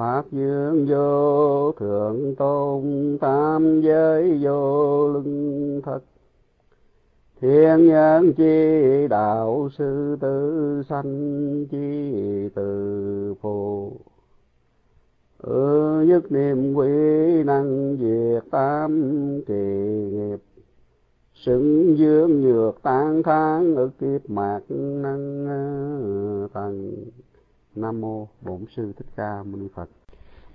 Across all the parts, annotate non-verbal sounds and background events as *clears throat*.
Pháp dương vô thượng tôn, tam giới vô lưng thật. Thiên nhân chi đạo sư tử, sanh chi từ phù. Ừ nhất niệm quý năng diệt tam kỳ nghiệp. Xứng dương nhược tan tháng ức kiếp mạc năng tầng Nam mô Bổn sư Thích Ca Mâu Ni Phật.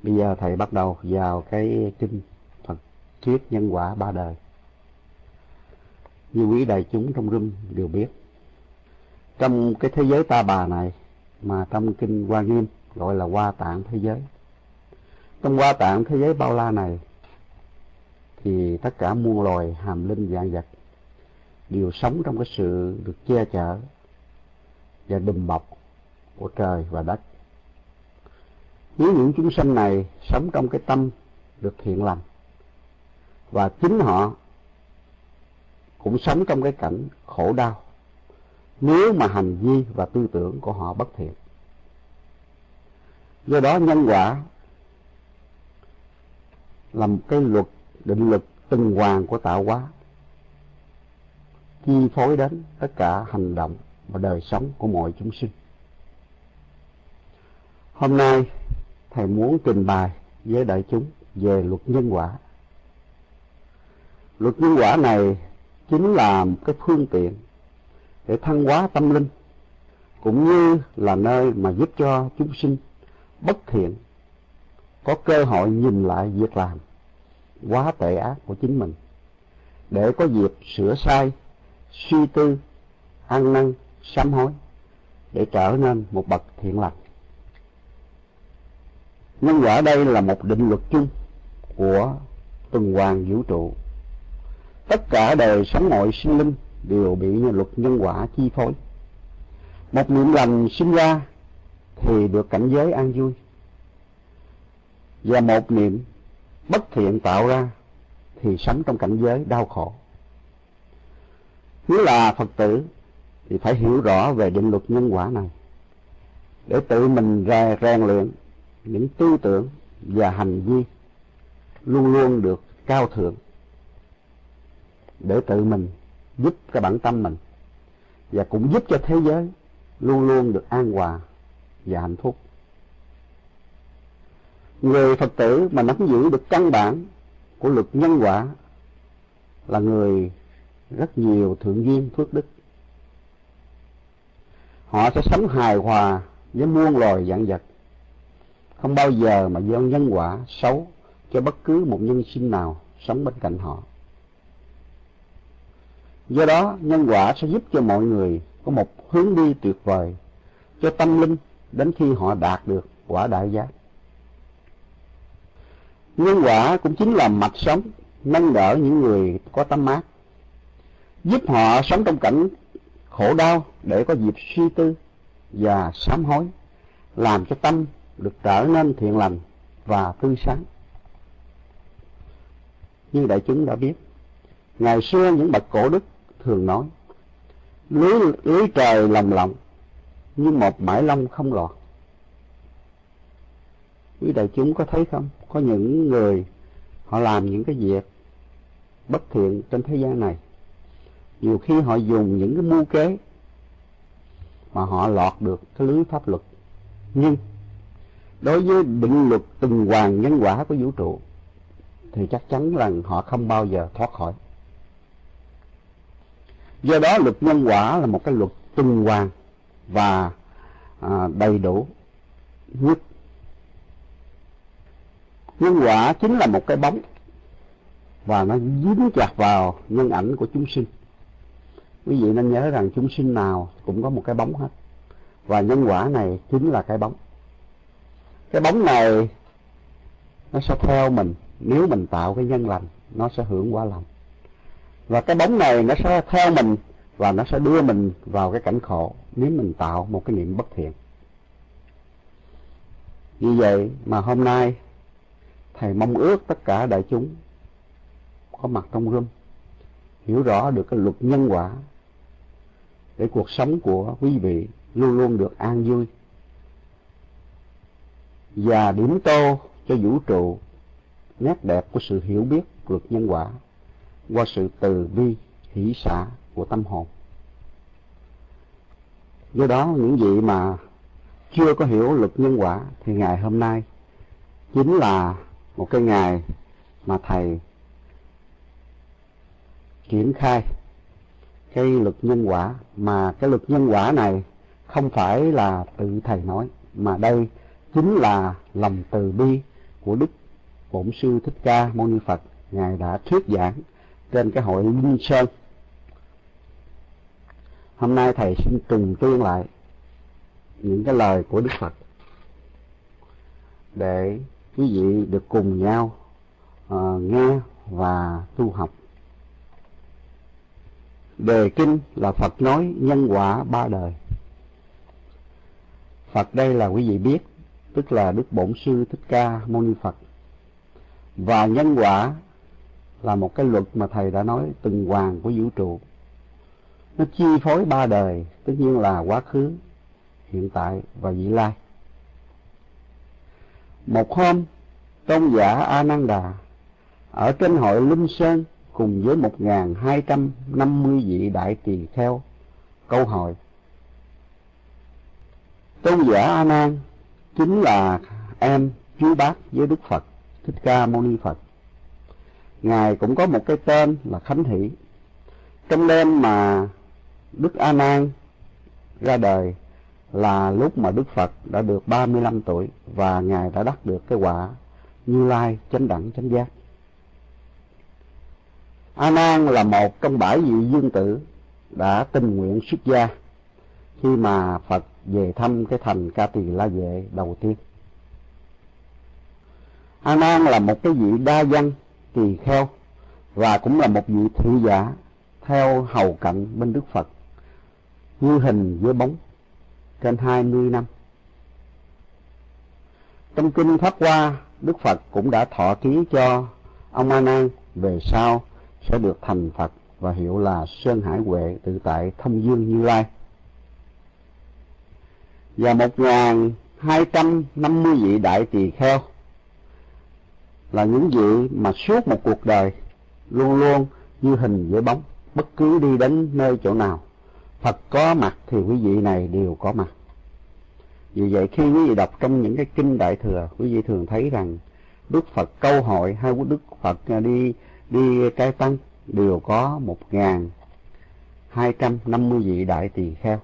Bây giờ thầy bắt đầu vào cái kinh Phật thuyết nhân quả ba đời. Như quý đại chúng trong rung đều biết. Trong cái thế giới ta bà này, mà trong kinh Hoa Nghiêm gọi là Hoa Tạng thế giới. Trong Hoa Tạng thế giới bao la này, thì tất cả muôn loài hàm linh dạng vật đều sống trong cái sự được che chở và đùm bọc của trời và đất. Nếu những chúng sanh này sống trong cái tâm được thiện lành, và chính họ cũng sống trong cái cảnh khổ đau, nếu mà hành vi và tư tưởng của họ bất thiện. Do đó nhân quả là một cái luật, định lực tuần hoàn của tạo hóa, chi phối đến tất cả hành động và đời sống của mọi chúng sinh. Hôm nay, thầy muốn trình bày với đại chúng về luật nhân quả. Luật nhân quả này chính là một cái phương tiện để thăng hóa tâm linh, cũng như là nơi mà giúp cho chúng sinh bất thiện, có cơ hội nhìn lại việc làm quá tệ ác của chính mình, để có dịp sửa sai, suy tư, ăn năn, sám hối, để trở nên một bậc thiện lành nhân quả đây là một định luật chung của tuần hoàn vũ trụ. Tất cả đời sống mọi sinh linh đều bị luật nhân quả chi phối. Một niệm lành sinh ra thì được cảnh giới an vui. Và một niệm bất thiện tạo ra thì sống trong cảnh giới đau khổ. Nếu là phật tử thì phải hiểu rõ về định luật nhân quả này để tự mình rèn luyện những tư tưởng và hành vi luôn luôn được cao thượng để tự mình giúp cái bản tâm mình và cũng giúp cho thế giới luôn luôn được an hòa và hạnh phúc. Người Phật tử mà nắm giữ được căn bản của luật nhân quả là người rất nhiều thượng duyên phước đức. Họ sẽ sống hài hòa với muôn loài dạng vật không bao giờ mà gieo nhân quả xấu cho bất cứ một nhân sinh nào sống bên cạnh họ. Do đó, nhân quả sẽ giúp cho mọi người có một hướng đi tuyệt vời cho tâm linh đến khi họ đạt được quả đại giác. Nhân quả cũng chính là mạch sống nâng đỡ những người có tâm mát, giúp họ sống trong cảnh khổ đau để có dịp suy tư và sám hối, làm cho tâm được trở nên thiện lành và tươi sáng. Như đại chúng đã biết, ngày xưa những bậc cổ đức thường nói, lưới, lưới trời lồng lộng, như một mãi lông không lọt. Quý đại chúng có thấy không? Có những người họ làm những cái việc bất thiện trên thế gian này. Nhiều khi họ dùng những cái mưu kế mà họ lọt được cái lưới pháp luật. Nhưng đối với định luật tuần hoàn nhân quả của vũ trụ thì chắc chắn rằng họ không bao giờ thoát khỏi. Do đó luật nhân quả là một cái luật tuần hoàn và à, đầy đủ nhất. Nhân quả chính là một cái bóng và nó dính chặt vào nhân ảnh của chúng sinh. Quý vị nên nhớ rằng chúng sinh nào cũng có một cái bóng hết. Và nhân quả này chính là cái bóng cái bóng này nó sẽ theo mình. Nếu mình tạo cái nhân lành, nó sẽ hưởng quả lành. Và cái bóng này nó sẽ theo mình và nó sẽ đưa mình vào cái cảnh khổ nếu mình tạo một cái niệm bất thiện. Như vậy mà hôm nay, thầy mong ước tất cả đại chúng có mặt trong room, hiểu rõ được cái luật nhân quả để cuộc sống của quý vị luôn luôn được an vui và điểm tô cho vũ trụ, nét đẹp của sự hiểu biết luật nhân quả qua sự từ bi, hỷ xả của tâm hồn. Do đó, những vị mà chưa có hiểu luật nhân quả thì ngày hôm nay chính là một cái ngày mà thầy triển khai cái luật nhân quả, mà cái luật nhân quả này không phải là tự thầy nói, mà đây chính là lòng từ bi của đức bổn sư thích ca mâu ni phật. Ngài đã thuyết giảng trên cái hội linh sơn. Hôm nay thầy xin trùng tuyên lại những cái lời của đức phật để quý vị được cùng nhau uh, nghe và tu học. Đề kinh là phật nói nhân quả ba đời. Phật đây là quý vị biết tức là đức bổn sư thích ca mâu ni phật. Và nhân quả là một cái luật mà thầy đã nói từng hoàng của vũ trụ. Nó chi phối ba đời, tất nhiên là quá khứ, hiện tại và vị lai. Một hôm, tôn giả a nan đà ở trên hội linh sơn cùng với một ngàn hai trăm năm mươi vị đại tỳ kheo, câu hỏi. Tôn giả a nan chính là em chú bác với đức phật, thích ca mâu ni phật. Ngài cũng có một cái tên là khánh hỷ. Trong đêm mà đức a nan ra đời là lúc mà đức phật đã được ba mươi lăm tuổi và ngài đã đắc được cái quả như lai chánh đẳng chánh giác. A nan là một trong bảy vị dương tử đã tình nguyện xuất gia khi mà phật về thăm cái thành ca tỳ la vệ đầu tiên a nan là một cái vị đa văn tỳ kheo và cũng là một vị thị giả theo hầu cận bên đức phật, như hình với bóng trên hai mươi năm. Trong kinh pháp hoa, đức phật cũng đã thọ ký cho ông a nan về sau sẽ được thành phật và hiệu là sơn hải huệ tự tại thông dương như lai và một ngàn hai trăm năm mươi vị đại tỳ kheo là những vị mà suốt một cuộc đời luôn luôn như hình với bóng. Bất cứ đi đến nơi chỗ nào, Phật có mặt thì quý vị này đều có mặt. Vì vậy khi quý vị đọc trong những cái kinh đại thừa, quý vị thường thấy rằng Đức Phật câu hội hay Đức Phật đi đi cai tăng đều có một ngàn hai trăm năm mươi vị đại tỳ kheo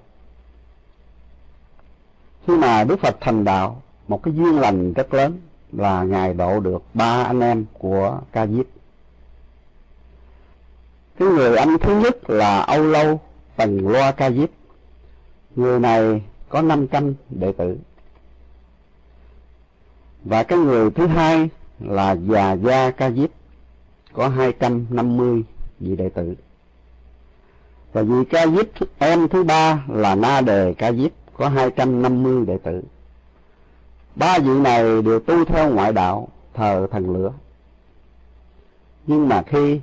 khi mà Đức Phật thành đạo, một cái duyên lành rất lớn là ngài độ được ba anh em của ca diếp. Cái người anh thứ nhất là âu lâu tần loa ca diếp. Người này có năm trăm đệ tử. Và cái người thứ hai là già gia ca diếp, có hai trăm năm mươi vị đệ tử. Và vị ca diếp em thứ ba là na đề ca diếp có hai trăm năm mươi đệ tử. Ba vị này đều tu theo ngoại đạo, thờ thần lửa. Nhưng mà khi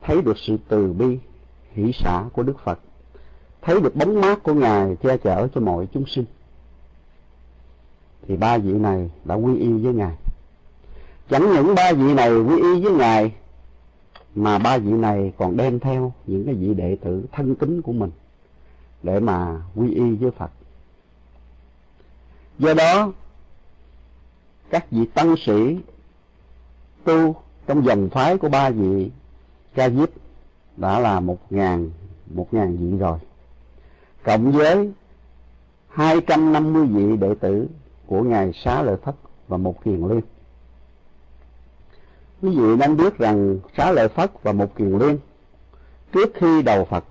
thấy được sự từ bi, hỷ xã của đức phật, thấy được bóng mát của ngài che chở cho mọi chúng sinh, thì ba vị này đã quy y với ngài. Chẳng những ba vị này quy y với ngài, mà ba vị này còn đem theo những cái vị đệ tử thân kính của mình để mà quy y với phật do đó, các vị tăng sĩ tu trong dòng phái của ba vị ca diếp đã là một ngàn một ngàn vị rồi. Cộng với hai trăm năm mươi vị đệ tử của ngài xá lợi phất và một kiền liên. Quý vị nên biết rằng xá lợi phất và một kiền liên, trước khi đầu phật,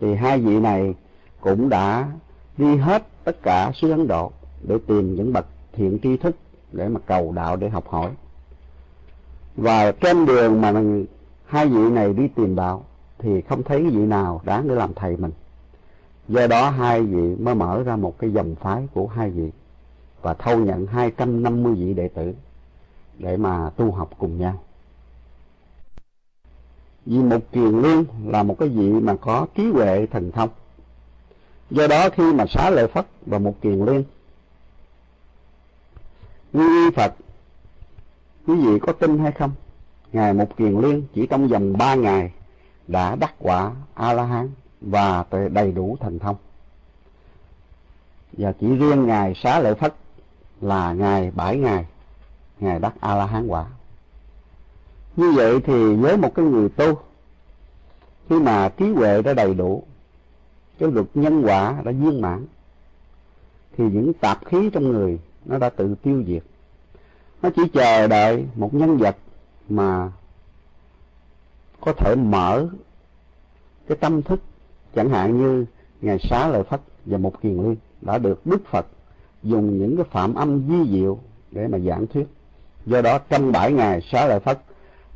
thì hai vị này cũng đã đi hết tất cả xứ ấn độ để tìm những bậc thiện tri thức để mà cầu đạo để học hỏi. Và trên đường mà hai vị này đi tìm đạo thì không thấy vị nào đáng để làm thầy mình. Do đó hai vị mới mở ra một cái dòng phái của hai vị và thâu nhận hai trăm năm mươi vị đệ tử để mà tu học cùng nhau. Vì một kiền liên là một cái vị mà có trí huệ thần thông do đó khi mà xá lợi phất và một kiền liên Quy Phật, quý vị có tin hay không? Ngài một Kiền Liên chỉ trong vòng ba ngày đã đắc quả A-la-hán và đầy đủ thần thông. Và chỉ riêng Ngài Xá Lợi Phất là Ngài bảy ngày, Ngài đắc A-la-hán quả. Như vậy thì với một cái người tu, khi mà trí huệ đã đầy đủ, cái luật nhân quả đã viên mãn, thì những tạp khí trong người nó đã tự tiêu diệt. Nó chỉ chờ đợi một nhân vật mà có thể mở cái tâm thức chẳng hạn như ngài xá lợi phất và một kiền liên đã được đức phật dùng những cái phạm âm di diệu để mà giảng thuyết. Do đó trong bảy ngày xá lợi phất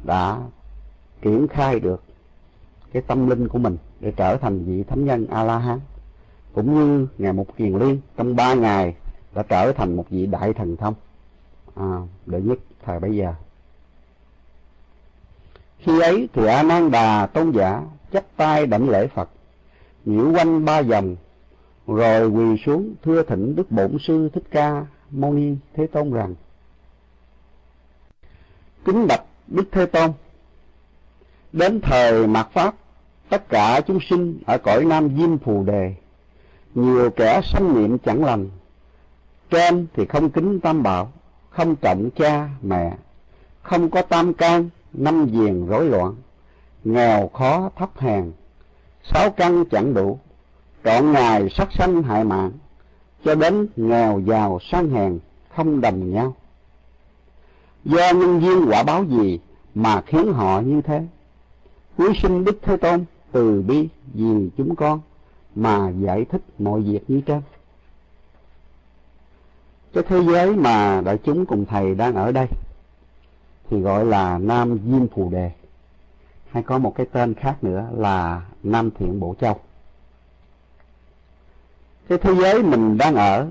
đã triển khai được cái tâm linh của mình để trở thành vị thánh nhân a la hán cũng như ngài một kiền liên trong ba ngày đã trở thành một vị đại thần thông à, đệ nhất thời bấy giờ. Khi ấy thì a nan đà tôn giả chắp tay đảnh lễ phật nhiễu quanh ba vòng rồi quỳ xuống thưa thỉnh đức bổn sư thích ca mâu ni thế tôn rằng kính bạch đức thế tôn đến thời mạt pháp tất cả chúng sinh ở cõi nam diêm phù đề, nhiều kẻ sanh niệm chẳng lành. Trên thì không kính tam bảo, không trọng cha, mẹ. Không có tam can, năm diền rối loạn. Nghèo khó, thấp hèn. Sáu căn chẳng đủ. Trọn ngày sát sanh hại mạng. Cho đến nghèo giàu sang hèn, không đồng nhau. Do nhân duyên quả báo gì mà khiến họ như thế? Quý sinh đức thế tôn từ bi vì chúng con mà giải thích mọi việc như trên cái thế giới mà đại chúng cùng thầy đang ở đây thì gọi là Nam Diêm Phù Đề hay có một cái tên khác nữa là Nam Thiện Bộ Châu. Cái thế giới mình đang ở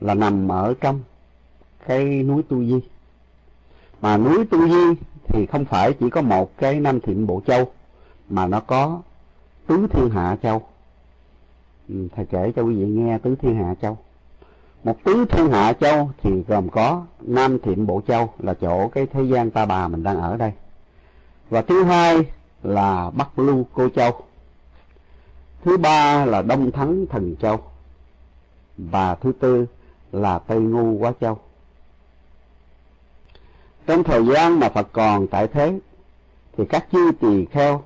là nằm ở trong cái núi Tu Di. Mà núi Tu Di thì không phải chỉ có một cái Nam Thiện Bộ Châu, mà nó có tứ thiên hạ châu. Ừ, thầy kể cho quý vị nghe tứ thiên hạ châu. Một tứ thiên hạ châu thì gồm có nam thiệm bộ châu là chỗ cái thế gian ta bà mình đang ở đây. Và thứ hai là bắc lưu cô châu. Thứ ba là đông thắng thần châu. Và thứ tư là tây ngu quá châu. Trong thời gian mà phật còn tại thế, thì các chư tỳ kheo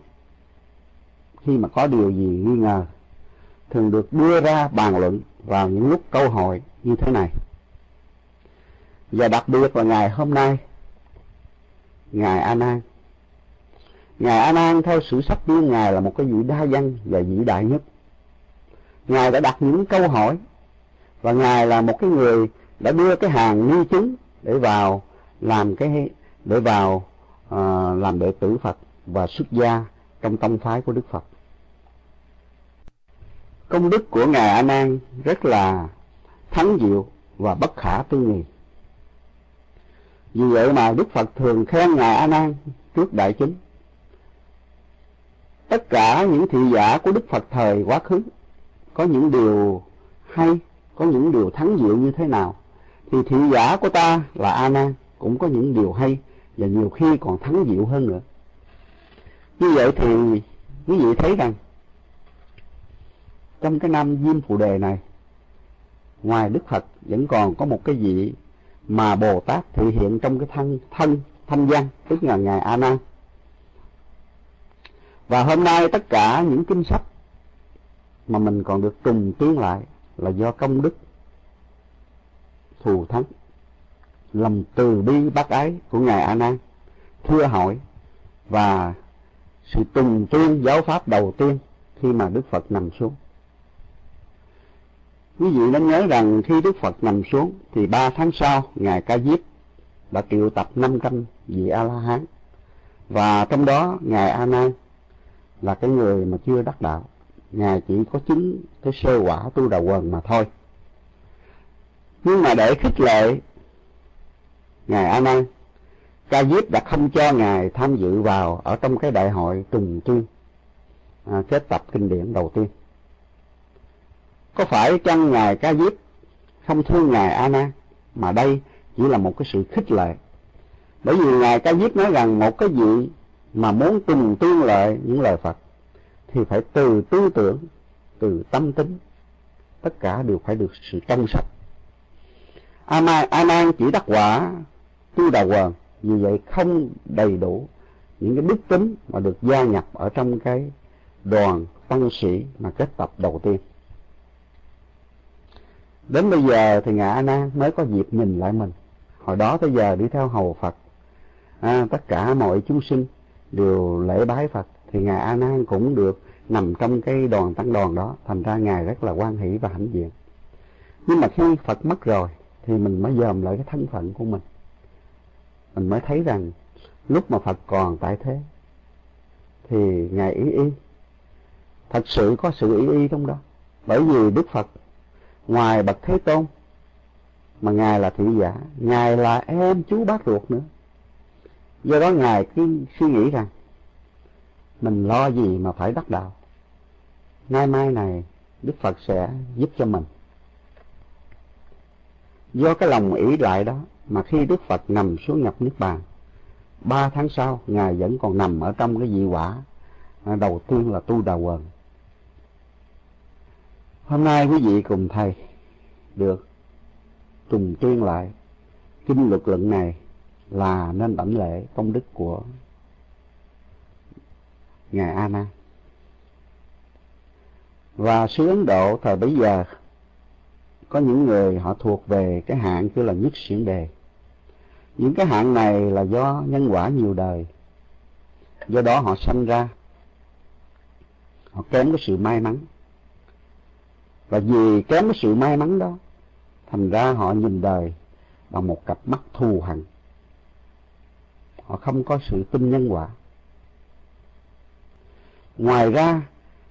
khi mà có điều gì nghi ngờ thường được đưa ra bàn luận vào những lúc câu hỏi như thế này. Và đặc biệt là ngày hôm nay ngài a nan. Ngài a nan theo sử sách của ngài là một cái vị đa văn và vĩ đại nhất. Ngài đã đặt những câu hỏi và ngài là một cái người đã đưa cái hàng nghi chứng để vào làm cái để vào uh, làm đệ tử Phật và xuất gia trong tông phái của Đức Phật. Công đức của ngài A Nan rất là thắng diệu và bất khả tư nghị. Vì vậy mà Đức Phật thường khen Ngài A Nan trước đại chúng. Tất cả những thị giả của Đức Phật thời quá khứ có những điều hay, có những điều thắng diệu như thế nào, thì thị giả của ta là A Nan cũng có những điều hay và nhiều khi còn thắng diệu hơn nữa. Như vậy thì quý vị thấy rằng trong cái năm Diêm Phù Đề này, ngoài Đức Phật vẫn còn có một cái vị mà Bồ Tát thể hiện trong cái thân thân, thanh văn, tức là ngài A Nan. Và hôm nay tất cả những kinh sách mà mình còn được trùng tiến lại là do công đức thù thắng, lòng từ bi bác ái của ngài A Nan thưa hỏi và sự trùng tuyên giáo pháp đầu tiên khi mà Đức Phật nằm xuống Quý vị nên nhớ rằng khi Đức Phật nằm xuống thì ba tháng sau Ngài Ca Diếp đã triệu tập năm trăm vị A-la-hán và trong đó Ngài A Nan là cái người mà chưa đắc đạo. Ngài chỉ có chứng cái sơ quả tu đà quần mà thôi. Nhưng mà để khích lệ Ngài A Nan, Ca Diếp đã không cho Ngài tham dự vào ở trong cái đại hội trùng tu à, kết tập kinh điển đầu tiên có phải chăng ngài ca diếp không thương ngài a nan mà đây chỉ là một cái sự khích lệ. Bởi vì ngài ca diếp nói rằng một cái vị mà muốn trùng tương lệ những lời phật thì phải từ tư tưởng, từ tâm tính. Tất cả đều phải được sự trong sạch. A nan chỉ đắc quả, tu đà quần vì vậy không đầy đủ những cái đức tính mà được gia nhập ở trong cái đoàn tăng sĩ mà kết tập đầu tiên đến bây giờ thì ngài a nan mới có dịp nhìn lại mình. Hồi đó tới giờ đi theo hầu phật. À, tất cả mọi chúng sinh đều lễ bái phật. Thì ngài a nan cũng được nằm trong cái đoàn tăng đoàn đó. Thành ra ngài rất là quan hỷ và hãnh diện. Nhưng mà khi phật mất rồi thì mình mới dòm lại cái thân phận của mình. Mình mới thấy rằng lúc mà phật còn tại thế thì ngài ý y thật sự có sự ý y trong đó. Bởi vì đức phật ngoài bậc thế tôn, mà ngài là thị giả, ngài là em chú bác ruột nữa. Do đó ngài cứ suy nghĩ rằng, mình lo gì mà phải đắc đạo? Nay mai này, đức phật sẽ giúp cho mình. Do cái lòng ỷ lại đó, mà khi đức phật nằm xuống nhập niết bàn, ba tháng sau, ngài vẫn còn nằm ở trong cái vị quả, đầu tiên là tu đà quần hôm nay quý vị cùng thầy được trùng tuyên lại kinh luật luận này là nên đảnh lễ công đức của ngài a nan và xứ ấn độ thời bấy giờ, có những người họ thuộc về cái hạng kêu là nhất xiển đề. Những cái hạng này là do nhân quả nhiều đời. Do đó họ sanh ra, họ kém cái sự may mắn và vì kém cái sự may mắn đó, thành ra họ nhìn đời bằng một cặp mắt thù hằn họ không có sự tin nhân quả. Ngoài ra,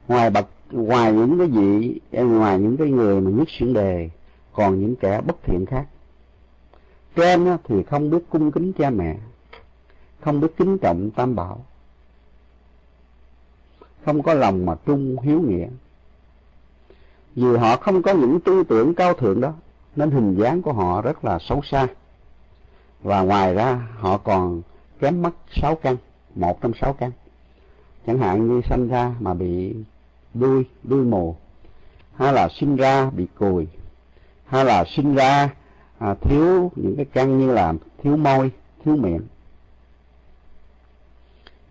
ngoài bậc, ngoài những cái vị, ngoài những cái người mà nhất xuyên đề, còn những kẻ bất thiện khác. Trên thì không biết cung kính cha mẹ, không biết kính trọng tam bảo, không có lòng mà trung hiếu nghĩa vì họ không có những tư tưởng cao thượng đó nên hình dáng của họ rất là xấu xa. Và ngoài ra họ còn kém mất sáu căn một trong sáu căn. Chẳng hạn như sanh ra mà bị đuôi đuôi mù hay là sinh ra bị cùi hay là sinh ra à, thiếu những cái căn như là thiếu môi thiếu miệng.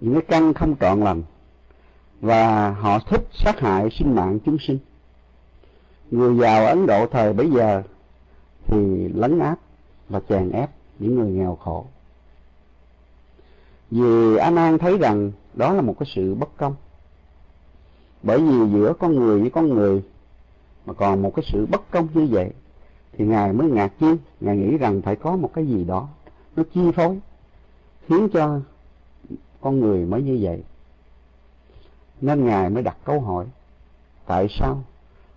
Những cái căn không trọn lành và họ thích sát hại sinh mạng chúng sinh người giàu ấn độ thời bấy giờ, thì lấn áp và chèn ép những người nghèo khổ. Vì a An thấy rằng đó là một cái sự bất công. Bởi vì giữa con người với con người mà còn một cái sự bất công như vậy, thì ngài mới ngạc nhiên, ngài nghĩ rằng phải có một cái gì đó nó chi phối, khiến cho con người mới như vậy. Nên ngài mới đặt câu hỏi, tại sao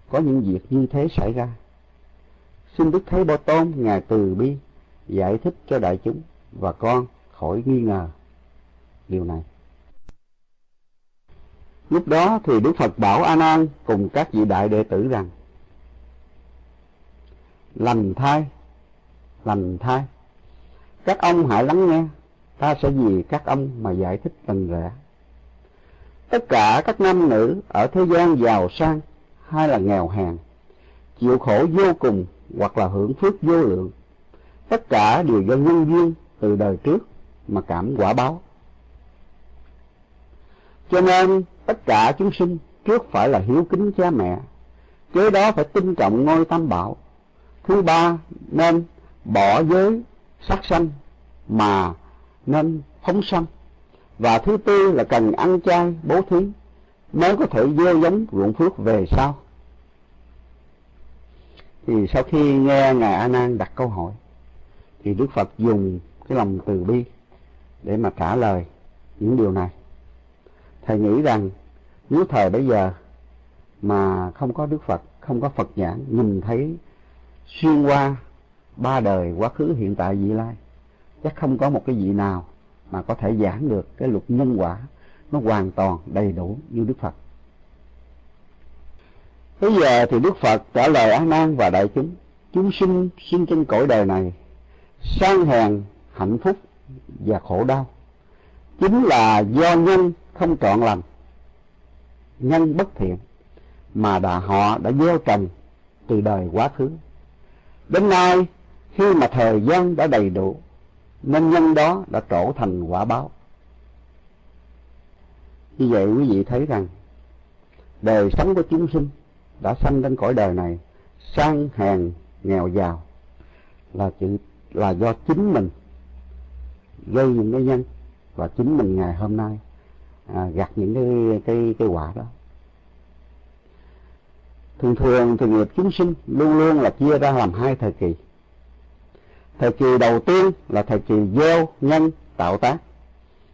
có những việc như thế xảy ra. Xin đức thế bồ tôn, ngài từ bi, giải thích cho đại chúng và con khỏi nghi ngờ điều này. Lúc đó thì đức phật bảo a nan cùng các vị đại đệ tử rằng, lành thai lành thai các ông hãy lắng nghe, ta sẽ vì các ông mà giải thích từng rẽ tất cả các nam nữ ở thế gian giàu sang hay là nghèo hèn, chịu khổ vô cùng hoặc là hưởng phước vô lượng. Tất cả đều do nhân duyên từ đời trước mà cảm quả báo. Cho nên, tất cả chúng sinh trước phải là hiếu kính cha mẹ, kế đó phải tin trọng ngôi tam bảo. Thứ ba, nên bỏ giới sát sanh mà nên phóng sanh. Và thứ tư là cần ăn chay bố thí mới có thể gieo giống ruộng phước về sau, thì sau khi nghe ngài a nan đặt câu hỏi, thì đức phật dùng cái lòng từ bi để mà trả lời những điều này. Thầy nghĩ rằng, nếu thời bây giờ mà không có đức phật, không có phật nhãn, nhìn thấy xuyên qua ba đời quá khứ, hiện tại, vị lai, chắc không có một cái vị nào mà có thể giảng được cái luật nhân quả nó hoàn toàn đầy đủ như đức phật. Bây giờ thì đức phật trả lời á nan và đại chúng. Chúng sinh sinh trên cõi đời này, sang hèn, hạnh phúc và khổ đau. Chính là do nhân không trọn lành, nhân bất thiện, mà đã họ đã gieo trồng từ đời quá khứ. Đến nay, khi mà thời gian đã đầy đủ, nên nhân đó đã trổ thành quả báo như vậy quý vị thấy rằng đời sống của chúng sinh đã sanh đến cõi đời này sang hèn nghèo giàu. Là chữ là do chính mình gây những cái nhân và chính mình ngày hôm nay à, gặt những cái cái cái quả đó. Thường thường thì nghiệp chúng sinh luôn luôn là chia ra làm hai thời kỳ. Thời kỳ đầu tiên là thời kỳ gieo nhân tạo tác.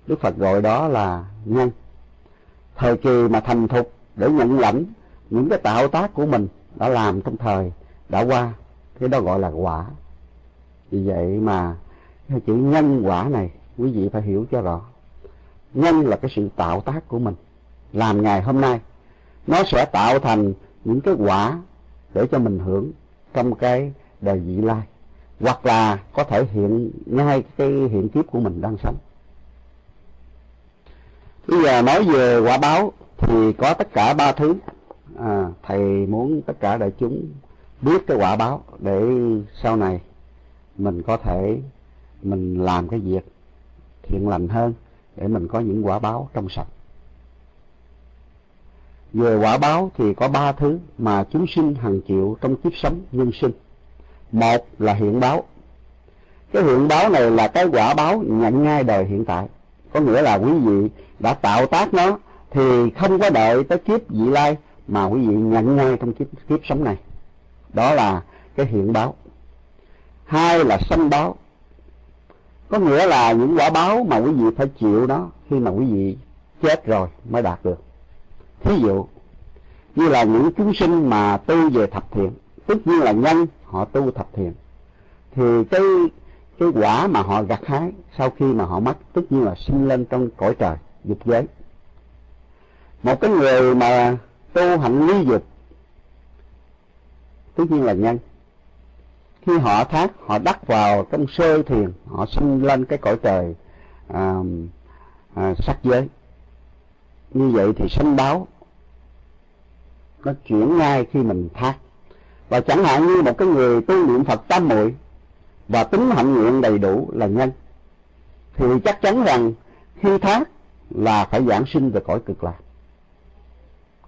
Đức phật gọi đó là nhân thời kỳ mà thành thục để nhận lãnh, những cái tạo tác của mình đã làm trong thời đã qua, cái đó gọi là quả. Vì vậy mà cái chữ nhân quả này quý vị phải hiểu cho rõ. Nhân là cái sự tạo tác của mình. Làm ngày hôm nay, nó sẽ tạo thành những cái quả để cho mình hưởng trong cái đời vị lai, hoặc là có thể hiện ngay cái hiện kiếp của mình đang sống bây giờ nói về quả báo thì có tất cả ba thứ. À, thầy muốn tất cả đại chúng biết cái quả báo để sau này mình có thể mình làm cái việc thiện lành hơn để mình có những quả báo trong sạch. Về quả báo thì có ba thứ mà chúng sinh hằng chịu trong kiếp sống nhân sinh. Một là hiện báo. Cái hiện báo này là cái quả báo nhận ngay đời hiện tại có nghĩa là quý vị đã tạo tác nó thì không có đợi tới kiếp vị lai mà quý vị nhận ngay trong kiếp, kiếp sống này. Đó là cái hiện báo. Hai là sanh báo. Có nghĩa là những quả báo mà quý vị phải chịu đó khi mà quý vị chết rồi mới đạt được. Thí dụ như là những chúng sinh mà tu về thập thiện tất nhiên là nhân họ tu thập thiện thì cái cái quả mà họ gặt hái sau khi mà họ mất tất nhiên là sinh lên trong cõi trời dục giới. Một cái người mà tu hạnh ly dục tất nhiên là nhân. Khi họ thác họ đắc vào trong sơ thiền họ sinh lên cái cõi trời à, à, sắc giới. Như vậy thì sanh báo nó chuyển ngay khi mình thác. Và chẳng hạn như một cái người tu niệm phật tam muội và tính hạnh nguyện đầy đủ là nhân. Thì chắc chắn rằng khi thác là phải giảng sinh về cõi cực lạc.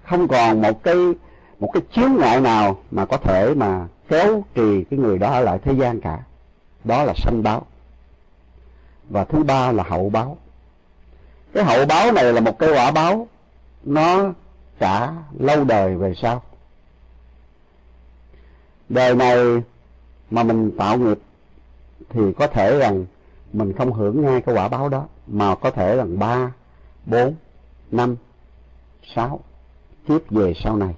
Không còn một cái một cái chướng ngại nào mà có thể mà kéo trì cái người đó ở lại thế gian cả. Đó là sanh báo. Và thứ ba là hậu báo. Cái hậu báo này là một cái quả báo. Nó cả lâu đời về sau. Đời này mà mình tạo nghiệp thì có thể rằng mình không hưởng ngay cái quả báo đó, mà có thể rằng ba, bốn, năm, sáu kiếp về sau này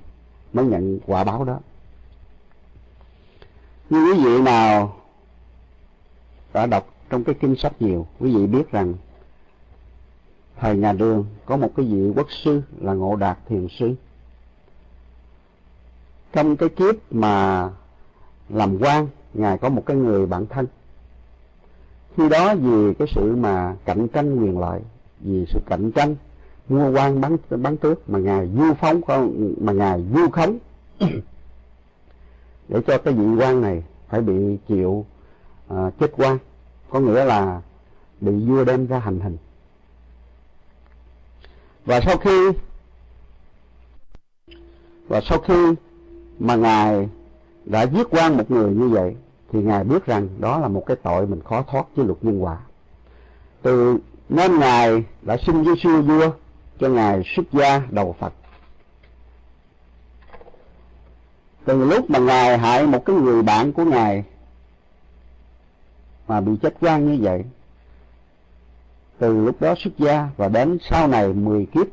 mới nhận quả báo đó. Như quý vị nào đã đọc trong cái kinh sách nhiều, quý vị biết rằng thời nhà đường có một cái vị quốc sư là ngộ đạt thiền sư. Trong cái kiếp mà làm quan, ngài có một cái người bạn thân khi đó vì cái sự mà cạnh tranh quyền lợi vì sự cạnh tranh mua quan bán bán tước mà ngài du phóng mà ngài du khống. *coughs* Để cho cái vị quan này phải bị chịu uh, chết quan có nghĩa là bị vua đem ra hành hình. Và sau khi và sau khi mà ngài đã giết quan một người như vậy thì ngài biết rằng đó là một cái tội mình khó thoát với luật nhân quả từ nên ngài đã xin với siêu vua cho ngài xuất gia đầu phật. Từ lúc mà ngài hại một cái người bạn của ngài mà bị chết quan như vậy, từ lúc đó xuất gia và đến sau này 10 kiếp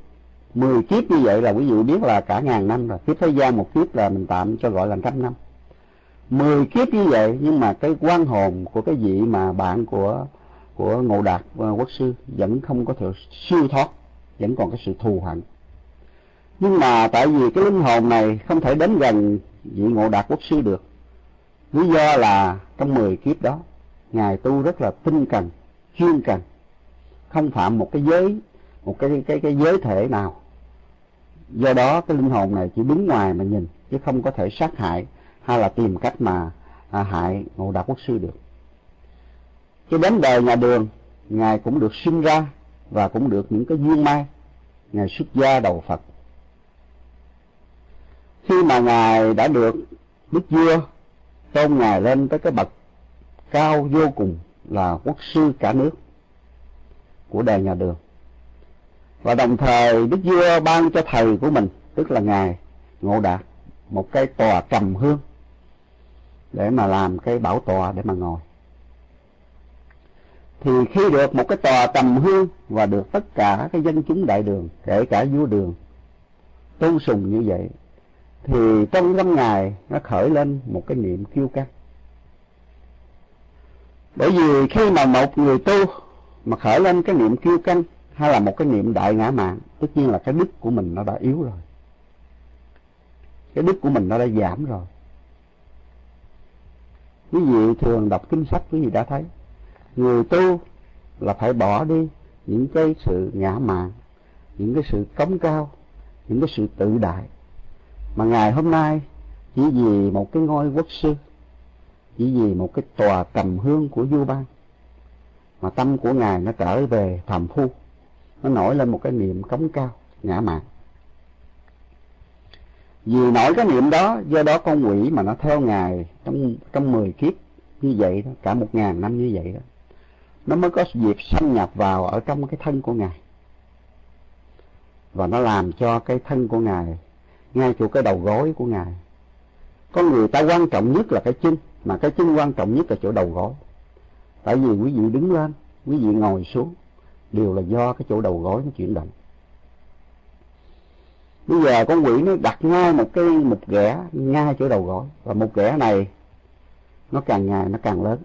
10 kiếp như vậy là quý vị biết là cả ngàn năm rồi, kiếp thế gian một kiếp là mình tạm cho gọi là trăm năm. 10 kiếp như vậy, nhưng mà cái quan hồn của cái vị mà bạn của của ngộ đạt ờ, quốc sư vẫn không có thể siêu thoát, vẫn còn cái sự thù hận. Nhưng mà tại vì cái linh hồn này không thể đến gần vị ngộ đạt quốc sư được. Lý do là trong 10 kiếp đó, ngài tu rất là tinh cần, chuyên cần, không phạm một cái giới, một cái cái cái giới thể nào. Do đó cái linh hồn này chỉ đứng ngoài mà nhìn, chứ không có thể sát hại hay là tìm cách mà à, hại ngộ đạo quốc sư được. Cho đến đời nhà đường ngài cũng được sinh ra và cũng được những cái duyên may. Ngài xuất gia đầu phật. Khi mà ngài đã được đức vua tôn ngài lên tới cái bậc cao vô cùng là quốc sư cả nước của đời nhà đường. Và đồng thời đức vua ban cho thầy của mình tức là ngài ngộ đạt một cái tòa trầm hương để mà làm cái bảo tọa để mà ngồi. Thì khi được một cái tòa tầm hương và được tất cả cái dân chúng đại đường, kể cả vua đường tôn sùng như vậy, thì trong năm ngày nó khởi lên một cái niệm kiêu căng. Bởi vì khi mà một người tu mà khởi lên cái niệm kiêu căng hay là một cái niệm đại ngã mạng, tất nhiên là cái đức của mình nó đã yếu rồi. Cái đức của mình nó đã giảm rồi quý vị thường đọc kinh sách, quý vị đã thấy. Người tu là phải bỏ đi những cái sự ngã mạn, những cái sự cống cao, những cái sự tự đại. Mà ngày hôm nay, chỉ vì một cái ngôi quốc sư, chỉ vì một cái tòa cầm hương của vua ban mà tâm của ngài nó trở về phàm phu, nó nổi lên một cái niệm cống cao, ngã mạn vì nổi cái niệm đó, do đó con quỷ mà nó theo ngài trong trong mười kiếp như vậy đó, cả một ngàn năm như vậy đó, nó mới có dịp xâm nhập vào ở trong cái thân của ngài. Và nó làm cho cái thân của ngài, ngay chỗ cái đầu gối của ngài con người ta quan trọng nhất là cái chân, mà cái chân quan trọng nhất là chỗ đầu gối. Tại vì quý vị đứng lên, quý vị ngồi xuống, đều là do cái chỗ đầu gối nó chuyển động bây giờ con quỷ nó đặt ngay một cái, một ghẻ ngay chỗ đầu gối. Và một ghẻ này, nó càng ngày nó càng lớn.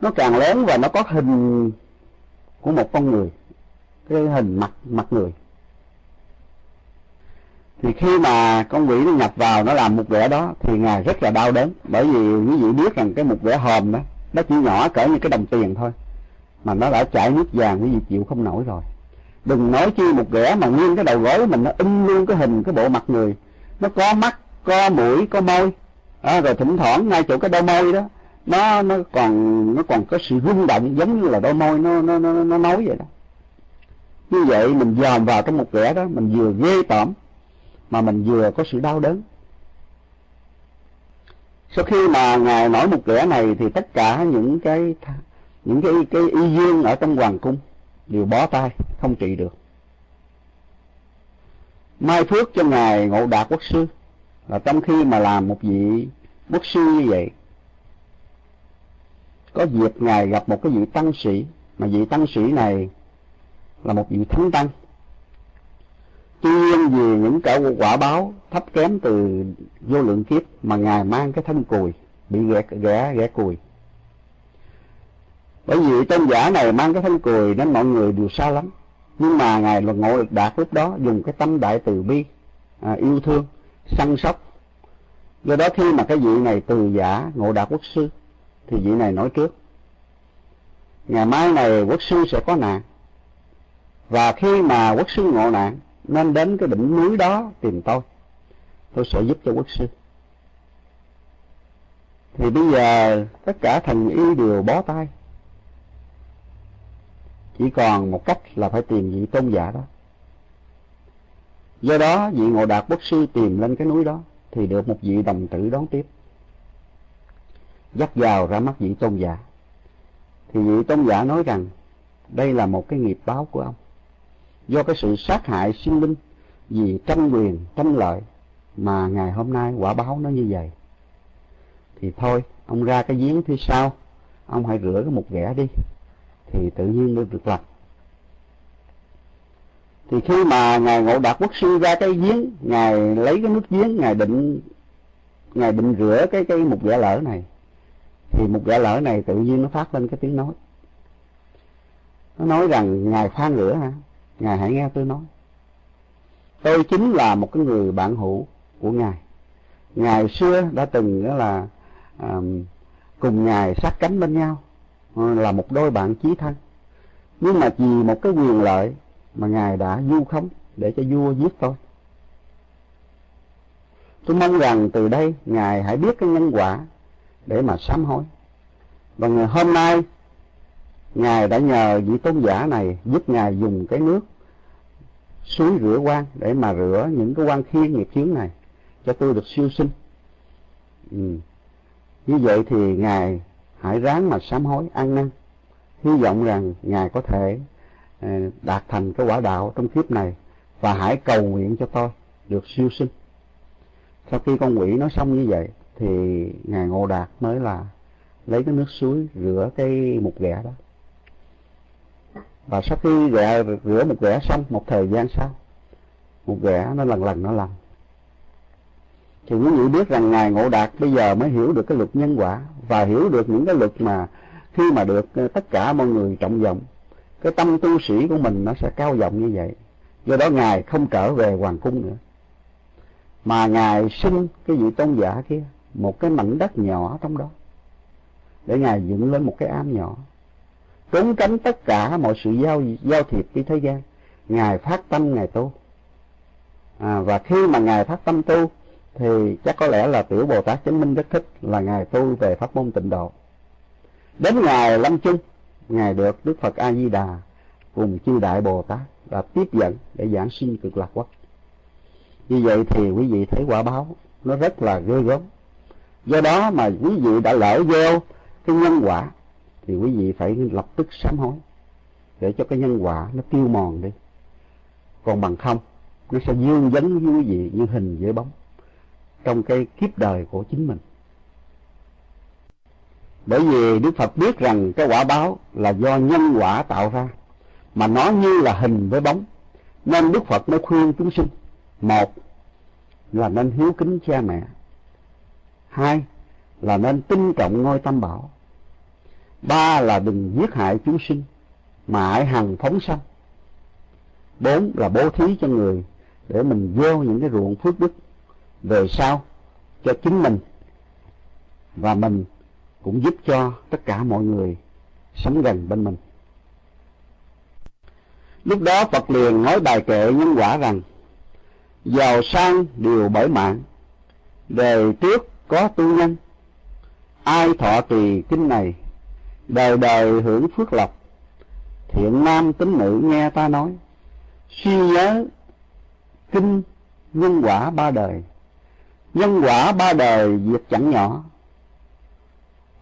Nó càng lớn và nó có hình của một con người. Cái hình mặt mặt người. Thì khi mà con quỷ nó nhập vào, nó làm một vẻ đó, thì ngài rất là đau đớn. Bởi vì quý vị biết rằng cái một vẻ hòm đó, nó chỉ nhỏ cỡ như cái đồng tiền thôi. Mà nó đã chảy nước vàng, quý vị chịu không nổi rồi đừng nói chi một ghẻ mà nguyên cái đầu gối mình nó in luôn cái hình cái bộ mặt người. Nó có mắt có mũi có môi. À, rồi thỉnh thoảng ngay chỗ cái đôi môi đó nó nó còn nó còn có sự rung động giống như là đôi môi nó nó nó, nó nói vậy đó. Như vậy mình dòm vào trong một ghẻ đó mình vừa ghê tởm mà mình vừa có sự đau đớn. Sau khi mà ngài nói một ghẻ này thì tất cả những cái những cái cái y dương ở trong hoàng cung đều bó tay, không trị được. Mai phước cho ngài ngộ đạt quốc sư. Là trong khi mà làm một vị quốc sư như vậy, có dịp ngài gặp một cái vị tăng sĩ. Mà vị tăng sĩ này là một vị thánh tăng. Tuy nhiên vì những cả quả báo thấp kém từ vô lượng kiếp mà ngài mang cái thân cùi, bị ghẻ ghẻ ghẻ cùi bởi vì tôn giả này mang cái thân cười nên mọi người đều xa lắm. Nhưng mà ngài là ngộ được đạt lúc đó dùng cái tâm đại từ bi à, yêu thương săn sóc. Do đó khi mà cái vị này từ giả ngộ đạt quốc sư thì vị này nói trước ngày mai này quốc sư sẽ có nạn. Và khi mà quốc sư ngộ nạn nên đến cái đỉnh núi đó tìm tôi. Tôi sẽ giúp cho quốc sư. Thì bây giờ tất cả thần y đều bó tay chỉ còn một cách là phải tìm vị tôn giả đó. Do đó, vị ngộ đạt quốc sư tìm lên cái núi đó thì được một vị đồng tử đón tiếp. Dắt vào ra mắt vị tôn giả. Thì vị tôn giả nói rằng, đây là một cái nghiệp báo của ông. Do cái sự sát hại sinh linh vì tranh quyền, tranh lợi mà ngày hôm nay quả báo nó như vậy. Thì thôi, ông ra cái giếng phía sau, ông hãy rửa cái một ghẻ đi thì tự nhiên mới được lành thì khi mà ngài ngộ đạt quốc sư ra cái giếng ngài lấy cái nước giếng ngài định ngài định rửa cái cái một ghẻ lỡ này thì một ghẻ lỡ này tự nhiên nó phát lên cái tiếng nói. Nó nói rằng ngài khoan rửa hả? Ngài hãy nghe tôi nói. Tôi chính là một cái người bạn hữu của ngài. Ngài xưa đã từng đó là à, cùng ngài sát cánh bên nhau. Ờ, là một đôi bạn chí thân. Nhưng mà vì một cái quyền lợi mà ngài đã du khống để cho vua giết tôi. Tôi mong rằng từ đây ngài hãy biết cái nhân quả để mà sám hối. Và ngày hôm nay, ngài đã nhờ vị tôn giả này giúp ngài dùng cái nước suối rửa quan để mà rửa những cái quan khiên nghiệp chướng này cho tôi được siêu sinh. Ừ. như vậy thì ngài hãy ráng mà sám hối ăn năn hy vọng rằng ngài có thể ờ, đạt thành cái quả đạo trong kiếp này và hãy cầu nguyện cho tôi được siêu sinh. Sau khi con quỷ nói xong như vậy thì ngài ngộ đạt mới là lấy cái nước suối rửa cái mục ghẻ đó. Và sau khi ghẻ rửa một ghẻ xong một thời gian sau một ghẻ nó lần lần nó lần thì quý vị biết rằng ngài ngộ đạt bây giờ mới hiểu được cái luật nhân quả và hiểu được những cái luật mà khi mà được ờ, tất cả mọi người trọng vọng cái tâm tu sĩ của mình nó sẽ cao vọng như vậy. Do đó ngài không trở về hoàng cung nữa. Mà ngài sinh cái vị tôn giả kia một cái mảnh đất nhỏ trong đó để ngài dựng lên một cái am nhỏ. Trốn tránh tất cả mọi sự giao giao thiệp với thế gian ngài phát tâm ngài tu. À, và khi mà ngài phát tâm tu thì chắc có lẽ là tiểu bồ tát chứng minh rất thích là ngài tu về pháp môn tịnh độ. Đến ngày lâm chung, ngài được đức phật a di đà cùng chư đại bồ tát đã tiếp dẫn để giảng sinh cực lạc quốc. Như vậy thì quý vị thấy quả báo nó rất là ghê gớm. Do đó mà quý vị đã lỡ gieo cái nhân quả, thì quý vị phải lập tức sám hối, để cho cái nhân quả nó tiêu mòn đi. Còn bằng không, nó sẽ dương dấn với quý vị như hình với bóng trong cái kiếp đời của chính mình. Bởi vì đức phật biết rằng cái quả báo là do nhân quả tạo ra, mà nó như là hình với bóng, nên đức phật mới khuyên chúng sinh, một là nên hiếu kính cha mẹ, hai là nên tin trọng ngôi tam bảo, ba là đừng giết hại chúng sinh mà hãy hằng phóng sanh, bốn là bố thí cho người để mình gieo những cái ruộng phước đức về sau cho chính mình. Và mình cũng giúp cho tất cả mọi người sống gần bên mình. Lúc đó phật liền nói bài kệ nhân quả rằng, giàu sang đều bởi mạng, đời trước có tu nhân. Ai thọ trì kinh này, đời đời hưởng phước lộc. Thiện nam tín nữ nghe ta nói, suy nhớ kinh nhân quả ba đời nhân quả ba đời việc chẳng nhỏ.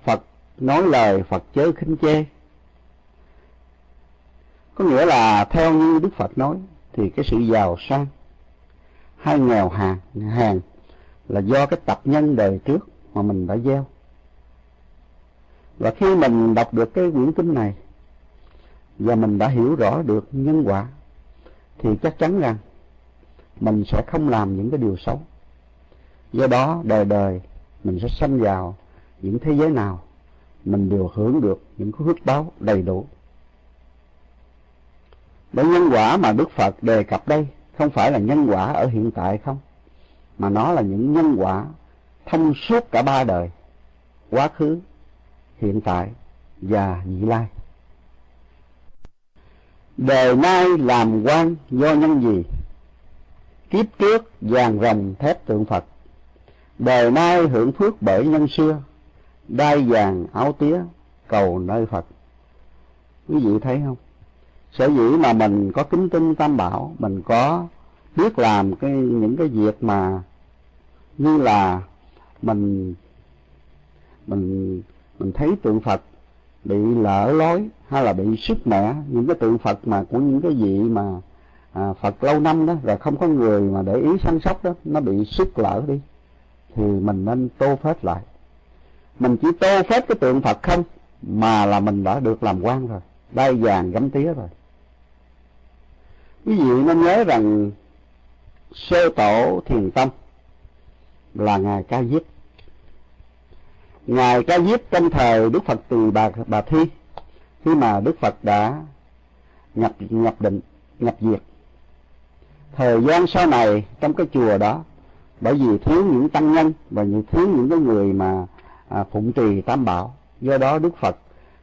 Phật nói lời, phật chớ khinh chê. Có nghĩa là theo như đức phật nói, thì cái sự giàu sang hay nghèo hàng hàng là do cái tập nhân đời trước mà mình đã gieo. Và khi mình đọc được cái quyển kinh này và mình đã hiểu rõ được nhân quả, thì chắc chắn rằng mình sẽ không làm những cái điều xấu do đó đời đời mình sẽ sanh vào những thế giới nào, mình đều hưởng được những phước báo đầy đủ. Bởi nhân quả mà đức phật đề cập đây, không phải là nhân quả ở hiện tại không, mà nó là những nhân quả thông suốt cả ba đời, quá khứ, hiện tại và vị lai. Đời nay làm quan do nhân gì? Kiếp trước vàng rồng thép tượng phật đời nay hưởng phước bởi nhân xưa đai vàng áo tía cầu nơi phật. Quý vị thấy không? Sở dĩ mà mình có kính tinh tam bảo mình có biết làm cái những cái việc mà như là mình mình mình thấy tượng Phật bị lỡ lối hay là bị sức mẻ những cái tượng Phật mà của những cái vị mà à, Phật lâu năm đó rồi không có người mà để ý săn sóc đó nó bị sức lỡ đi thì mình nên tô phết lại. Mình chỉ tô phết cái tượng Phật không, mà là mình đã được làm quan rồi, đai vàng gấm tía rồi. Quý vị nên nhớ rằng sơ tổ thiền tông là ngài ca diếp. Ngài ca diếp trong thời đức phật từ bà bà thi, khi mà đức phật đã nhập nhập định, nhập diệt. Thời gian sau này trong cái chùa đó bởi vì thiếu những tăng nhân và những thiếu những cái người mà à, phụng trì tam bảo. Do đó đức phật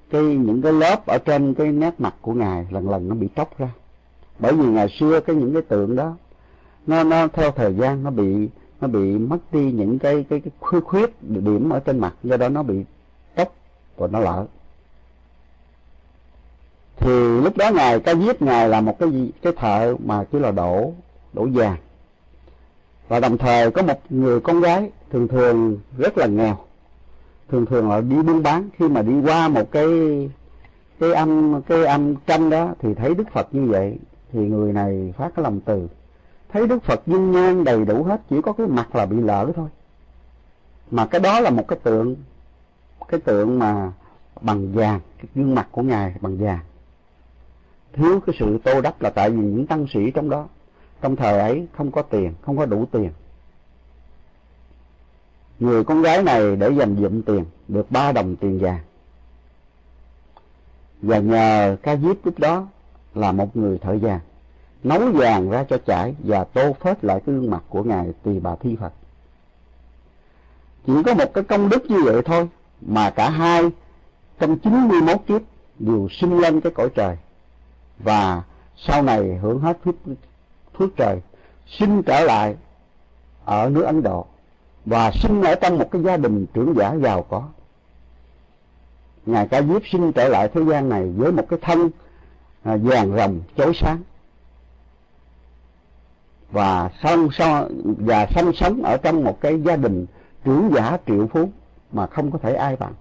cái những cái lớp ở trên cái nét mặt của ngài lần lần nó bị tróc ra. Bởi vì ngày xưa cái những cái tượng đó nó nó theo thời gian nó bị nó bị mất đi những cái cái, cái khuyết khuyết điểm ở trên mặt. Do đó nó bị tróc và nó lở. Thì lúc đó ngài ca diếp ngài là một cái gì cái thợ mà chỉ là đổ đổ vàng và đồng thời có một người con gái thường thường rất là nghèo. Thường thường là đi buôn bán. Khi mà đi qua một cái cái âm cái âm tranh đó thì thấy đức phật như vậy, thì người này phát cái lòng từ. Thấy đức phật dung nhan đầy đủ hết, chỉ có cái mặt là bị lỡ thôi. Mà cái đó là một cái tượng cái tượng mà bằng vàng, cái gương mặt của ngài bằng vàng. Thiếu cái sự tô đắp là tại vì những tăng sĩ trong đó trong thời ấy không có tiền không có đủ tiền. Người con gái này để dành dụm tiền được ba đồng tiền vàng. Và nhờ ca diếp lúc đó là một người thợ vàng nấu vàng ra cho chảy và tô phết lại cái gương mặt của ngài tỳ bà thi phật. Chỉ có một cái công đức như vậy thôi mà cả hai trong chín mươi 91 kiếp đều sinh lên cái cõi trời và sau này hưởng hết phước, phước trời sinh trở lại ở nước Ấn Độ và sinh ở trong một cái gia đình trưởng giả giàu có. Ngài ca diếp sinh trở lại thế gian này với một cái thân à, vàng rồng chói sáng. Và song so và song sống ở trong một cái gia đình trưởng giả triệu phú mà không có thể ai bằng.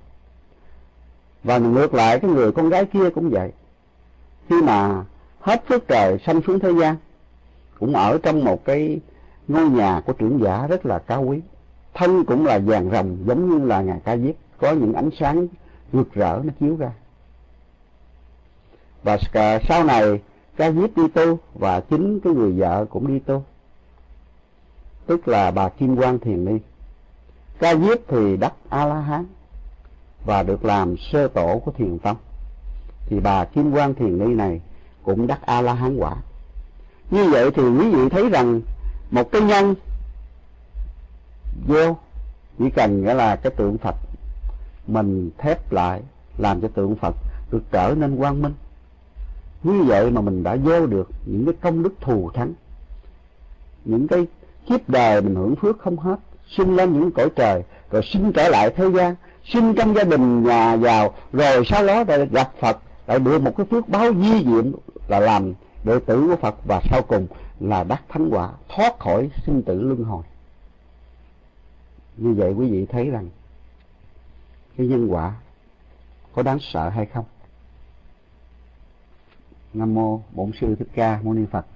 Và ngược lại cái người con gái kia cũng vậy. Khi mà hết phước trời sanh xuống thế gian cũng ở trong một cái ngôi nhà của trưởng giả rất là cao quý. Thân cũng là vàng rồng, giống như là ngài ca diếp, có những ánh sáng rực rỡ nó chiếu ra. Và sau này, ca diếp đi tu và chính cái người vợ cũng đi tu. Tức là bà kim quan thiền ni. Ca diếp thì đắc a la hán và được làm sơ tổ của thiền tông. Thì bà kim quan thiền ni này cũng đắc a la hán quả như vậy thì quý vị thấy rằng một cái nhân vô, chỉ cần nghĩa là cái tượng phật mình thép lại làm cho tượng phật được trở nên quang minh. Như vậy mà mình đã vô được những cái công đức thù thắng, những cái kiếp đời mình hưởng phước không hết, sinh lên những cõi trời, rồi sinh trở lại thế gian, sinh trong gia đình nhà giàu, rồi sau đó lại gặp phật, lại được một cái phước báo di diệm là làm đệ tử của phật và sau cùng là đắc thánh quả, thoát khỏi sinh tử luân hồi. Như vậy quý vị thấy rằng, cái nhân quả có đáng sợ hay không? Nam mô bổn sư thích ca mâu ni phật.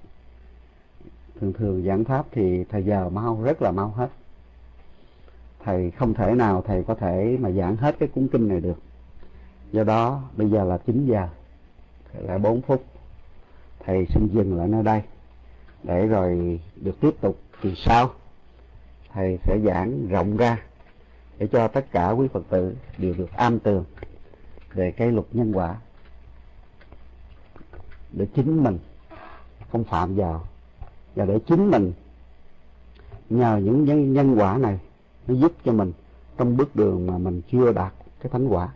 Thường thường giảng pháp thì thầy giờ mau, rất là mau hết. Thầy không thể nào thầy có thể mà giảng hết cái cuốn kinh này được. Do đó, bây giờ là 9 giờ, lại 4 phút thầy xin dừng lại nơi đây để rồi được tiếp tục kỳ sau. Thầy sẽ giảng rộng ra để cho tất cả quý phật tử đều được am tường về cái luật nhân quả để chính mình không phạm vào và để chính mình nhờ những nhân, nhân quả này nó giúp cho mình trong bước đường mà mình chưa đạt cái thánh quả.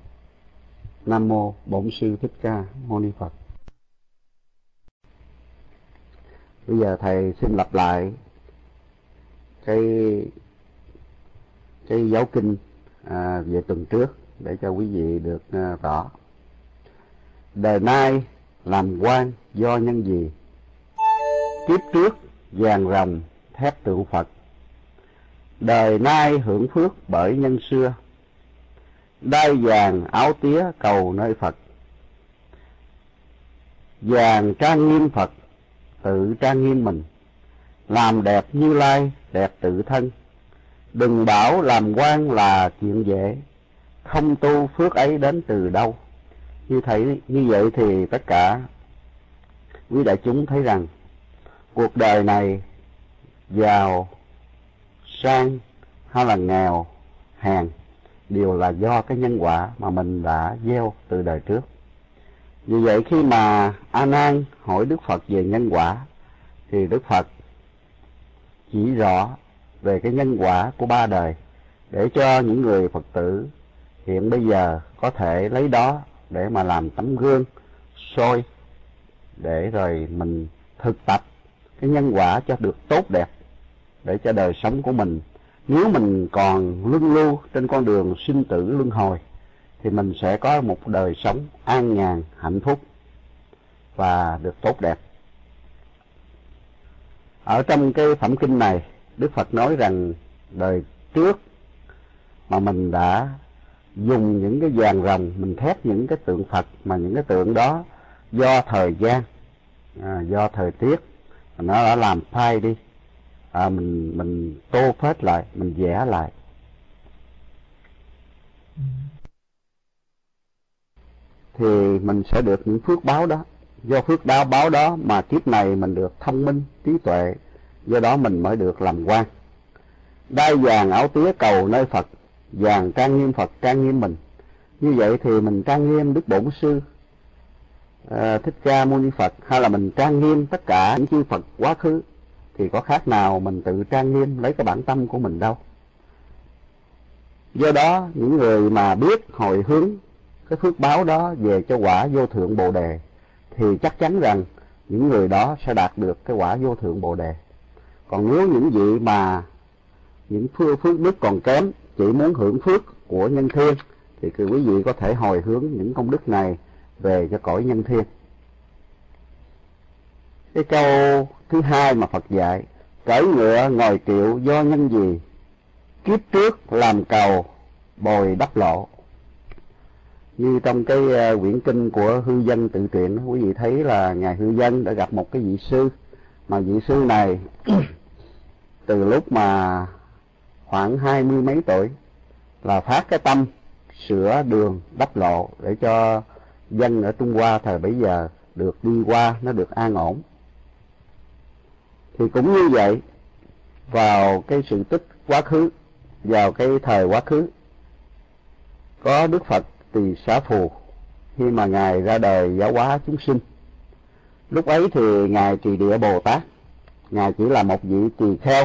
Nam mô bổn sư thích ca mâu ni phật. Bây giờ thầy xin lặp lại cái cái giáo kinh à, về tuần trước để cho quý vị được à, rõ. Đời nay làm quan do nhân gì? Kiếp trước vàng rồng thép tượng phật. Đời nay hưởng phước bởi nhân xưa. Đai vàng áo tía cầu nơi phật. Vàng trang nghiêm phật tự trang nghiêm mình. Làm đẹp như lai, đẹp tự thân. Đừng bảo làm quan là chuyện dễ. Không tu phước ấy đến từ đâu. Như thấy, như vậy thì tất cả quý đại chúng thấy rằng, cuộc đời này giàu, sang hay là nghèo, hèn đều là do cái nhân quả mà mình đã gieo từ đời trước vì vậy khi mà a nan hỏi đức phật về nhân quả, thì đức phật chỉ rõ về cái nhân quả của ba đời để cho những người phật tử hiện bây giờ có thể lấy đó để mà làm tấm gương soi để rồi mình thực tập cái nhân quả cho được tốt đẹp để cho đời sống của mình. Nếu mình còn luân lưu trên con đường sinh tử luân hồi thì mình sẽ có một đời sống an nhàn hạnh phúc và được tốt đẹp. Ở trong cái phẩm kinh này đức phật nói rằng đời trước mà mình đã dùng những cái vàng rồng mình thét những cái tượng phật mà những cái tượng đó do thời gian à, do thời tiết nó đã làm phai đi à, mình mình tô phết lại mình vẽ lại. Ừ thì mình sẽ được những phước báo đó. Do phước báo báo đó mà kiếp này mình được thông minh trí tuệ do đó mình mới được làm quan. Đai vàng áo tía cầu nơi phật vàng trang nghiêm phật trang nghiêm mình. Như vậy thì mình trang nghiêm đức bổn sư à, thích ca mâu ni phật hay là mình trang nghiêm tất cả những chư phật quá khứ thì có khác nào mình tự trang nghiêm lấy cái bản tâm của mình đâu. Do đó những người mà biết hồi hướng cái phước báo đó về cho quả vô thượng bồ đề, thì chắc chắn rằng những người đó sẽ đạt được cái quả vô thượng bồ đề. Còn nếu những vị mà những phước phước đức còn kém, chỉ muốn hưởng phước của nhân thiên, thì quý vị có thể hồi hướng những công đức này về cho cõi nhân thiên. Cái câu thứ hai mà Phật dạy cởi ngựa ngồi kiệu do nhân gì kiếp trước làm cầu, bồi đắp lộ như trong cái uh, quyển kinh của hư dân tự truyện quý vị thấy là ngài hư dân đã gặp một cái vị sư. Mà vị sư này *clears throat* từ lúc mà khoảng hai mươi mấy tuổi là phát cái tâm sửa đường đắp lộ để cho dân ở Trung Hoa thời bấy giờ được đi qua nó được an ổn. Thì cũng như vậy vào cái sự tích quá khứ vào cái thời quá khứ có Đức Phật tỳ xá phù. Khi mà ngài ra đời giáo hóa chúng sinh, lúc ấy thì ngài trì địa bồ tát. Ngài chỉ là một vị tỳ kheo.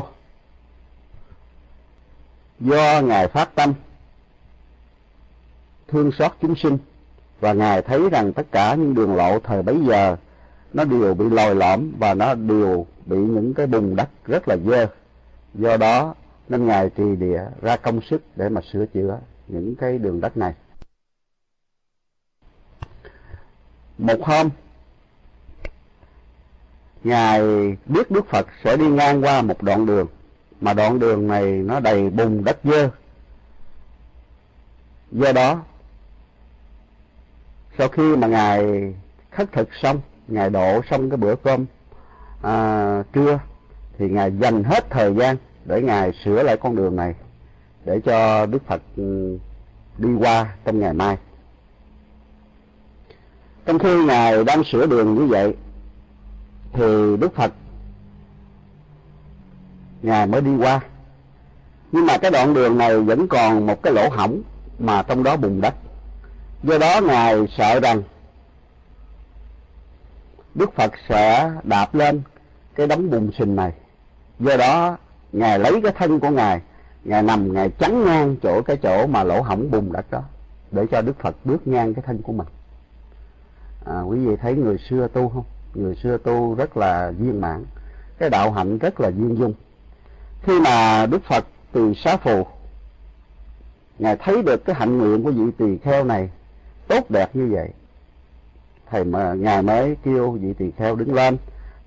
Do ngài phát tâm, thương xót chúng sinh, và ngài thấy rằng tất cả những đường lộ thời bấy giờ, nó đều bị lồi lõm và nó đều bị những cái bùn đất rất là dơ. Do đó, nên ngài trì địa ra công sức để mà sửa chữa những cái đường đất này. Một hôm ngài biết đức phật sẽ đi ngang qua một đoạn đường mà đoạn đường này nó đầy bùn đất dơ. Do đó sau khi mà ngài khất thực xong ngài độ xong cái bữa cơm à, trưa thì ngài dành hết thời gian để ngài sửa lại con đường này để cho đức phật ừ, đi qua trong ngày mai trong khi ngài đang sửa đường như vậy, thì đức phật ngài mới đi qua. Nhưng mà cái đoạn đường này vẫn còn một cái lỗ hổng mà trong đó bùn đất. Do đó ngài sợ rằng đức phật sẽ đạp lên cái đống bùn sình này. Do đó ngài lấy cái thân của ngài ngài nằm, ngài chắn ngang chỗ cái chỗ mà lỗ hổng bùn đất đó, để cho đức phật bước ngang cái thân của mình à, quý vị thấy người xưa tu không? Người xưa tu rất là viên mãn cái đạo hạnh rất là duyên dung. Khi mà đức phật từ xá phù ngài thấy được cái hạnh nguyện của vị tỳ kheo này tốt đẹp như vậy thầy mà ngài mới kêu vị tỳ kheo đứng lên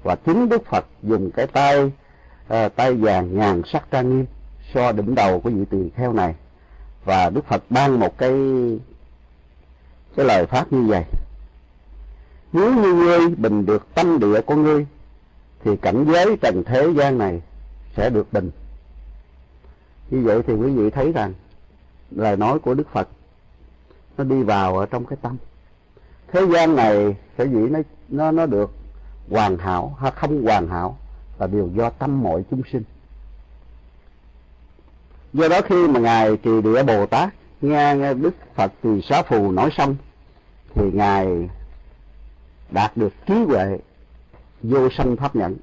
và chính đức phật dùng cái tay à, tay vàng ngàn sắc trang nghiêm so đỉnh đầu của vị tỳ kheo này. Và đức phật ban một cái cái lời phát như vậy nếu như ngươi bình được tâm địa của ngươi thì cảnh giới trần thế gian này sẽ được bình. Như vậy thì quý vị thấy rằng lời nói của đức phật nó đi vào ở trong cái tâm. Thế gian này sở dĩ nó nó nó được hoàn hảo hay không hoàn hảo là điều do tâm mọi chúng sinh. Do đó khi mà ngài trì địa bồ tát nghe, nghe đức phật tỳ xá phù nói xong thì ngài đạt được trí huệ vô sanh pháp nhẫn.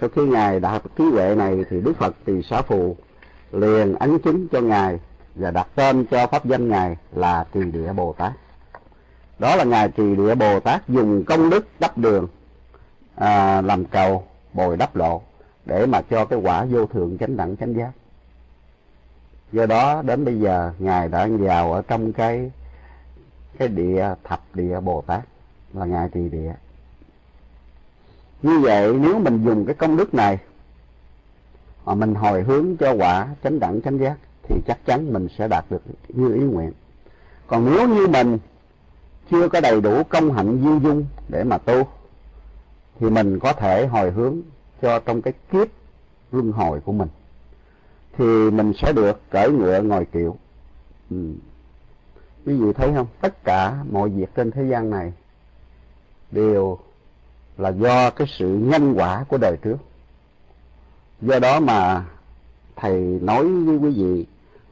Sau khi ngài đạt được trí huệ này thì đức phật tỳ xá phù liền ấn chứng cho ngài và đặt tên cho pháp danh ngài là trì địa bồ tát. Đó là ngài trì địa bồ tát dùng công đức đắp đường à, làm cầu bồi đắp lộ để mà cho cái quả vô thượng chánh đẳng chánh giác. Do đó đến bây giờ ngài đã vào ở trong cái cái địa thập địa bồ tát là ngài trì địa. Như vậy, nếu mình dùng cái công đức này mà mình hồi hướng cho quả chánh đẳng, chánh giác, thì chắc chắn mình sẽ đạt được như ý nguyện. Còn nếu như mình chưa có đầy đủ công hạnh duyên dung để mà tu, thì mình có thể hồi hướng cho trong cái kiếp luân hồi của mình. Thì mình sẽ được cởi ngựa ngồi kiệu. Ừ quý vị thấy không? Tất cả mọi việc trên thế gian này đều là do cái sự nhân quả của đời trước. Do đó mà thầy nói với quý vị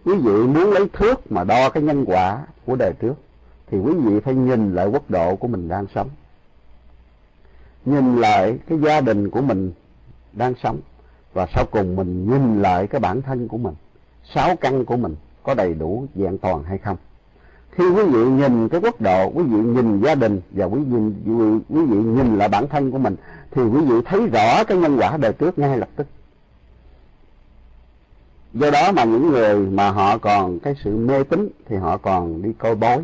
quý vị muốn lấy thước mà đo cái nhân quả của đời trước, thì quý vị phải nhìn lại quốc độ của mình đang sống. Nhìn lại cái gia đình của mình đang sống, và sau cùng mình nhìn lại cái bản thân của mình, sáu căn của mình có đầy đủ vẹn toàn hay không khi quý vị nhìn cái quốc độ quý vị nhìn gia đình và quý vị quý, quý vị nhìn lại bản thân của mình thì quý vị thấy rõ cái nhân quả đời trước ngay lập tức. Do đó mà những người mà họ còn cái sự mê tín thì họ còn đi coi bói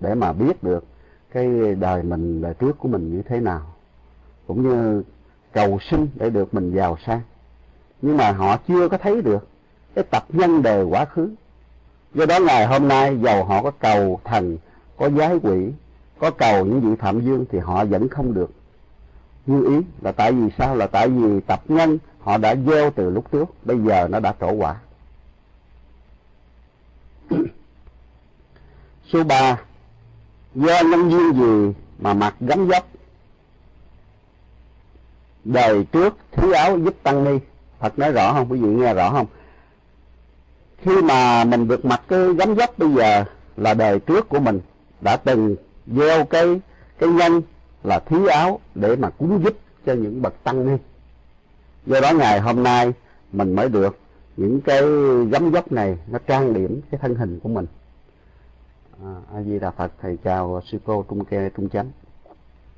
để mà biết được cái đời mình đời trước của mình như thế nào cũng như cầu sinh để được mình giàu sang. Nhưng mà họ chưa có thấy được cái tập nhân đời quá khứ do đó ngày hôm nay giàu họ có cầu thần, có giái quỷ, có cầu những vị phạm dương thì họ vẫn không được. Như ý là tại vì sao? Là tại vì tập nhân họ đã gieo từ lúc trước, bây giờ nó đã trổ quả. *clears throat* Số ba, do nhân duyên gì mà mặc gấm dốc đời trước thiếu áo giúp tăng ni. Phật nói rõ không? Quý vị nghe rõ không? Khi mà mình được mặc cái gấm dốc bây giờ là đời trước của mình đã từng gieo cái cái nhân là thí áo để mà cúng giúp cho những bậc tăng ni. Do đó ngày hôm nay mình mới được những cái gấm dốc này nó trang điểm cái thân hình của mình. À, a di đà phật thầy chào sư cô trung kê trung chánh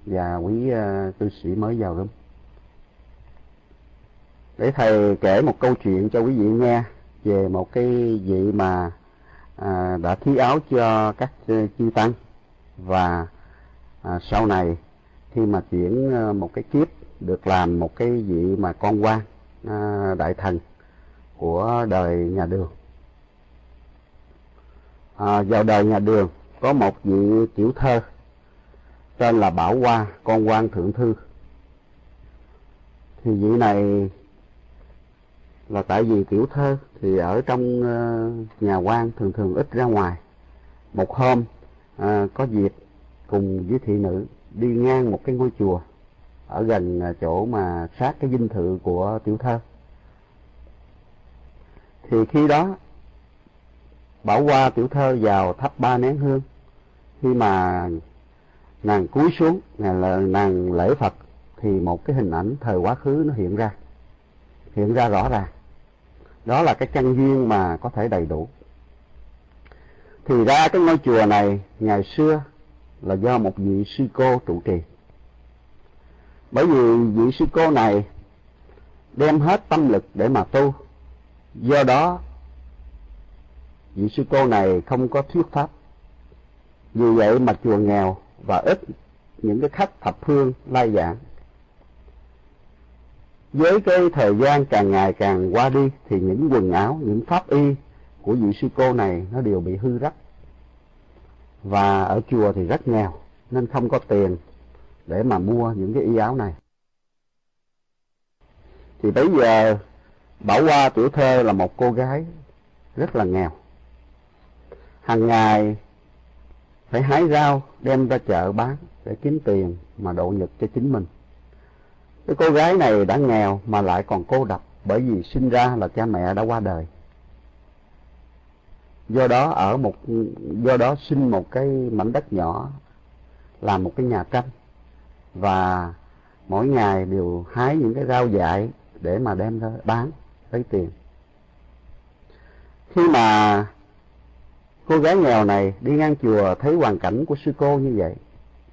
và quý à, uh, cư sĩ mới vào room để thầy kể một câu chuyện cho quý vị nghe về một cái vị mà à, đã thí áo cho các chư tăng. Và à, sau này khi mà chuyển à, một cái kiếp được làm một cái vị mà con quan à, đại thần của đời nhà đường. À, vào đời nhà đường có một vị tiểu thơ tên là bảo hoa con quan thượng thư. Thì vị này là tại vì tiểu thơ thì ở trong ờ, nhà quan thường thường ít ra ngoài. Một hôm à, có dịp cùng với thị nữ đi ngang một cái ngôi chùa ở gần ờ, chỗ mà sát cái dinh thự của tiểu thơ. Thì khi đó bảo qua tiểu thơ vào thắp ba nén hương. Khi mà nàng cúi xuống nàng, nàng lễ phật thì một cái hình ảnh thời quá khứ nó hiện ra hiện ra rõ ràng đó là cái căn duyên mà có thể đầy đủ. Thì ra cái ngôi chùa này ngày xưa là do một vị sư cô trụ trì. Bởi vì vị sư cô này đem hết tâm lực để mà tu. Do đó, vị sư cô này không có thuyết pháp. Vì vậy mà chùa nghèo và ít những cái khách thập phương lai giảng với cái thời gian càng ngày càng qua đi, thì những quần áo, những pháp y của vị sư cô này nó đều bị hư rách. Và ở chùa thì rất nghèo, nên không có tiền để mà mua những cái y áo này. Thì bây giờ, Bảo Hoa Tiểu Thơ là một cô gái rất là nghèo. Hàng ngày phải hái rau đem ra chợ bán để kiếm tiền mà độ nhật cho chính mình cái cô gái này đã nghèo mà lại còn cô độc bởi vì sinh ra là cha mẹ đã qua đời. Do đó ở một, do đó sinh một cái mảnh đất nhỏ làm một cái nhà tranh. Và mỗi ngày đều hái những cái rau dại để mà đem ra bán, lấy tiền. Khi mà cô gái nghèo này đi ngang chùa, thấy hoàn cảnh của sư cô như vậy,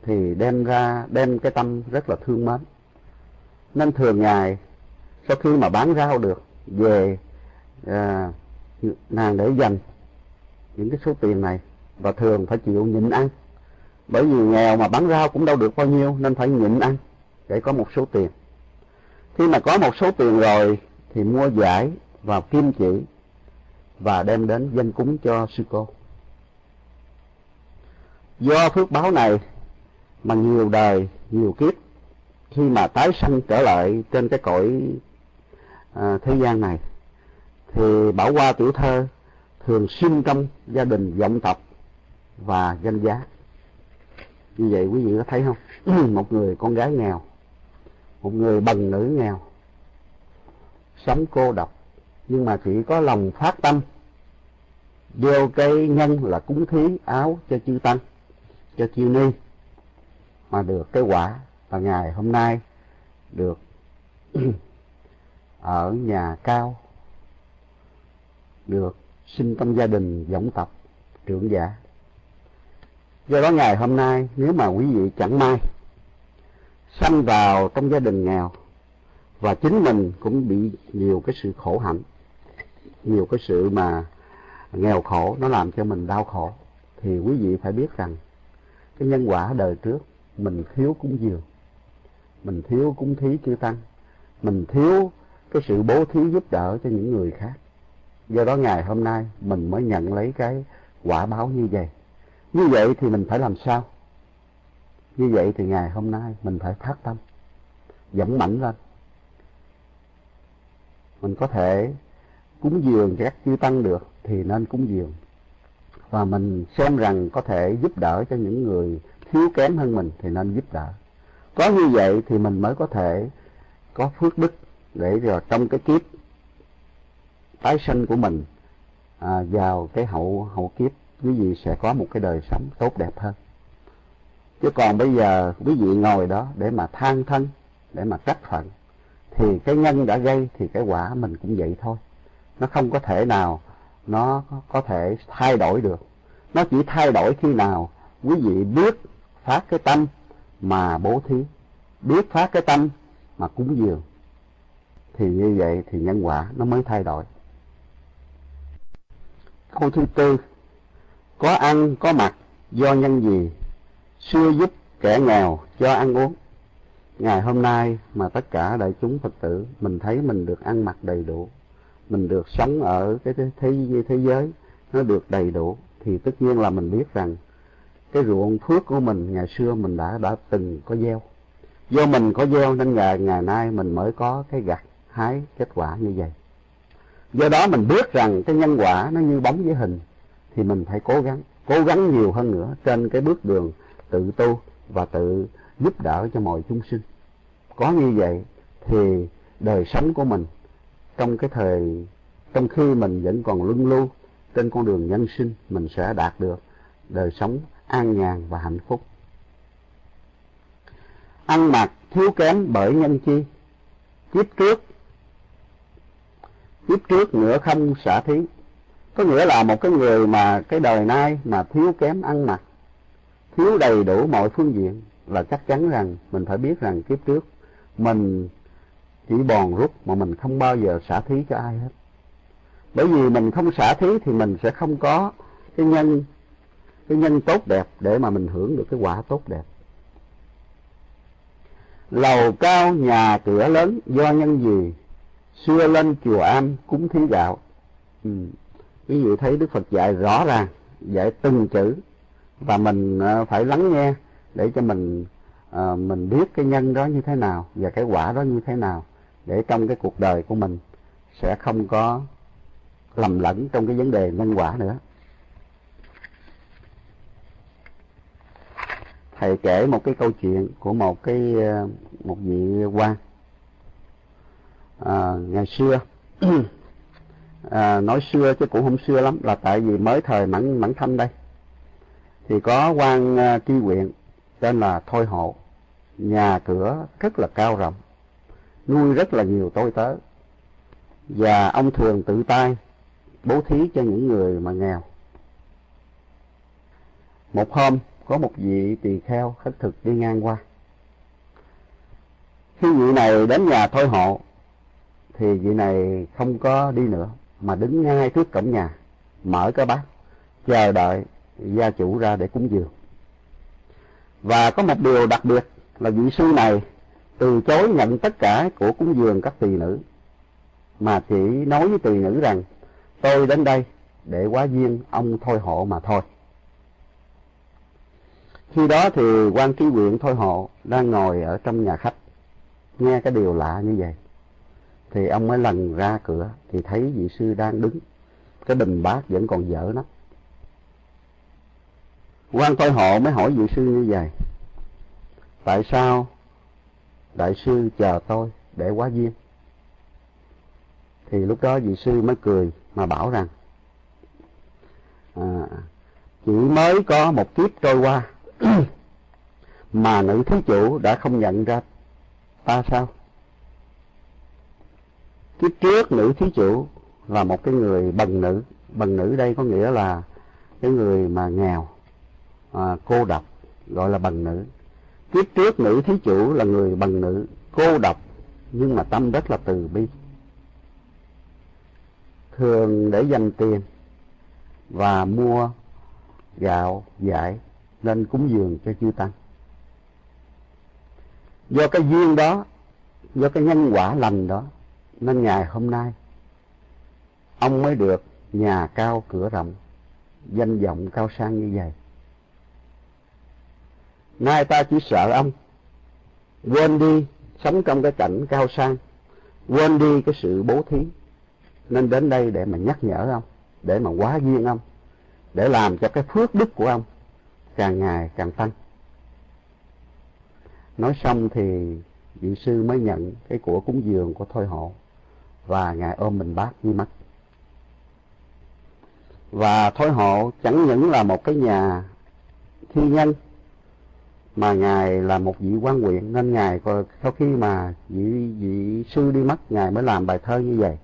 thì đem ra, đem cái tâm rất là thương mến nên thường ngày sau khi mà bán rau được về à, nàng để dành những cái số tiền này và thường phải chịu nhịn ăn. Bởi vì nghèo mà bán rau cũng đâu được bao nhiêu nên phải nhịn ăn để có một số tiền. Khi mà có một số tiền rồi thì mua giải và kim chỉ và đem đến dân cúng cho sư cô. Do phước báo này mà nhiều đời nhiều kiếp khi mà tái sanh trở lại trên cái cõi à, thế gian này thì bảo qua tiểu thơ thường sinh trong gia đình vọng tộc và danh giá. Như vậy quý vị có thấy không? *clears throat* Một người con gái nghèo một người bằng nữ nghèo sống cô độc nhưng mà chỉ có lòng phát tâm gieo cái nhân là cúng thí áo cho chư tăng cho chư ni mà được cái quả và ngày hôm nay được *clears throat* ở nhà cao, được sinh trong gia đình dòng tộc trưởng giả. Do đó ngày hôm nay, nếu mà quý vị chẳng may sanh vào trong gia đình nghèo, và chính mình cũng bị nhiều cái sự khổ hạnh, nhiều cái sự mà nghèo khổ, nó làm cho mình đau khổ, thì quý vị phải biết rằng cái nhân quả đời trước mình thiếu cúng dường mình thiếu cúng thí chư tăng. Mình thiếu cái sự bố thí giúp đỡ cho những người khác. Do đó ngày hôm nay mình mới nhận lấy cái quả báo như vậy. Như vậy thì mình phải làm sao? Như vậy thì ngày hôm nay mình phải phát tâm, dẫn mạnh lên. Mình có thể cúng dường các chư tăng được thì nên cúng dường. Và mình xem rằng có thể giúp đỡ cho những người thiếu kém hơn mình thì nên giúp đỡ có như vậy thì mình mới có thể có phước đức để rồi trong cái kiếp tái sinh của mình à, vào cái hậu hậu kiếp quý vị sẽ có một cái đời sống tốt đẹp hơn. Chứ còn bây giờ quý vị ngồi đó để mà than thân để mà trách phận thì cái nhân đã gây thì cái quả mình cũng vậy thôi. Nó không có thể nào nó có thể thay đổi được. Nó chỉ thay đổi khi nào quý vị biết phát cái tâm mà bố thí biết phát cái tâm mà cúng dường. Thì như vậy thì nhân quả nó mới thay đổi. Câu thứ tư có ăn có mặc do nhân gì? Xưa giúp kẻ nghèo cho ăn uống. Ngày hôm nay mà tất cả đại chúng phật tử mình thấy mình được ăn mặc đầy đủ mình được sống ở cái thế, thế, thế giới nó được đầy đủ thì tất nhiên là mình biết rằng cái ruộng phước của mình ngày xưa mình đã đã từng có gieo. Do mình có gieo nên ngày ngày nay mình mới có cái gặt hái kết quả như vậy. Do đó mình biết rằng cái nhân quả nó như bóng với hình thì mình phải cố gắng cố gắng nhiều hơn nữa trên cái bước đường tự tu và tự giúp đỡ cho mọi chúng sinh. Có như vậy thì đời sống của mình trong cái thời, trong khi mình vẫn còn luân lưu trên con đường nhân sinh mình sẽ đạt được đời sống an nhàn và hạnh phúc. Ăn mặc thiếu kém bởi nhân chi. Kiếp trước kiếp trước nữa không xả thí. Có nghĩa là một cái người mà cái đời nay mà thiếu kém ăn mặc, thiếu đầy đủ mọi phương diện là chắc chắn rằng mình phải biết rằng kiếp trước mình chỉ bòn rút mà mình không bao giờ xả thí cho ai hết. Bởi vì mình không xả thí thì mình sẽ không có cái nhân cái nhân tốt đẹp để mà mình hưởng được cái quả tốt đẹp. Lầu cao nhà cửa lớn do nhân gì? Xưa lên chùa am cúng thí gạo ừ. quý vị thấy đức phật dạy rõ ràng dạy từng chữ. Và mình ờ, phải lắng nghe để cho mình à, mình biết cái nhân đó như thế nào và cái quả đó như thế nào để trong cái cuộc đời của mình sẽ không có lầm lẫn trong cái vấn đề nhân quả nữa. Thầy kể một cái câu chuyện của một cái ờ, một vị quan. À, ngày xưa *clears throat* à, nói xưa chứ cũng không xưa lắm là tại vì mới thời mãn mãn thanh đây. Thì có quan uh, tri huyện tên là thôi hộ. Nhà cửa rất là cao rộng nuôi rất là nhiều tôi tớ. Và ông thường tự tay bố thí cho những người mà nghèo. Một hôm có một vị tỳ kheo khất thực đi ngang qua. Khi vị này đến nhà thôi hộ, thì vị này không có đi nữa, mà đứng ngay trước cổng nhà, mở cái bát, chờ đợi gia chủ ra để cúng dường. Và có một điều đặc biệt là vị sư này từ chối nhận tất cả của cúng dường các tỳ nữ, mà chỉ nói với tỳ nữ rằng, tôi đến đây để quá duyên ông thôi hộ mà thôi khi đó thì quan ký huyện thôi hộ đang ngồi ở trong nhà khách. Nghe cái điều lạ như vậy thì ông mới lần ra cửa thì thấy vị sư đang đứng. Cái bình bát vẫn còn dở nắp quan thôi hộ mới hỏi vị sư như vậy tại sao đại sư chờ tôi để quá duyên? Thì lúc đó vị sư mới cười mà bảo rằng à, chỉ mới có một kiếp trôi qua *clears throat* mà nữ thí chủ đã không nhận ra ta sao? Kiếp trước nữ thí chủ là một cái người bần nữ. Bần nữ đây có nghĩa là cái người mà nghèo à, cô độc gọi là bần nữ. Kiếp trước nữ thí chủ là người bần nữ cô độc nhưng mà tâm rất là từ bi. Thường để dành tiền và mua gạo giải nên cúng dường cho chư tăng. Do cái duyên đó, do cái nhân quả lành đó, nên ngày hôm nay, ông mới được nhà cao cửa rộng, danh vọng cao sang như vậy. Nay ta chỉ sợ ông, quên đi sống trong cái cảnh cao sang, quên đi cái sự bố thí, nên đến đây để mà nhắc nhở ông, để mà quá duyên ông, để làm cho cái phước đức của ông càng ngày càng tăng. Nói xong thì vị sư mới nhận cái của cúng dường của thôi hộ và ngài ôm mình bác đi mất và thôi hộ chẳng những là một cái nhà thi nhân, mà ngài là một vị quan huyện nên ngài sau khi mà vị vị sư đi mất, ngài mới làm bài thơ như vậy.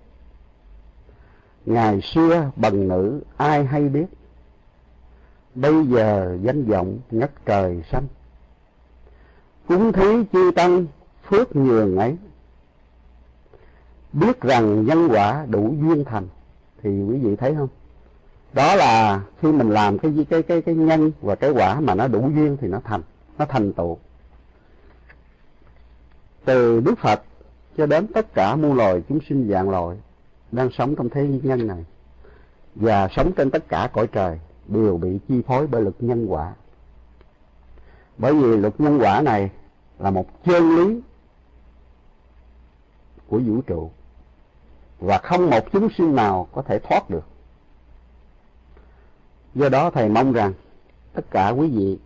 Ngày xưa bần nữ ai hay biết bây giờ danh vọng ngất trời xanh. Cúng thí chư tăng phước nhường ấy. Biết rằng nhân quả đủ duyên thành, thì quý vị thấy không? Đó là khi mình làm cái cái cái cái nhân và cái quả mà nó đủ duyên thì nó thành nó thành tựu. Từ đức phật cho đến tất cả muôn loài chúng sinh dạng loài đang sống trong thế nhân này và sống trên tất cả cõi trời đều bị chi phối bởi luật nhân quả. Bởi vì luật nhân quả này là một chân lý của vũ trụ và không một chúng sinh nào có thể thoát được. Do đó thầy mong rằng tất cả quý vị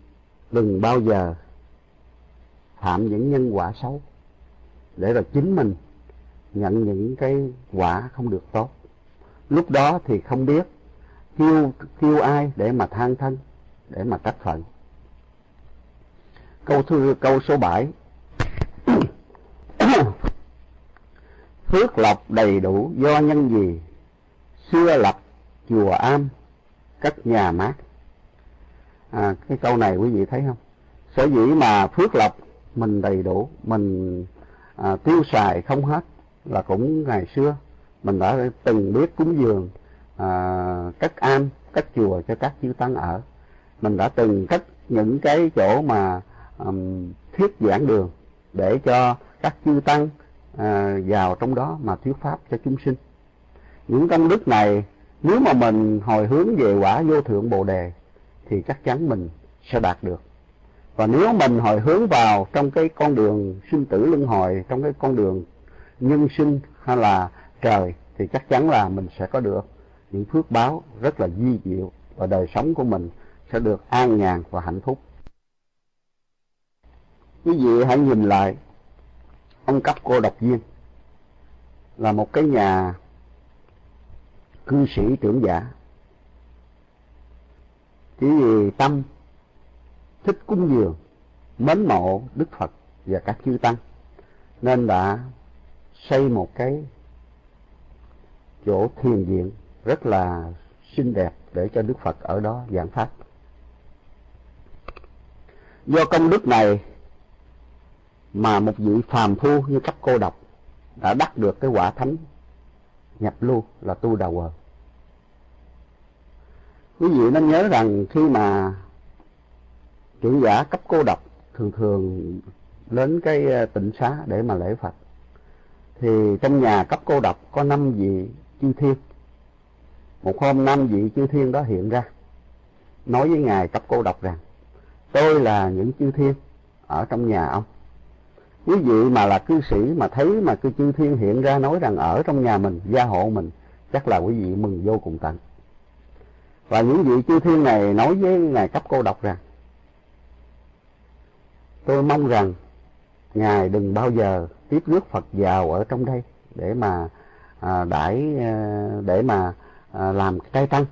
đừng bao giờ phạm những nhân quả xấu để rồi chính mình nhận những cái quả không được tốt. Lúc đó thì không biết kêu kêu ai để mà than thân để mà trách phận. Câu thư câu số 7 *coughs* phước lộc đầy đủ do nhân gì? Xưa lập chùa am cất nhà mát. À, cái câu này quý vị thấy không? Sở dĩ mà phước lộc mình đầy đủ mình à, tiêu xài không hết là cũng ngày xưa. Mình đã từng biết cúng dường à, cất am cất chùa cho các chư tăng ở. Mình đã từng cất những cái chỗ mà um, thuyết giảng đường để cho các chư tăng à, vào trong đó mà thuyết pháp cho chúng sinh. Những công đức này nếu mà mình hồi hướng về quả vô thượng bồ đề thì chắc chắn mình sẽ đạt được. Và nếu mình hồi hướng vào trong cái con đường sinh tử luân hồi trong cái con đường nhân sinh hay là trời thì chắc chắn là mình sẽ có được những phước báo rất là di diệu và đời sống của mình sẽ được an nhàn và hạnh phúc. Quý vị hãy nhìn lại ông cấp cô độc viên, là một cái nhà cư sĩ trưởng giả. Chỉ vì tâm thích cúng dường, mến mộ đức phật và các chư tăng, nên đã xây một cái chỗ thiền viện rất là xinh đẹp để cho đức phật ở đó giảng pháp. Do công đức này mà một vị phàm phu như cấp cô độc đã đắc được cái quả thánh nhập lưu là tu đà quờ. Quý vị nên nhớ rằng khi mà trưởng giả cấp cô độc thường thường đến cái ờ, tịnh xá để mà lễ Phật, thì trong nhà cấp cô độc có năm vị chư thiên một hôm năm vị chư thiên đó hiện ra nói với ngài cấp cô độc rằng tôi là những chư thiên ở trong nhà ông. Quý vị mà là cư sĩ mà thấy mà cư chư thiên hiện ra nói rằng ở trong nhà mình gia hộ mình chắc là quý vị mừng vô cùng tận. Và những vị chư thiên này nói với ngài cấp cô độc rằng tôi mong rằng ngài đừng bao giờ tiếp rước phật vào ở trong đây để mà à, đãi à, để mà à, làm trai tăng.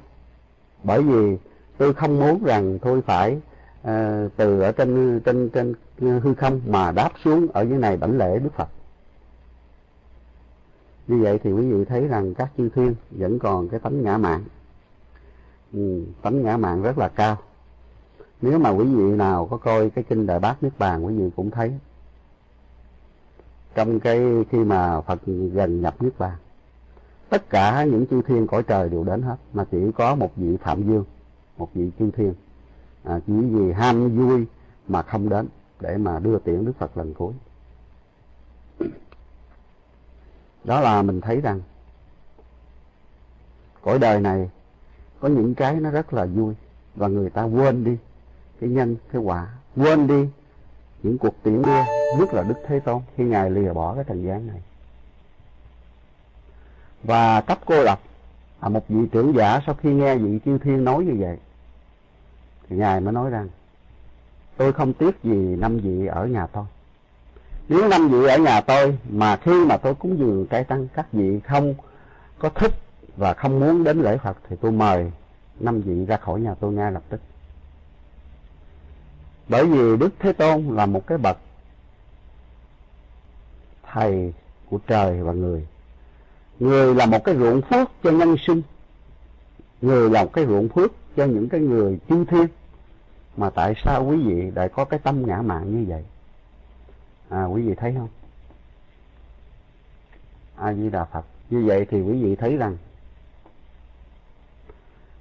Bởi vì tôi không muốn rằng tôi phải à, từ ở trên trên trên hư không mà đáp xuống ở dưới này đảnh lễ đức phật. Như vậy thì quý vị thấy rằng các chư thiên vẫn còn cái tánh ngã mạn. Ừ, tánh ngã mạn rất là cao. Nếu mà quý vị nào có coi cái kinh đại bát niết bàn quý vị cũng thấy. Trong cái khi mà phật gần nhập niết bàn tất cả những chư thiên cõi trời đều đến hết mà chỉ có một vị phạm dương một vị chư thiên. À, chỉ vì ham vui mà không đến để mà đưa tiễn đức phật lần cuối. Đó là mình thấy rằng cõi đời này có những cái nó rất là vui và người ta quên đi cái nhân cái quả quên đi những cuộc tiễn đưa nhất là đức thế tôn khi ngài lìa bỏ cái trần gian này và cấp cô độc. À, một vị trưởng giả sau khi nghe vị chiêu thiên nói như vậy thì ngài mới nói rằng tôi không tiếc gì năm vị ở nhà tôi. Nếu năm vị ở nhà tôi mà khi mà tôi cúng dường cái tăng các vị không có thích và không muốn đến lễ phật thì tôi mời năm vị ra khỏi nhà tôi ngay lập tức. Bởi vì đức thế tôn là một cái bậc thầy của trời và người người là một cái ruộng phước cho nhân sinh. Người là một cái ruộng phước cho những cái người chư thiên. Mà tại sao quý vị lại có cái tâm ngã mạn như vậy? À quý vị thấy không? A di đà phật. Như vậy thì quý vị thấy rằng,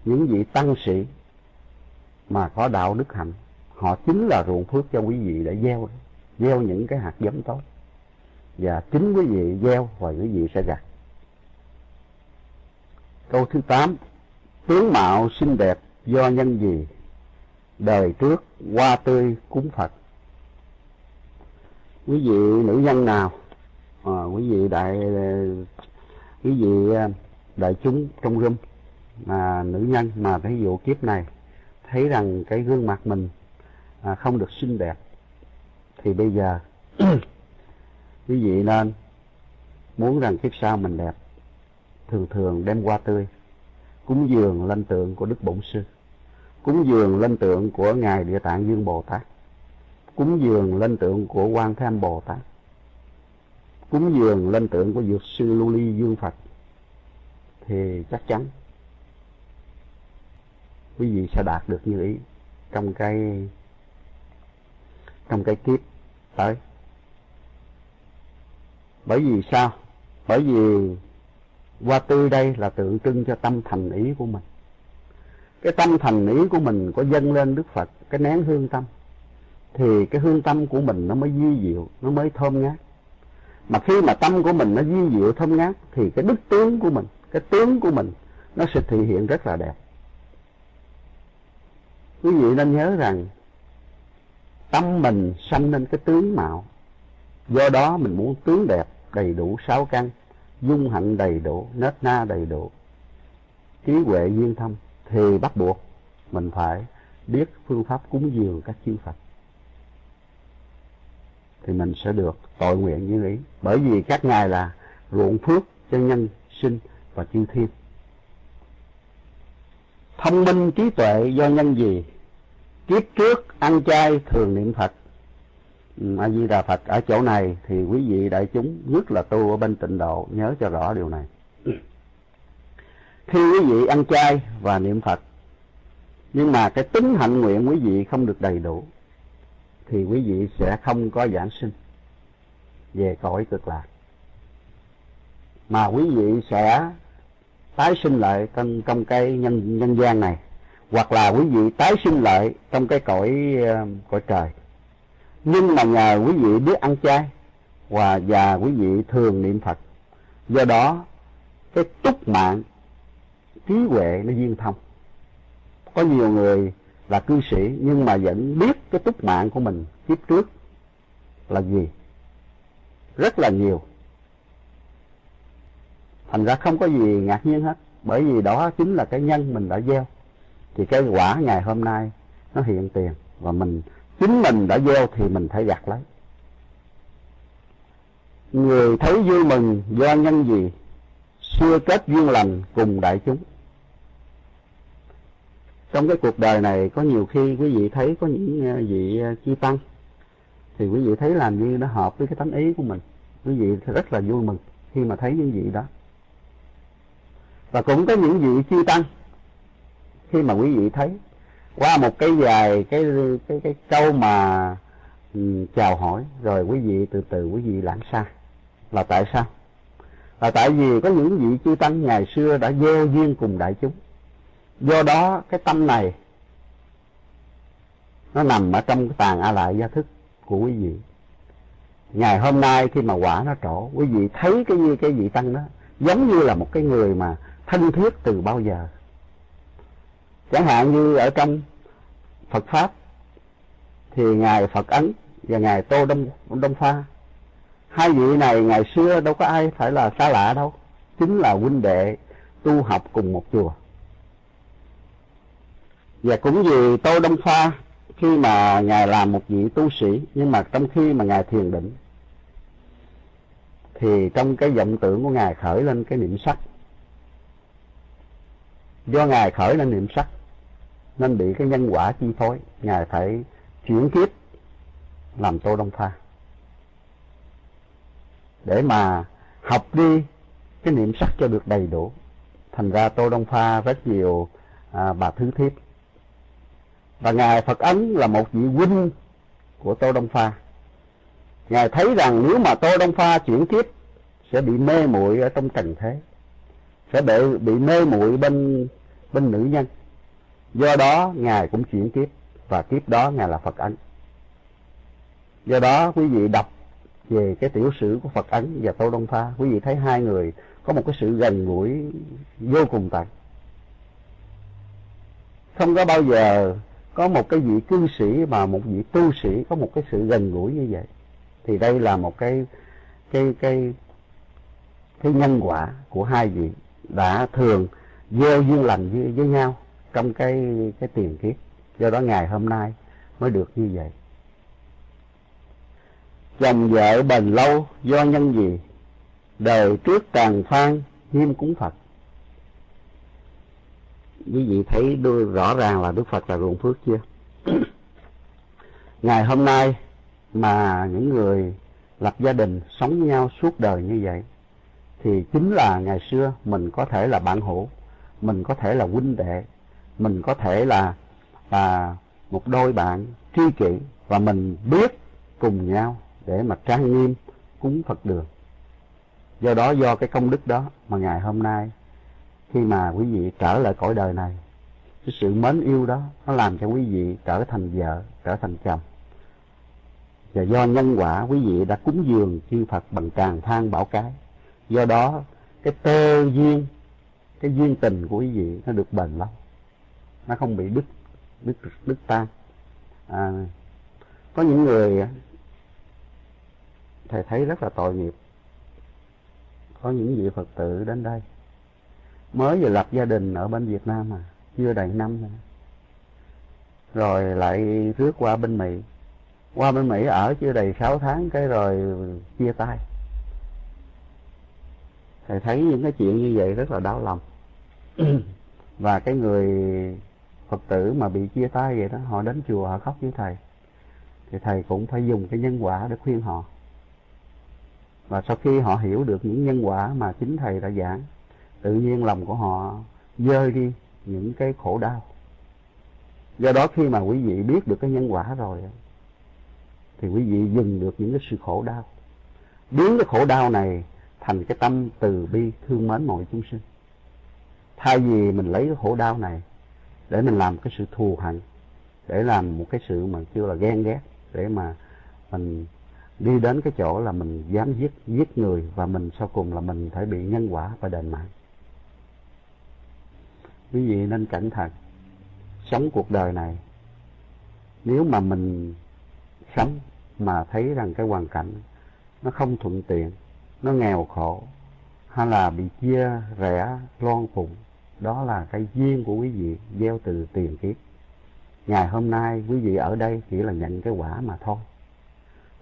những vị tăng sĩ mà có đạo đức hạnh, họ chính là ruộng phước cho quý vị để gieo gieo những cái hạt giống tốt. Và chính quý vị gieo, và quý vị sẽ gặt câu thứ tám tướng mạo xinh đẹp do nhân gì? Đời trước hoa tươi cúng phật. Quý vị nữ nhân nào? À, quý vị đại quý vị à, đại chúng trong râm mà nữ nhân mà thấy vụ kiếp này thấy rằng cái gương mặt mình à, không được xinh đẹp thì bây giờ *clears throat* quý vị nên muốn rằng kiếp sau mình đẹp thường thường đem hoa tươi. Cúng dường lên tượng của đức bổn sư. Cúng dường lên tượng của ngài địa tạng dương bồ tát. Cúng dường lên tượng của quan tham bồ tát. Cúng dường lên tượng của dược sư lưu ly dương phật. Thì chắc chắn quý vị sẽ đạt được như ý trong cái trong cái kiếp tới. Bởi vì sao? Bởi vì hoa tươi đây là tượng trưng cho tâm thành ý của mình. Cái tâm thành ý của mình có dâng lên đức phật, cái nén hương tâm, thì cái hương tâm của mình nó mới di diệu, nó mới thơm ngát. Mà khi mà tâm của mình nó di diệu, thơm ngát, thì cái đức tướng của mình, cái tướng của mình nó sẽ thể hiện rất là đẹp. Quý vị nên nhớ rằng, tâm mình sanh nên cái tướng mạo. Do đó mình muốn tướng đẹp, đầy đủ, sáu căn dung hạnh đầy đủ, nết na đầy đủ. Trí huệ duyên thâm thì bắt buộc mình phải biết phương pháp cúng dường các chư Phật. Thì mình sẽ được tội nguyện như ý. Bởi vì các ngài là ruộng phước cho nhân sinh và chư thiên. Thông minh trí tuệ do nhân gì kiếp trước ăn chay thường niệm phật a di đà phật, ở chỗ này thì quý vị đại chúng nhất là tu ở bên tịnh độ, nhớ cho rõ điều này. Khi quý vị ăn chay và niệm phật, nhưng mà cái tính hạnh nguyện quý vị không được đầy đủ, thì quý vị sẽ không có giảng sinh, về cõi cực lạc. Mà quý vị sẽ tái sinh lại trong trong cái nhân nhân gian này, hoặc là quý vị tái sinh lại trong cái cõi ờ, cõi trời nhưng mà nhờ quý vị biết ăn chay và và quý vị thường niệm Phật. Do đó, cái túc mạng, trí huệ nó viên thông. Có nhiều người là cư sĩ nhưng mà vẫn biết cái túc mạng của mình kiếp trước là gì. Rất là nhiều. Thành ra không có gì ngạc nhiên hết. Bởi vì đó chính là cái nhân mình đã gieo. Thì cái quả ngày hôm nay nó hiện tiền và mình chính mình đã gieo thì mình phải gặt lấy. Người thấy vui mừng do nhân gì, xưa kết duyên lành cùng đại chúng. Trong cái cuộc đời này, có nhiều khi quý vị thấy có những ờ, vị ờ, chi tăng, thì quý vị thấy làm như nó hợp với cái tánh ý của mình. Quý vị rất là vui mừng khi mà thấy những vị đó. Và cũng có những vị chi tăng, khi mà quý vị thấy qua một cái vài cái cái cái câu mà um, chào hỏi. Rồi quý vị từ từ quý vị lãng xa. Là tại sao? Là tại vì có những vị chư tăng ngày xưa đã gieo duyên cùng đại chúng. Do đó cái tâm này nó nằm ở trong cái tàn a lại gia thức của quý vị. Ngày hôm nay khi mà quả nó trổ quý vị thấy cái như cái vị tăng đó giống như là một cái người mà thân thiết từ bao giờ chẳng hạn như ở trong Phật pháp, thì ngài Phật ấn và ngài Tô Đông Đông Pha. Hai vị này ngày xưa đâu có ai phải là xa lạ đâu, chính là huynh đệ tu học cùng một chùa. Và cũng vì Tô Đông Pha, khi mà ngài làm một vị tu sĩ, nhưng mà trong khi mà ngài thiền định, thì trong cái vọng tưởng của ngài khởi lên cái niệm sắc. Do ngài khởi lên niệm sắc nên bị cái nhân quả chi phối. Ngài phải chuyển kiếp làm tô đông pha để mà học đi cái niệm sắc cho được đầy đủ. Thành ra tô đông pha rất nhiều à, bà thứ thiếp. Và ngài phật ấn là một vị huynh của tô đông pha ngài thấy rằng nếu mà tô đông pha chuyển kiếp sẽ bị mê muội ở trong trần thế. Sẽ bị bị mê muội bên bên nữ nhân do đó ngài cũng chuyển kiếp và kiếp đó ngài là phật ấn do đó quý vị đọc về cái tiểu sử của phật ấn và tô đông pha quý vị thấy hai người có một cái sự gần gũi vô cùng tận. Không có bao giờ có một cái vị cư sĩ mà một vị tu sĩ có một cái sự gần gũi như vậy. Thì đây là một cái cái cái cái nhân quả của hai vị đã thường gieo duyên lành với, với nhau trong cái cái tiền kiếp. Do đó ngày hôm nay mới được như vậy. Chồng vợ bền lâu do nhân gì đời trước tràn phan nghiêm cúng phật. Quý vị thấy đưa rõ ràng là đức phật là ruộng phước chưa? *coughs* Ngày hôm nay mà những người lập gia đình sống với nhau suốt đời như vậy, thì chính là ngày xưa mình có thể là bạn hữu, mình có thể là huynh đệ mình có thể là là một đôi bạn tri kỷ và mình biết cùng nhau để mà trang nghiêm cúng Phật đường. Do đó do cái công đức đó mà ngày hôm nay khi mà quý vị trở lại cõi đời này, cái sự mến yêu đó nó làm cho quý vị trở thành vợ, trở thành chồng. Và do nhân quả quý vị đã cúng dường chư Phật bằng tràng than bảo cái. Do đó cái tơ duyên, cái duyên tình của quý vị nó được bền lâu. Nó không bị đứt, đứt, đứt tan. À, có những người à, thầy thấy rất là tội nghiệp. Có những vị phật tử đến đây. Mới vừa lập gia đình ở bên việt nam mà chưa đầy năm nữa. Rồi lại rước qua bên mỹ. Qua bên mỹ ở chưa đầy sáu tháng cái rồi chia tay. Thầy thấy những cái chuyện như vậy rất là đau lòng. *clears throat* Và cái người phật tử mà bị chia tay vậy đó, họ đến chùa, họ khóc với thầy. Thì thầy cũng phải dùng cái nhân quả để khuyên họ. Và sau khi họ hiểu được những nhân quả mà chính thầy đã giảng, tự nhiên lòng của họ dơi đi những cái khổ đau. Do đó khi mà quý vị biết được cái nhân quả rồi thì quý vị dừng được những cái sự khổ đau. Biến cái khổ đau này thành cái tâm từ bi thương mến mọi chúng sinh. Thay vì mình lấy cái khổ đau này để mình làm cái sự thù hận, để làm một cái sự mà kêu là ghen ghét, để mà mình đi đến cái chỗ là mình dám giết giết người và mình sau cùng là mình phải bị nhân quả và đền mạng. Quý vị nên cẩn thận sống cuộc đời này. Nếu mà mình sống mà thấy rằng cái hoàn cảnh nó không thuận tiện, nó nghèo khổ, hay là bị chia rẽ, loan phụng đó là cái duyên của quý vị gieo từ tiền kiếp. Ngày hôm nay quý vị ở đây chỉ là nhận cái quả mà thôi.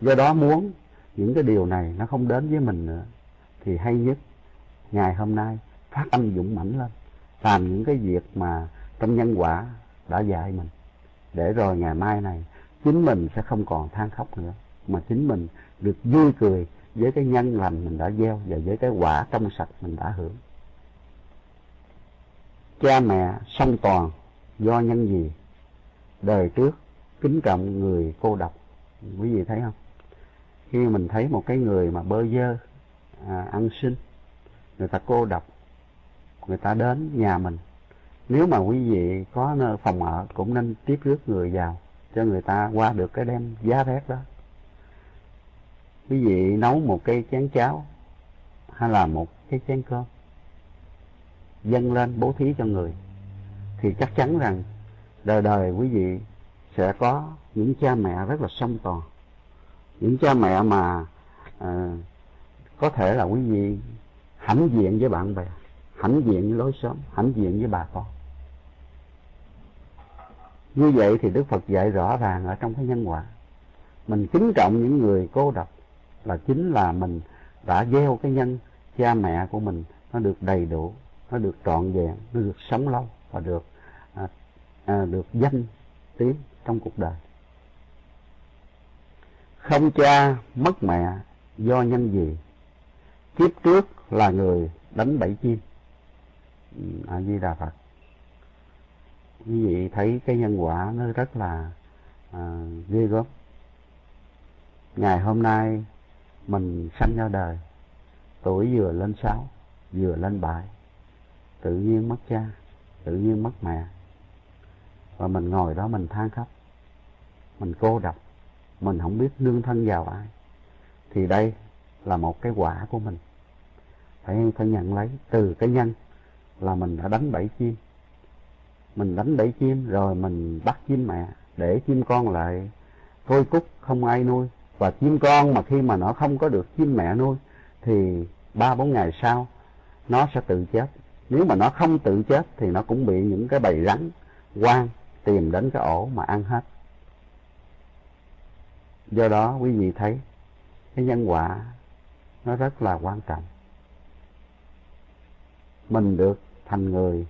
Do đó muốn những cái điều này nó không đến với mình nữa, thì hay nhất ngày hôm nay phát âm dũng mãnh lên, làm những cái việc mà trong nhân quả đã dạy mình, để rồi ngày mai này chính mình sẽ không còn than khóc nữa, mà chính mình được vui cười với cái nhân lành mình đã gieo và với cái quả trong sạch mình đã hưởng cha mẹ song toàn do nhân gì? Đời trước kính trọng người cô độc. Quý vị thấy không? Khi mình thấy một cái người mà bơ vơ à, ăn xin người ta cô độc người ta đến nhà mình nếu mà quý vị có nơi phòng ở cũng nên tiếp rước người vào cho người ta qua được cái đêm giá rét đó. Quý vị nấu một cái chén cháo hay là một cái chén cơm dâng lên bố thí cho người thì chắc chắn rằng đời đời quý vị sẽ có những cha mẹ rất là song toàn. Những cha mẹ mà à, có thể là quý vị hãnh diện với bạn bè hãnh diện với lối xóm hãnh diện với bà con. Như vậy thì đức phật dạy rõ ràng ở trong cái nhân quả. Mình kính trọng những người cô độc là chính là mình đã gieo cái nhân cha mẹ của mình nó được đầy đủ nó được trọn vẹn nó được sống lâu và được à, à, được danh tiếng trong cuộc đời. Không cha mất mẹ do nhân gì kiếp trước là người đánh bẫy chim. Ừ, A di đà phật. Quý vị thấy cái nhân quả nó rất là à, ghê gớm. Ngày hôm nay mình sanh ra đời tuổi vừa lên sáu vừa lên bảy tự nhiên mất cha, tự nhiên mất mẹ. Và mình ngồi đó mình than khóc. Mình cô độc. Mình không biết nương thân vào ai. Thì đây là một cái quả của mình. Phải phải nhận lấy. Từ cái nhân là mình đã đánh bẫy chim. Mình đánh bẫy chim rồi mình bắt chim mẹ để chim con lại. Thôi cúc, không ai nuôi. Và chim con mà khi mà nó không có được chim mẹ nuôi thì ba bốn ngày sau, nó sẽ tự chết nếu mà nó không tự chết thì nó cũng bị những cái bầy rắn, quang tìm đến cái ổ mà ăn hết. Do đó quý vị thấy cái nhân quả nó rất là quan trọng. Mình được thành người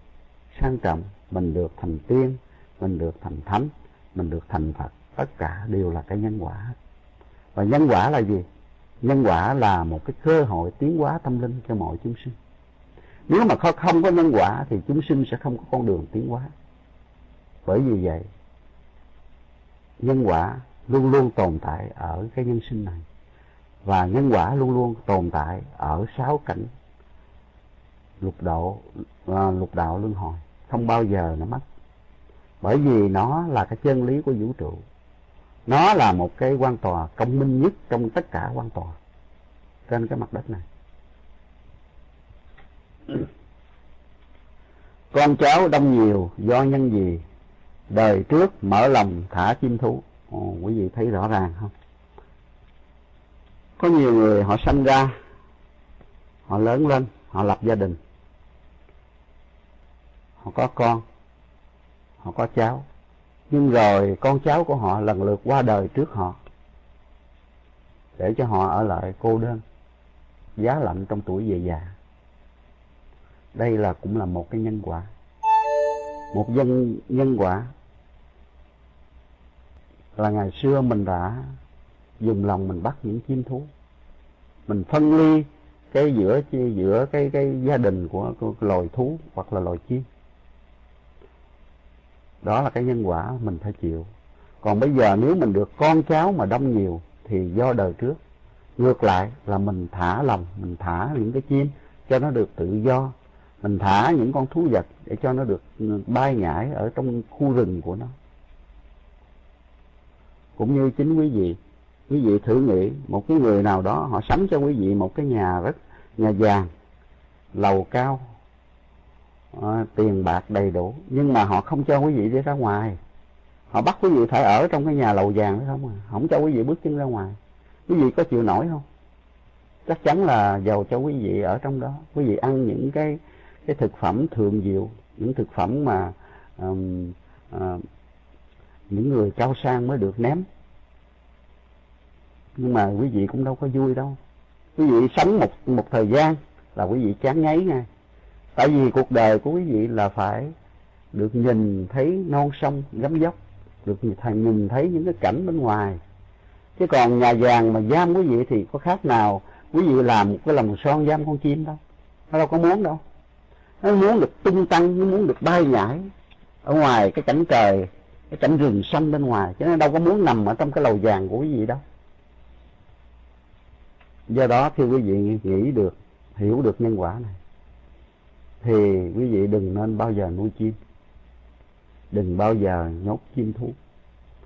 sang trọng, mình được thành tiên, mình được thành thánh, mình được thành phật, tất cả đều là cái nhân quả. Và nhân quả là gì? Nhân quả là một cái cơ hội tiến hóa tâm linh cho mọi chúng sinh nếu mà không có nhân quả thì chúng sinh sẽ không có con đường tiến hóa. Bởi vì vậy nhân quả luôn luôn tồn tại ở cái nhân sinh này. Và nhân quả luôn luôn tồn tại ở sáu cảnh lục độ à, lục đạo luân hồi. Không bao giờ nó mất. Bởi vì nó là cái chân lý của vũ trụ. Nó là một cái quan tòa công minh nhất trong tất cả quan tòa trên cái mặt đất này con cháu đông nhiều do nhân gì đời trước mở lòng thả chim thú. Ồ, quý vị thấy rõ ràng không? Có nhiều người họ sanh ra họ lớn lên họ lập gia đình. Họ có con họ có cháu. Nhưng rồi con cháu của họ lần lượt qua đời trước họ để cho họ ở lại cô đơn giá lạnh trong tuổi về già đây là cũng là một cái nhân quả. Một nhân nhân quả. Là ngày xưa mình đã dùng lòng mình bắt những chim thú. Mình phân ly cái giữa giữa cái cái gia đình của, của loài thú hoặc là loài chim. Đó là cái nhân quả mình phải chịu. Còn bây giờ nếu mình được con cháu mà đông nhiều thì do đời trước. Ngược lại là mình thả lòng mình thả những cái chim cho nó được tự do mình thả những con thú vật để cho nó được bay nhảy ở trong khu rừng của nó. Cũng như chính quý vị quý vị thử nghĩ một cái người nào đó họ sắm cho quý vị một cái nhà rất nhà vàng lầu cao à, tiền bạc đầy đủ nhưng mà họ không cho quý vị đi ra ngoài. Họ bắt quý vị phải ở trong cái nhà lầu vàng đó không à? Không cho quý vị bước chân ra ngoài. Quý vị có chịu nổi không? Chắc chắn là giàu cho quý vị ở trong đó. Quý vị ăn những cái cái thực phẩm thượng diệu những thực phẩm mà um, uh, những người cao sang mới được ném. Nhưng mà quý vị cũng đâu có vui đâu. Quý vị sống một một thời gian là quý vị chán ngấy ngay tại vì cuộc đời của quý vị là phải được nhìn thấy non sông gấm dốc được thầy nhìn thấy những cái cảnh bên ngoài. Chứ còn nhà vàng mà giam quý vị thì có khác nào. Quý vị làm một cái lồng son giam con chim đâu. Nó đâu có muốn đâu nó muốn được tung tăng, nó muốn được bay nhảy ở ngoài cái cảnh trời, cái cảnh rừng xanh bên ngoài. Chứ nó đâu có muốn nằm ở trong cái lầu vàng của cái gì đâu. Do đó khi quý vị, nghĩ được, hiểu được nhân quả này, thì quý vị đừng nên bao giờ nuôi chim. Đừng bao giờ nhốt chim thú.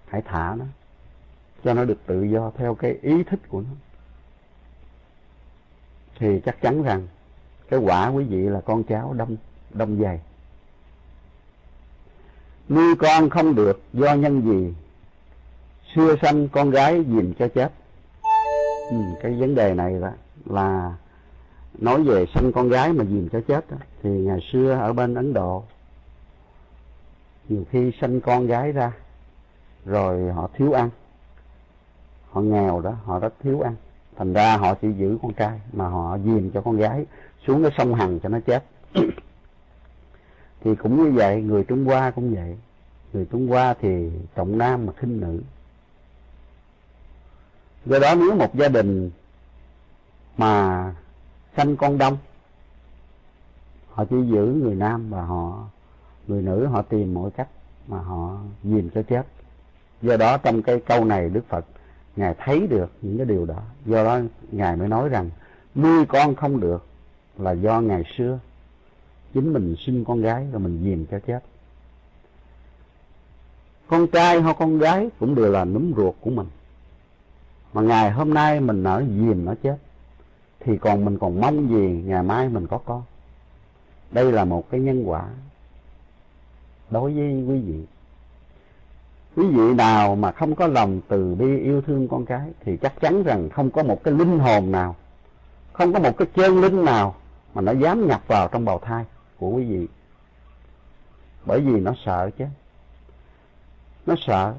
Hãy thả nó, cho nó được tự do theo cái ý thích của nó. Thì chắc chắn rằng cái quả quý vị là con cháu đông đông dày. Nuôi con không được do nhân gì xưa sanh con gái dìm cho chết. Ừ, cái vấn đề này đó là nói về sanh con gái mà dìm cho chết đó, thì ngày xưa ở bên ấn độ nhiều khi sanh con gái ra rồi họ thiếu ăn. Họ nghèo đó họ rất thiếu ăn. Thành ra họ chỉ giữ con trai mà họ dìm cho con gái xuống cái sông hằng cho nó chết. Thì cũng như vậy, người trung hoa cũng vậy. Người trung hoa thì trọng nam mà khinh nữ. Do đó nếu một gia đình mà sanh con đông, họ chỉ giữ người nam và họ, người nữ, họ tìm mọi cách mà họ dìm cho chết. Do đó trong cái câu này đức phật, ngài thấy được những cái điều đó. Do đó ngài mới nói rằng, nuôi con không được là do ngày xưa chính mình sinh con gái rồi mình dìm cho chết. Con trai hoặc con gái cũng đều là núm ruột của mình. Mà ngày hôm nay mình ở dìm nó chết, thì còn mình còn mong gì ngày mai mình có con? Đây là một cái nhân quả đối với quý vị. Quý vị nào mà không có lòng từ bi yêu thương con cái, thì chắc chắn rằng không có một cái linh hồn nào, không có một cái chân linh nào mà nó dám nhập vào trong bào thai của quý vị. Bởi vì nó sợ chứ. Nó sợ.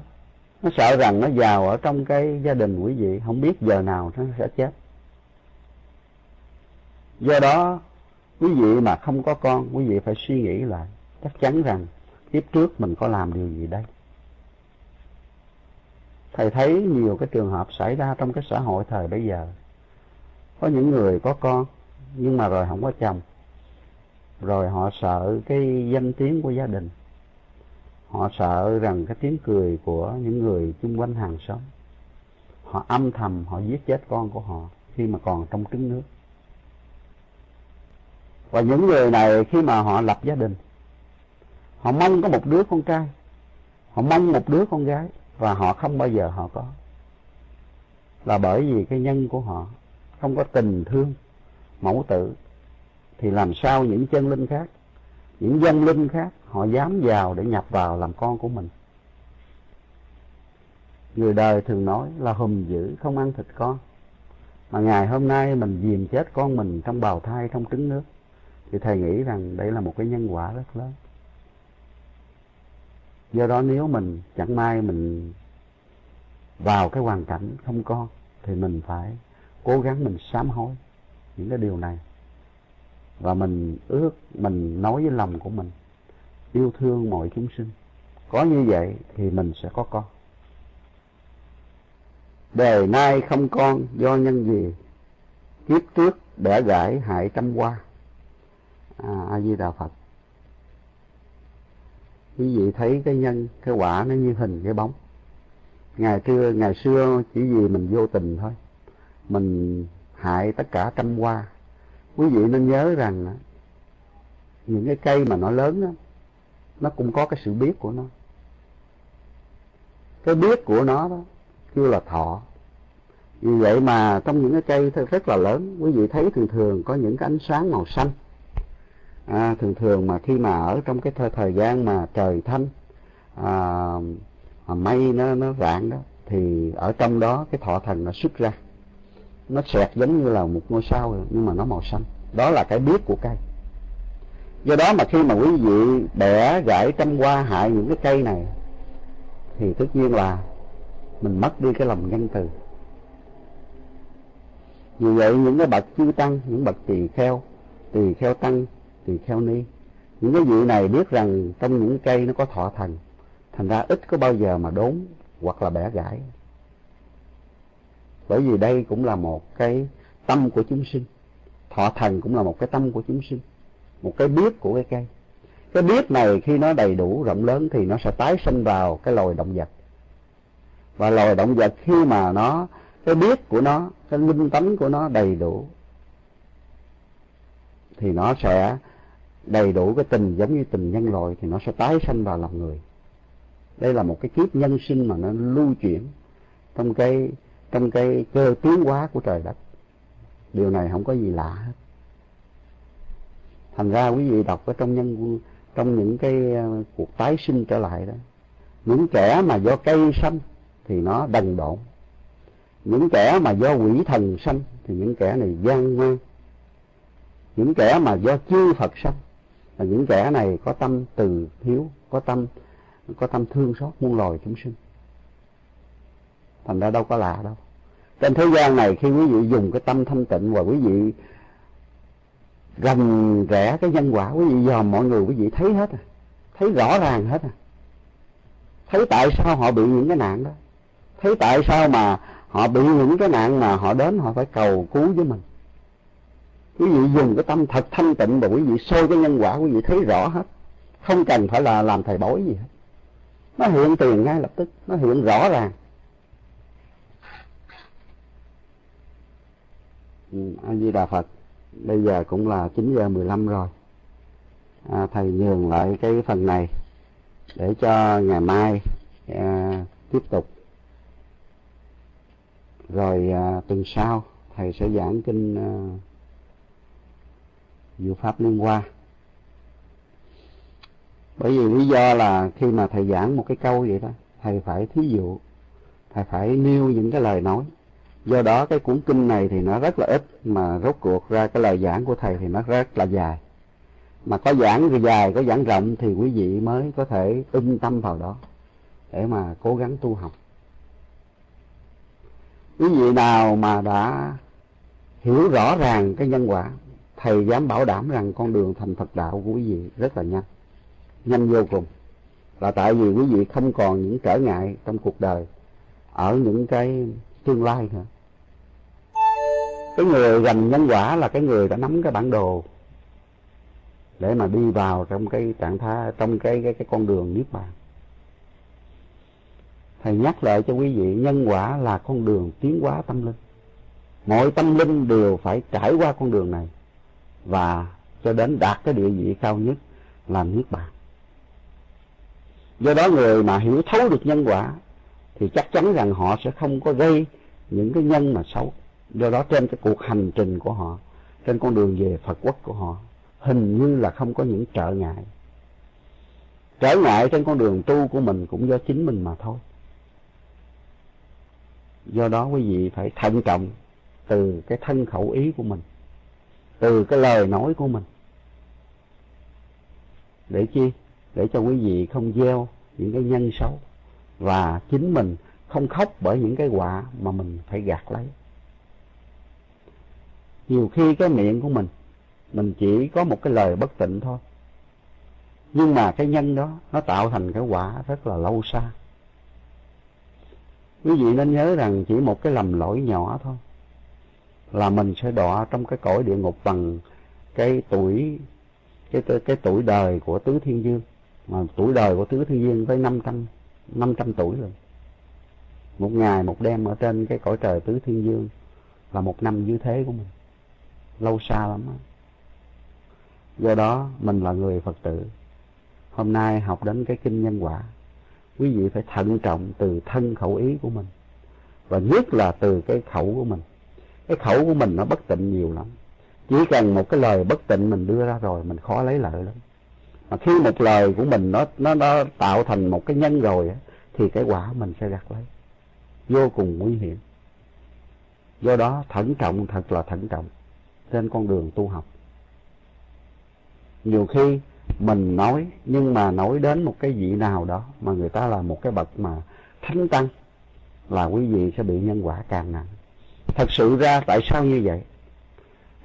Nó sợ rằng nó vào ở trong cái gia đình quý vị. Không biết giờ nào nó sẽ chết. Do đó, quý vị mà không có con, quý vị phải suy nghĩ lại. Chắc chắn rằng kiếp trước mình có làm điều gì đây? Thầy thấy nhiều cái trường hợp xảy ra trong cái xã hội thời bây giờ. Có những người có con nhưng mà rồi không có chồng. Rồi họ sợ cái danh tiếng của gia đình. Họ sợ rằng cái tiếng cười của những người chung quanh hàng xóm. Họ âm thầm, họ giết chết con của họ khi mà còn trong trứng nước. Và những người này khi mà họ lập gia đình, họ mong có một đứa con trai, họ mong một đứa con gái, và họ không bao giờ họ có. Là bởi vì cái nhân của họ không có tình thương mẫu tử thì làm sao những chân linh khác, những dân linh khác, họ dám vào để nhập vào làm con của mình? Người đời thường nói là hùm dữ không ăn thịt con, mà ngày hôm nay mình dìm chết con mình trong bào thai, trong trứng nước. Thì thầy nghĩ rằng đây là một cái nhân quả rất lớn. Do đó nếu mình chẳng may mình vào cái hoàn cảnh không con, thì mình phải cố gắng mình sám hối những cái điều này. Và mình ước mình nói với lòng của mình yêu thương mọi chúng sinh có như vậy thì mình sẽ có con. Đời nay không con do nhân gì kiếp trước đã gãi hại trăm qua à, a di đà phật. Quý vị thấy cái nhân cái quả nó như hình cái bóng. Ngày xưa ngày xưa chỉ vì mình vô tình thôi. Mình hại tất cả trăm hoa. Quý vị nên nhớ rằng những cái cây mà nó lớn đó, nó cũng có cái sự biết của nó. Cái biết của nó đó kêu là thọ. Vì vậy mà trong những cái cây rất là lớn quý vị thấy thường thường có những cái ánh sáng màu xanh. À, thường thường mà khi mà ở trong cái thời, thời gian mà trời thanh à, mà mây nó nó rạng đó thì ở trong đó cái thọ thần nó xuất ra nó xẹt giống như là một ngôi sao, nhưng mà nó màu xanh. Đó là cái biết của cây. Do đó mà khi mà quý vị bẻ, gãy trăm hoa, hại những cái cây này, thì tất nhiên là mình mất đi cái lòng nhân từ. Vì vậy, những cái bậc chư tăng, những bậc tỳ kheo tỳ kheo tăng, tỳ kheo ni, những cái vị này biết rằng trong những cây nó có thọ thần, thành ra ít có bao giờ mà đốn hoặc là bẻ gãy bởi vì đây cũng là một cái tâm của chúng sinh. Thọ thần cũng là một cái tâm của chúng sinh. Một cái biết của cái cây. Cái biết này khi nó đầy đủ rộng lớn thì nó sẽ tái sinh vào cái loài động vật. Và loài động vật khi mà nó, cái biết của nó, cái linh tánh của nó đầy đủ, thì nó sẽ đầy đủ cái tình giống như tình nhân loại, thì nó sẽ tái sanh vào lòng người. Đây là một cái kiếp nhân sinh mà nó lưu chuyển trong cái trong cái cơ tiến hóa của trời đất, điều này không có gì lạ hết. Thành ra quý vị đọc ở trong nhân, trong những cái ờ, cuộc tái sinh trở lại đó, những kẻ mà do cây sanh thì nó đần độn, những kẻ mà do quỷ thần sanh thì những kẻ này gian ngoan những kẻ mà do chư phật sanh là những kẻ này có tâm từ hiếu, có tâm có tâm thương xót muôn loài chúng sinh thành ra đâu có lạ đâu. Trên thế gian này khi quý vị dùng cái tâm thanh tịnh và quý vị gần rẽ cái nhân quả, quý vị dòm mọi người, quý vị thấy hết à. Thấy rõ ràng hết à. Thấy tại sao họ bị những cái nạn đó. Thấy tại sao mà họ bị những cái nạn mà họ đến họ phải cầu cứu với mình. Quý vị dùng cái tâm thật thanh tịnh và quý vị soi cái nhân quả, quý vị thấy rõ hết. Không cần phải là làm thầy bói gì hết. Nó hiện tiền ngay lập tức, nó hiện rõ ràng. Ừ, a di đà phật. Bây giờ cũng là chín giờ mười lăm rồi. À, thầy nhường lại cái phần này để cho ngày mai à, tiếp tục. Rồi à, tuần sau thầy sẽ giảng kinh à, diệu pháp liên hoa. Bởi vì lý do là khi mà thầy giảng một cái câu vậy đó thầy phải thí dụ thầy phải nêu những cái lời nói do đó cái cuốn kinh này thì nó rất là ít, mà rốt cuộc ra cái lời giảng của thầy thì nó rất là dài. Mà có giảng dài, có giảng rộng thì quý vị mới có thể ưng tâm vào đó để mà cố gắng tu học. Quý vị nào mà đã hiểu rõ ràng cái nhân quả, thầy dám bảo đảm rằng con đường thành phật đạo của quý vị rất là nhanh nhanh vô cùng. Là tại vì quý vị không còn những trở ngại trong cuộc đời ở những cái tương lai nữa. Cái người gành nhân quả là cái người đã nắm cái bản đồ để mà đi vào trong cái trạng thái, trong cái cái cái con đường niết bàn. Thầy nhắc lại cho quý vị, nhân quả là con đường tiến hóa tâm linh. Mọi tâm linh đều phải trải qua con đường này và cho đến đạt cái địa vị cao nhất là niết bàn. Do đó người mà hiểu thấu được nhân quả thì chắc chắn rằng họ sẽ không có gây những cái nhân mà xấu. Do đó trên cái cuộc hành trình của họ, trên con đường về phật quốc của họ, hình như là không có những trở ngại. Trở ngại trên con đường tu của mình cũng do chính mình mà thôi. Do đó quý vị phải thận trọng từ cái thân khẩu ý của mình, từ cái lời nói của mình. Để chi? Để cho quý vị không gieo những cái nhân xấu. Và chính mình không khóc bởi những cái quả mà mình phải gạt lấy. Nhiều khi cái miệng của mình mình chỉ có một cái lời bất tịnh thôi. Nhưng mà cái nhân đó, nó tạo thành cái quả rất là lâu xa. Quý vị nên nhớ rằng chỉ một cái lầm lỗi nhỏ thôi là mình sẽ đọa trong cái cõi địa ngục bằng cái tuổi, cái cái tuổi đời của tứ thiên dương mà tuổi đời của tứ thiên dương tới năm trăm năm trăm tuổi rồi một ngày, một đêm ở trên cái cõi trời tứ thiên dương là một năm dưới thế của mình. Lâu xa lắm đó. do đó, mình là người phật tử. Hôm nay học đến cái kinh nhân quả, quý vị phải thận trọng từ thân khẩu ý của mình. Và nhất là từ cái khẩu của mình. Cái khẩu của mình nó bất tịnh nhiều lắm. Chỉ cần một cái lời bất tịnh mình đưa ra rồi, mình khó lấy lợi lắm. Mà khi một lời của mình nó nó nó tạo thành một cái nhân rồi thì cái quả mình sẽ gặt lấy vô cùng nguy hiểm. Do đó, thận trọng thật là thận trọng trên con đường tu học. Nhiều khi mình nói, nhưng mà nói đến một cái vị nào đó mà người ta là một cái bậc mà thánh tăng, là quý vị sẽ bị nhân quả càng nặng. Thật sự ra, tại sao như vậy?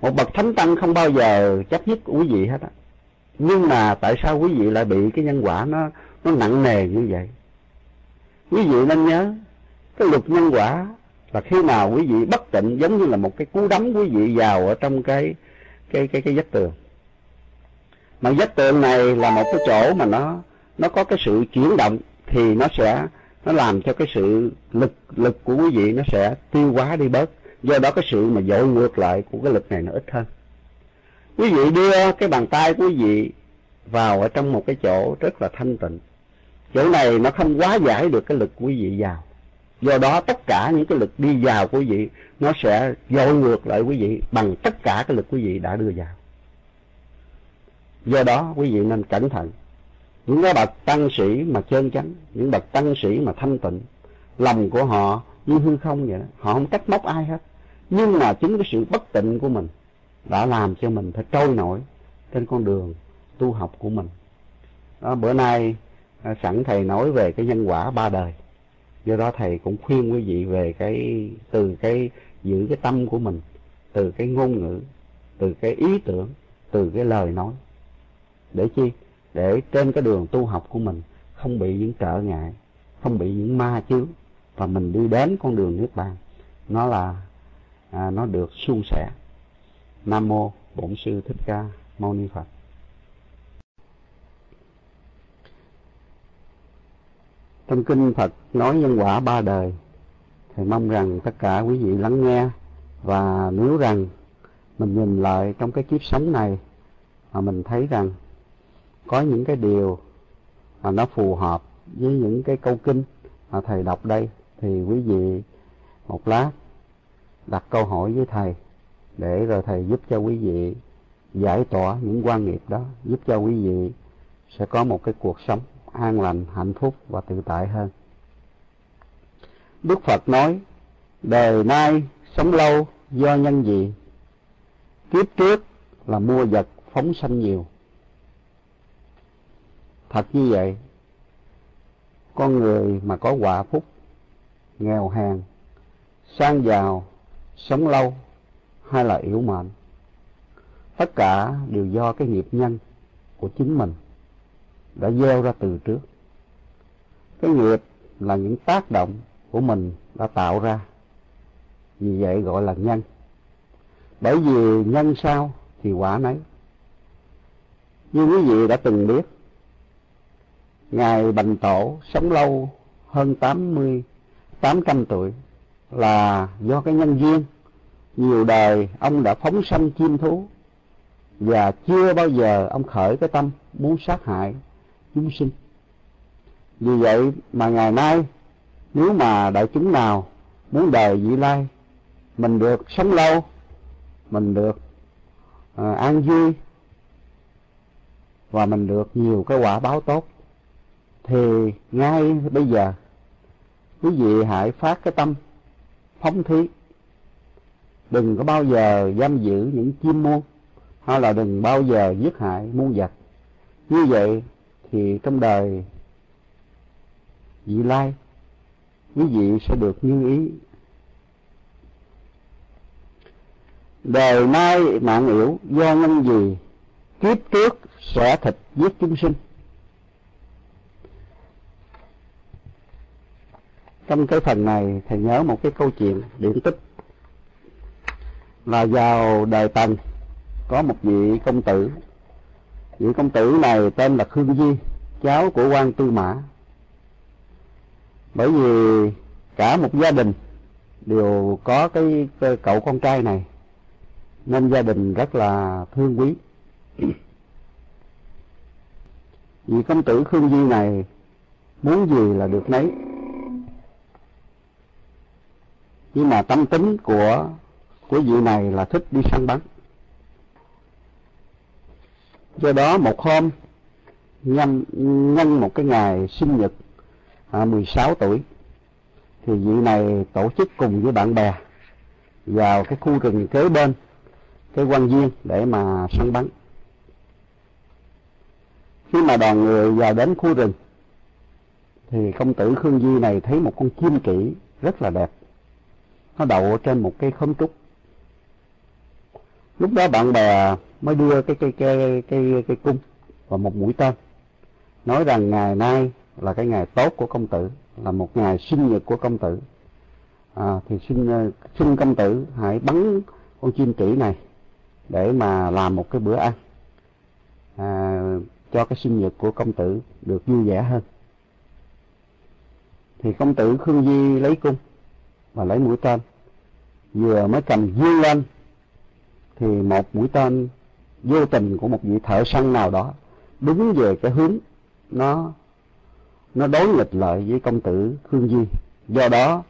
Một bậc thánh tăng không bao giờ chấp nhất quý vị hết á. Nhưng mà tại sao quý vị lại bị cái nhân quả nó nó nặng nề như vậy? Quý vị nên nhớ cái luật nhân quả là khi nào quý vị bất tịnh giống như là một cái cú đấm quý vị vào ở trong cái cái cái cái vách tường. Mà vách tường này là một cái chỗ mà nó nó có cái sự chuyển động thì nó sẽ, nó làm cho cái sự lực lực của quý vị nó sẽ tiêu hóa đi bớt. Do đó cái sự mà dội ngược lại của cái lực này nó ít hơn. Quý vị đưa cái bàn tay của quý vị vào ở trong một cái chỗ rất là thanh tịnh. Chỗ này nó không quá giải được cái lực quý vị vào do đó tất cả những cái lực đi vào của quý vị nó sẽ dội ngược lại quý vị bằng tất cả cái lực quý vị đã đưa vào. Do đó quý vị nên cẩn thận. Những cái bậc tăng sĩ mà chân chánh những bậc tăng sĩ mà thanh tịnh lòng của họ như hư không vậy đó họ không trách móc ai hết. Nhưng mà chính cái sự bất tịnh của mình đã làm cho mình phải trôi nổi trên con đường tu học của mình. Đó, bữa nay à, sẵn thầy nói về cái nhân quả ba đời do đó thầy cũng khuyên quý vị về cái từ cái giữ cái tâm của mình từ cái ngôn ngữ từ cái ý tưởng từ cái lời nói. Để chi? Để trên cái đường tu học của mình không bị những trở ngại không bị những ma chướng và mình đi đến con đường nước bàn nó là à, nó được suôn sẻ. Nam mô bổn sư thích ca mâu ni phật. Trong kinh phật nói nhân quả ba đời, thì mong rằng tất cả quý vị lắng nghe và nếu rằng mình nhìn lại trong cái kiếp sống này mà mình thấy rằng có những cái điều mà nó phù hợp với những cái câu kinh mà thầy đọc đây, thì quý vị một lát đặt câu hỏi với thầy để rồi thầy giúp cho quý vị giải tỏa những quan nghiệp đó, giúp cho quý vị sẽ có một cái cuộc sống an lành, hạnh phúc và tự tại hơn. Đức phật nói, đời nay sống lâu do nhân gì? Kiếp trước là mua vật phóng sanh nhiều. Thật như vậy, con người mà có quả phúc, nghèo hèn, sang giàu, sống lâu hay là yếu mệnh, tất cả đều do cái nghiệp nhân của chính mình đã gieo ra từ trước. Cái nghiệp là những tác động của mình đã tạo ra. Vì vậy gọi là nhân. Bởi vì nhân sao thì quả nấy. Như quý vị đã từng biết, ngài bành tổ sống lâu hơn tám mươi, tám trăm tuổi là do cái nhân duyên. Nhiều đời ông đã phóng sanh chim thú và chưa bao giờ ông khởi cái tâm muốn sát hại chúng sinh. Vì vậy mà ngày nay nếu mà đại chúng nào muốn đời vị lai mình được sống lâu mình được à, an vui và mình được nhiều cái quả báo tốt thì ngay bây giờ quý vị hãy phát cái tâm phóng thí. Đừng có bao giờ giam giữ những chim muôn hay là đừng bao giờ giết hại muôn vật. Như vậy thì trong đời vị lai, quý vị sẽ được như ý. Đời nay mạng yểu do nhân gì? Kiếp trước sẽ thịt giết chúng sinh. Trong cái phần này, thầy nhớ một cái câu chuyện điển tích. Là vào đời tần, có một vị công tử vị công tử này tên là khương di cháu của quan tư mã. Bởi vì cả một gia đình đều có cái, cái cậu con trai này nên gia đình rất là thương quý. *clears throat* Vì công tử khương di này muốn gì là được nấy. Nhưng mà tâm tính của của vị này là thích đi săn bắn do đó một hôm nhân, nhân một cái ngày sinh nhật à, 16 tuổi thì vị này tổ chức cùng với bạn bè vào cái khu rừng kế bên cái quan viên để mà săn bắn. Khi mà đoàn người vào đến khu rừng thì công tử khương di này thấy một con chim kỹ rất là đẹp. Nó đậu trên một cây khóm trúc. Lúc đó bạn bè mới đưa cái cây cây cây cái cung và một mũi tên. Nói rằng ngày nay là cái ngày tốt của công tử là một ngày sinh nhật của công tử. À, thì xin ờ, xin công tử hãy bắn con chim kỹ này để mà làm một cái bữa ăn à, cho cái sinh nhật của công tử được vui vẻ hơn. Thì công tử khương di lấy cung và lấy mũi tên. Vừa mới cầm dương lên thì một mũi tên vô tình của một vị thợ săn nào đó đúng về cái hướng nó nó đối nghịch lợi với công tử khương di do đó,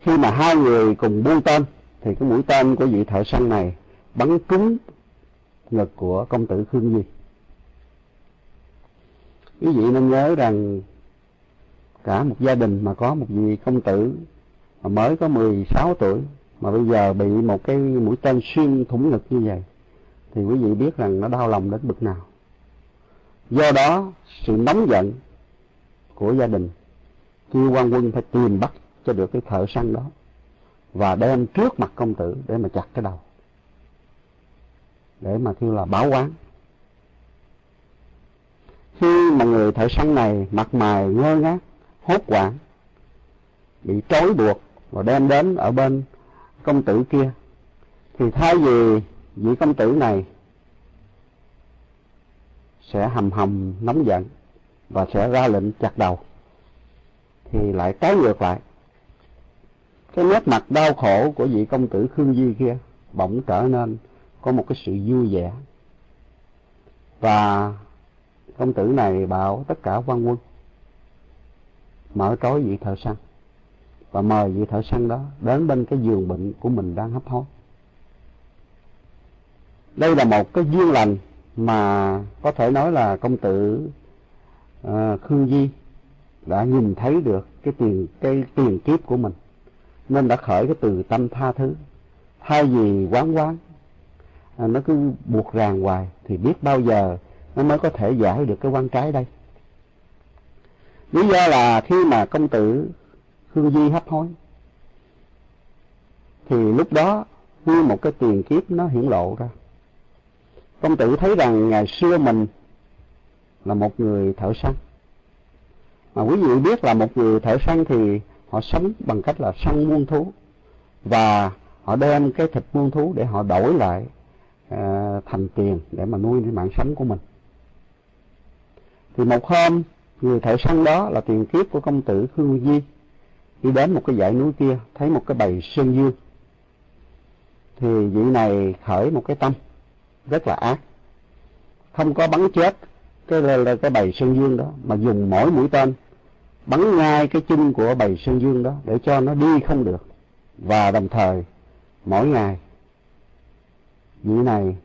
khi mà hai người cùng buông tên, thì cái mũi tên của vị thợ săn này bắn trúng ngực của công tử khương di quý vị nên nhớ rằng cả một gia đình mà có một vị công tử mà mới có 16 tuổi mà bây giờ bị một cái mũi tên xuyên thủng ngực như vậy thì quý vị biết rằng nó đau lòng đến bực nào. Do đó, sự nóng giận của gia đình kêu quan quân phải tìm bắt cho được cái thợ săn đó và đem trước mặt công tử để mà chặt cái đầu, để mà kêu là báo quán khi mà người thợ săn này mặt mày ngơ ngác, hốt hoảng, bị trói buộc và đem đến ở bên công tử kia, thì thay vì vị công tử này sẽ hầm hầm nóng giận và sẽ ra lệnh chặt đầu, thì lại trái ngược lại. Cái nét mặt đau khổ của vị công tử khương di kia bỗng trở nên có một cái sự vui vẻ. Và công tử này bảo tất cả quan quân, mở trói vị thợ săn và mời vị thợ săn đó đến bên cái giường bệnh của mình đang hấp hối đây là một cái duyên lành mà có thể nói là công tử uh, khương di đã nhìn thấy được cái tiền cái tiền kiếp của mình nên đã khởi cái từ tâm tha thứ. Thay vì quán quán à, nó cứ buộc ràng hoài thì biết bao giờ nó mới có thể giải được cái quan trái đây. Lý do là khi mà công tử khương di hấp hối thì lúc đó như một cái tiền kiếp nó hiển lộ ra công tử thấy rằng ngày xưa mình là một người thợ săn. Mà quý vị biết là một người thợ săn thì họ sống bằng cách là săn muôn thú. Và họ đem cái thịt muôn thú để họ đổi lại uh, thành tiền để mà nuôi cái mạng sống của mình. Thì một hôm người thợ săn đó là tiền kiếp của công tử khương di đi đến một cái dãy núi kia thấy một cái bầy sơn dương. Thì vị này khởi một cái tâm rất là ác. Không có bắn chết, cái là cái bầy sơn dương đó, mà dùng mỗi mũi tên, bắn ngay cái chân của bầy sơn dương đó để cho nó đi không được. Và đồng thời, mỗi ngày vị này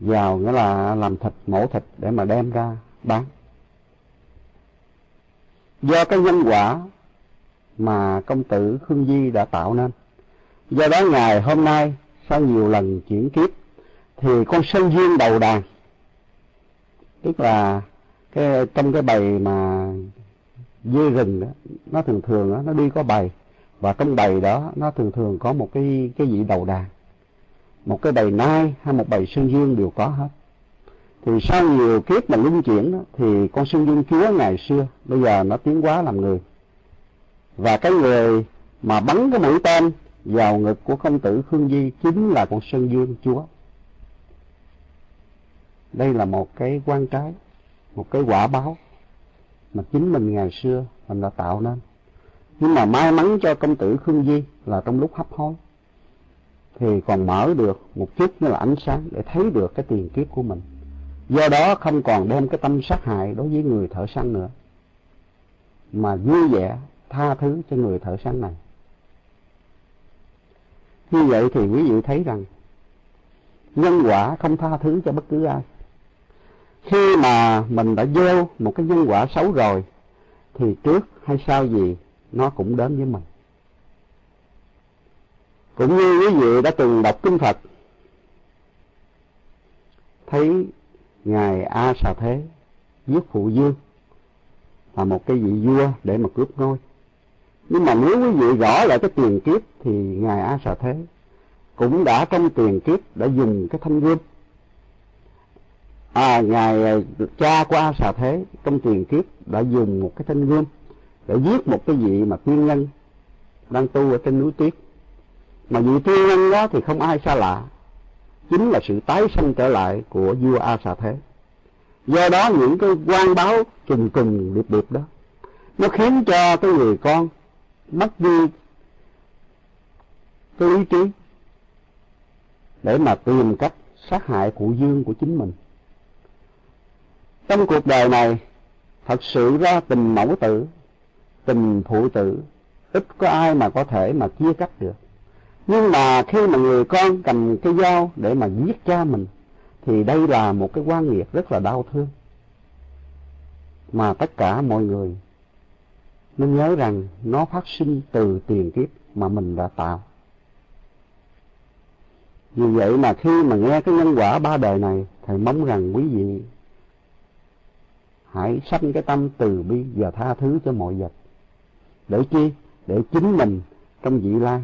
vào nghĩa là làm thịt, mổ thịt để mà đem ra bán. Do cái nhân quả mà công tử khương di đã tạo nên. Do đó, ngày hôm nay, sau nhiều lần chuyển kiếp thì con sơn dương đầu đàn. Tức là cái trong cái bầy mà dê rừng đó nó thường thường đó, nó đi có bầy. Và trong bầy đó nó thường thường có một cái cái vị đầu đàn. Một cái bầy nai hay một bầy sơn dương đều có hết. Thì sau nhiều kiếp mà luân chuyển đó, thì con sơn dương chúa ngày xưa bây giờ nó tiến hóa làm người. Và cái người mà bắn cái mũi tên vào ngực của công tử khương di chính là con sơn dương chúa đây là một cái quan trái một cái quả báo mà chính mình ngày xưa mình đã tạo nên nhưng mà may mắn cho công tử Khương Di là trong lúc hấp hối thì còn mở được một chút như là ánh sáng để thấy được cái tiền kiếp của mình. Do đó không còn đem cái tâm sát hại đối với người thợ săn nữa, mà vui vẻ tha thứ cho người thợ săn này. Như vậy thì quý vị thấy rằng nhân quả không tha thứ cho bất cứ ai. Khi mà mình đã gieo một cái nhân quả xấu rồi, thì trước hay sau gì nó cũng đến với mình. Cũng như quý vị đã từng đọc kinh Phật, thấy ngài A Xà Thế giết phụ dương là một cái vị vua để mà cướp ngôi. Nhưng mà nếu quý vị rõ lại cái tiền kiếp thì ngài A Xà Thế cũng đã trong tiền kiếp đã dùng cái thanh gươm à ngài à, cha của A Xà Thế trong truyền kiếp đã dùng một cái thanh gươm để giết một cái vị mà tiên nhân đang tu ở trên núi tuyết. Mà vị tiên nhân đó thì không ai xa lạ, chính là sự tái sanh trở lại của vua A Xà Thế. Do đó những cái quan báo trùng trùng điệp điệp đó, nó khiến cho cái người con mất đi cái ý trí để mà tìm cách sát hại cụ dương của chính mình trong cuộc đời này, thật sự ra tình mẫu tử, tình phụ tử, ít có ai mà có thể mà chia cắt được. Nhưng mà khi mà người con cầm cái dao để mà giết cha mình, thì đây là một cái quan nghiệt rất là đau thương. Mà tất cả mọi người nên nhớ rằng nó phát sinh từ tiền kiếp mà mình đã tạo. Vì vậy mà khi mà nghe cái nhân quả ba đời này, thầy mong rằng quý vị hãy sanh cái tâm từ bi và tha thứ cho mọi vật. Để chi? Để chính mình trong vị lai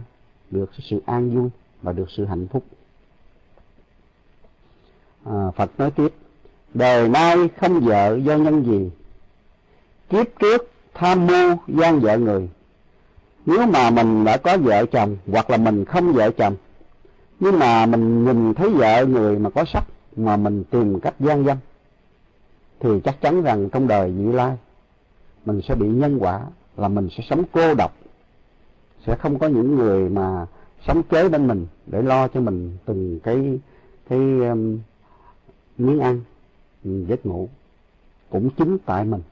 được sự an vui và được sự hạnh phúc. À, phật nói tiếp đời nay không vợ do nhân gì kiếp trước tham mưu gian vợ người. Nếu mà mình đã có vợ chồng hoặc là mình không vợ chồng nhưng mà mình nhìn thấy vợ người mà có sắc mà mình tìm cách gian dâm thì chắc chắn rằng trong đời vị lai mình sẽ bị nhân quả là mình sẽ sống cô độc. Sẽ không có những người mà sống kế bên mình để lo cho mình từng cái cái um, miếng ăn giấc ngủ. Cũng chính tại mình.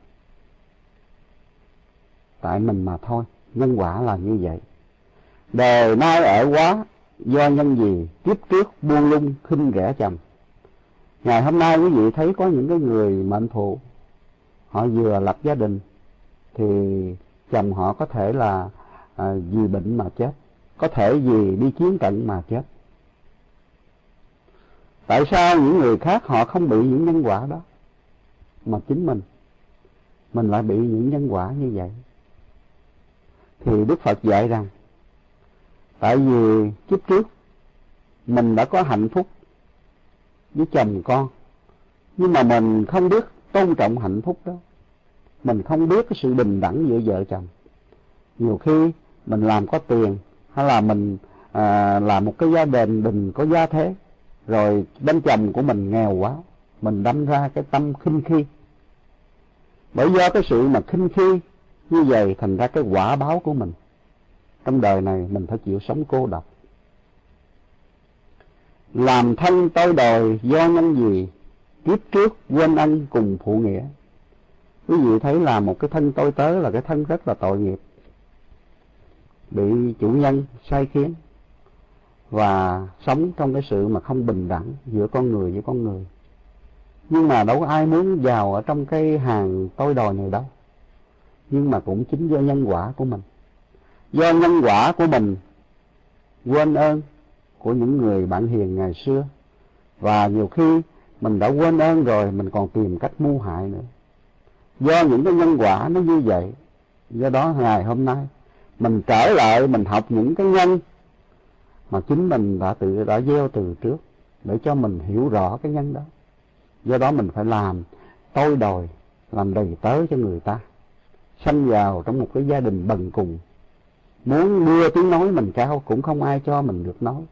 Tại mình mà thôi nhân quả là như vậy. Đời nay ở quá do nhân gì kiếp trước buông lung khinh rẻ chồng? Ngày hôm nay quý vị thấy có những cái người mệnh phụ họ vừa lập gia đình thì chồng họ có thể là à, vì bệnh mà chết có thể vì đi chiến trận mà chết. Tại sao những người khác họ không bị những nhân quả đó mà chính mình mình lại bị những nhân quả như vậy? Thì đức phật dạy rằng tại vì kiếp trước mình đã có hạnh phúc với chồng con. Nhưng mà mình không biết tôn trọng hạnh phúc đó. Mình không biết cái sự bình đẳng giữa vợ chồng. Nhiều khi mình làm có tiền hay là mình à, làm một cái gia đình đình có gia thế rồi bên chồng của mình nghèo quá mình đâm ra cái tâm khinh khi. Bởi do cái sự mà khinh khi như vậy thành ra cái quả báo của mình. Trong đời này mình phải chịu sống cô độc làm thân tôi đòi do nhân gì? Kiếp trước quên ân cùng phụ nghĩa. Quý vị thấy là một cái thân tôi tớ là cái thân rất là tội nghiệp. Bị chủ nhân sai khiến. Và sống trong cái sự mà không bình đẳng giữa con người với con người. Nhưng mà đâu có ai muốn vào ở trong cái hàng tôi đòi này đâu. Nhưng mà cũng chính do nhân quả của mình. Do nhân quả của mình quên ơn của những người bạn hiền ngày xưa. Và nhiều khi mình đã quên ơn rồi, mình còn tìm cách mưu hại nữa. Do những cái nhân quả nó như vậy, do đó ngày hôm nay, mình trở lại, mình học những cái nhân mà chính mình đã tự, đã gieo từ trước, để cho mình hiểu rõ cái nhân đó. Do đó mình phải làm tôi đòi, làm đầy tớ cho người ta. Sanh vào trong một cái gia đình bần cùng. Muốn đưa tiếng nói mình cao cũng không ai cho mình được nói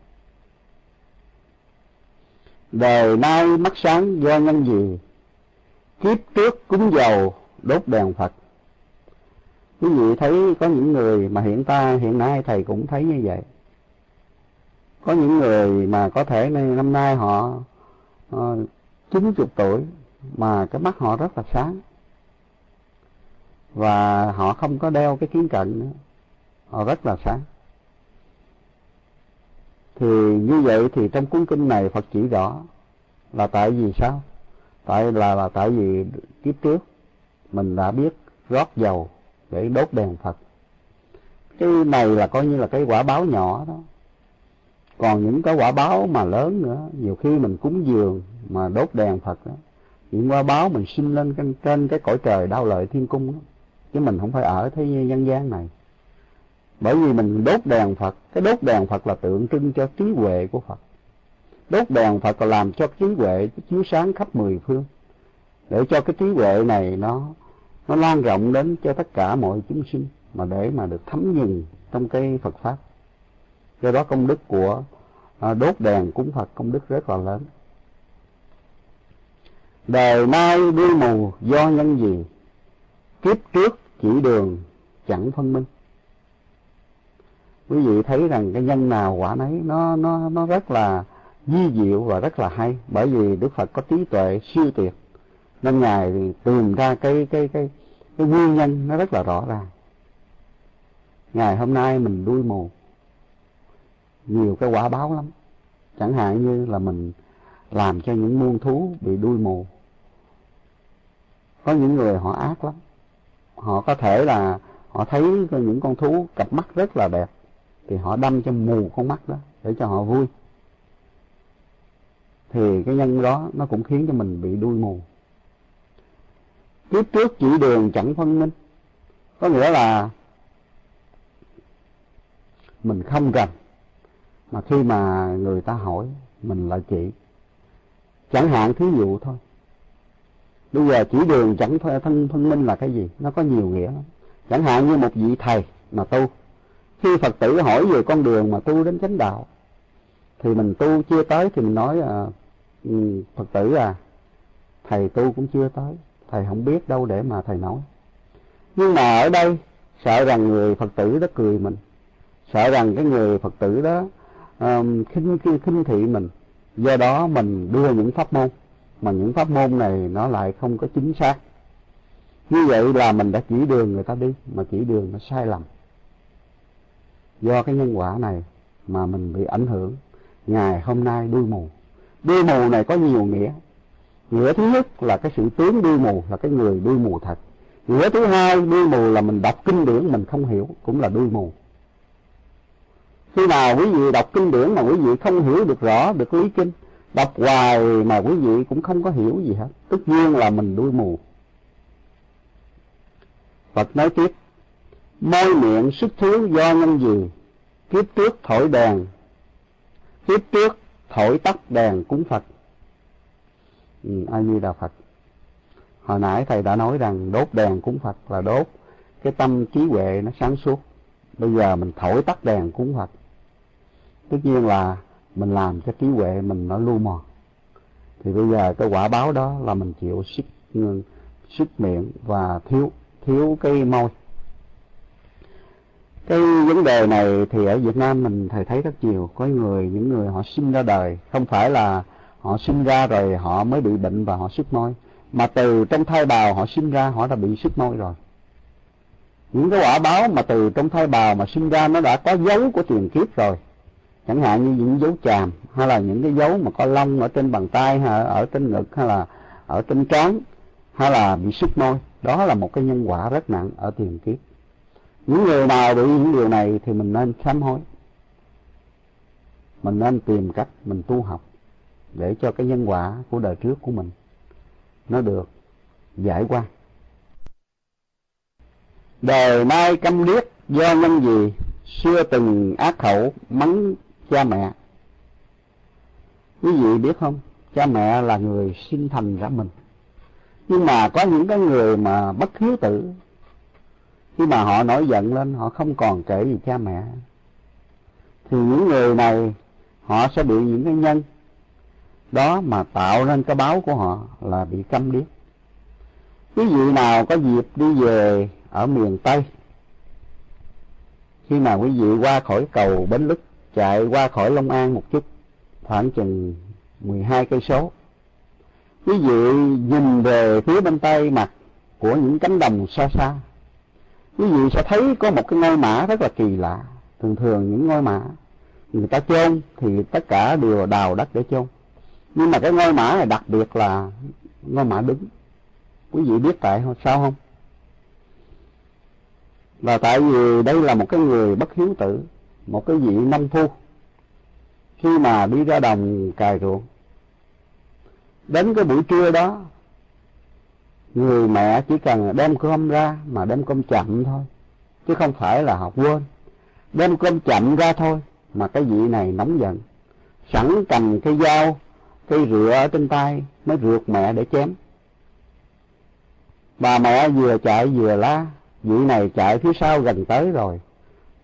đời nay mắt sáng do nhân gì? Kiếp trước cúng dầu, đốt đèn phật. Quý vị thấy có những người mà hiện ta, hiện nay thầy cũng thấy như vậy. Có những người mà có thể năm nay họ ờ, chín chục tuổi mà cái mắt họ rất là sáng. Và họ không có đeo cái kiến cận nữa. Họ rất là sáng thì như vậy thì trong cuốn kinh này Phật chỉ rõ là tại vì sao? Tại là là tại vì kiếp trước mình đã biết rót dầu để đốt đèn Phật. Cái này là coi như là cái quả báo nhỏ đó. Còn những cái quả báo mà lớn nữa nhiều khi mình cúng dường mà đốt đèn Phật đó những quả báo mình sinh lên trên, cái cõi trời đau lợi thiên cung đó chứ mình không phải ở thế nhân gian này bởi vì mình đốt đèn Phật cái đốt đèn Phật là tượng trưng cho trí huệ của Phật. Đốt đèn Phật là làm cho trí huệ chiếu sáng khắp mười phương. Để cho cái trí huệ này nó nó lan rộng đến cho tất cả mọi chúng sinh mà để mà được thấm nhuần trong cái Phật pháp. Do đó công đức của à, đốt đèn cúng Phật công đức rất là lớn. Đời nay đuôi mù do nhân gì? Kiếp trước chỉ đường chẳng phân minh quý vị thấy rằng cái nhân nào quả nấy, nó nó nó rất là di diệu và rất là hay. Bởi vì Đức Phật có trí tuệ siêu tuyệt. Nên ngài thì tìm ra cái cái cái cái nguyên nhân nó rất là rõ ràng. Ngày hôm nay mình đuôi mù. Nhiều cái quả báo lắm. Chẳng hạn như là mình làm cho những muôn thú bị đuôi mù. Có những người họ ác lắm. Họ có thể là họ thấy những con thú cặp mắt rất là đẹp thì họ đâm cho mù con mắt đó, để cho họ vui. Thì cái nhân đó, nó cũng khiến cho mình bị đuôi mù. Kiếp trước chỉ đường chẳng phân minh. Có nghĩa là mình không rành, mà khi mà người ta hỏi, mình lại chỉ. Chẳng hạn thí dụ thôi. Bây giờ chỉ đường chẳng thân phân minh là cái gì? Nó có nhiều nghĩa lắm. Chẳng hạn như một vị thầy mà tu khi phật tử hỏi về con đường mà tu đến chánh đạo thì mình tu chưa tới thì mình nói à, ừ, phật tử à thầy tu cũng chưa tới thầy không biết đâu để mà thầy nói. Nhưng mà ở đây sợ rằng người phật tử đó cười mình sợ rằng cái người phật tử đó um, khinh khinh thị mình. Do đó mình đưa những pháp môn mà những pháp môn này nó lại không có chính xác. Như vậy là mình đã chỉ đường người ta đi mà chỉ đường nó sai lầm do cái nhân quả này mà mình bị ảnh hưởng, ngày hôm nay đuôi mù. Đuôi mù này có nhiều nghĩa. Nghĩa thứ nhất là cái sự tướng đuôi mù là cái người đuôi mù thật. Nghĩa thứ hai, đuôi mù là mình đọc kinh điển mình không hiểu, cũng là đuôi mù. Khi nào quý vị đọc kinh điển mà quý vị không hiểu được rõ, được lý kinh, đọc hoài mà quý vị cũng không có hiểu gì hết. Tất nhiên là mình đuôi mù. Phật nói tiếp môi miệng sức thiếu do nhân gì? Kiếp trước thổi đèn. Kiếp trước thổi tắt đèn cúng Phật. Ừ, A Di Đà Phật. Hồi nãy thầy đã nói rằng đốt đèn cúng Phật là đốt. Cái tâm trí huệ nó sáng suốt. Bây giờ mình thổi tắt đèn cúng Phật. Tất nhiên là mình làm cho trí huệ mình nó lu mòn thì bây giờ cái quả báo đó là mình chịu sức sức miệng và thiếu thiếu cái môi cái vấn đề này thì ở Việt Nam mình thầy thấy rất nhiều. Có người, những người họ sinh ra đời, không phải là họ sinh ra rồi họ mới bị bệnh và họ sức môi. Mà từ trong thai bào họ sinh ra, họ đã bị sức môi rồi. Những cái quả báo mà từ trong thai bào mà sinh ra nó đã có dấu của tiền kiếp rồi. Chẳng hạn như những dấu chàm, hay là những cái dấu mà có lông ở trên bàn tay, hay ở trên ngực, hay là ở trên trán, hay là bị sức môi. Đó là một cái nhân quả rất nặng ở tiền kiếp những người nào bị những điều này thì mình nên sám hối. Mình nên tìm cách mình tu học để cho cái nhân quả của đời trước của mình nó được giải qua. Đời nay câm điếc do nhân gì? Xưa từng ác khẩu mắng cha mẹ. Quý vị biết không? Cha mẹ là người sinh thành ra mình. Nhưng mà có những cái người mà bất hiếu tử khi mà họ nổi giận lên, họ không còn kể gì cha mẹ. Thì những người này, họ sẽ bị những cái nhân đó mà tạo nên cái báo của họ là bị câm điếc. Quý vị nào có dịp đi về ở miền tây, khi mà quý vị qua khỏi cầu Bến Lức, chạy qua khỏi Long An một chút, khoảng chừng 12 cây số, quý vị nhìn về phía bên tay mặt của những cánh đồng xa xa quý vị sẽ thấy có một cái ngôi mã rất là kỳ lạ. Thường thường những ngôi mã người ta chôn thì tất cả đều đào đất để chôn. Nhưng mà cái ngôi mã này đặc biệt là ngôi mã đứng. Quý vị biết tại sao không? Là tại vì đây là một cái người bất hiếu tử, một cái vị nông phu. Khi mà đi ra đồng cài ruộng, đến cái buổi trưa đó người mẹ chỉ cần đem cơm ra mà đem cơm chậm thôi, chứ không phải là học quên. Đem cơm chậm ra thôi mà cái vị này nóng giận. Sẵn cầm cây dao cây rửa ở trên tay mới rượt mẹ để chém. Bà mẹ vừa chạy vừa la, vị này chạy phía sau gần tới rồi.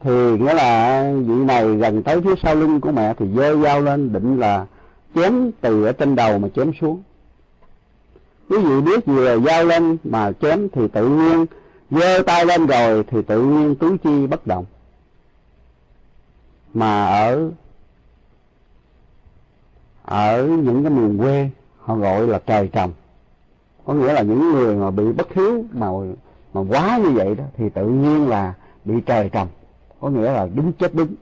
Thì nghĩa là vị này gần tới phía sau lưng của mẹ thì giơ dao lên định là chém từ ở trên đầu mà chém xuống quý vị biết vừa dao lên mà chém thì tự nhiên, giơ tay lên rồi thì tự nhiên tứ chi bất động. Mà ở ở những cái miền quê, họ gọi là trời trồng. Có nghĩa là những người mà bị bất hiếu mà mà quá như vậy đó, thì tự nhiên là bị trời trồng. Có nghĩa là đứng chết đứng.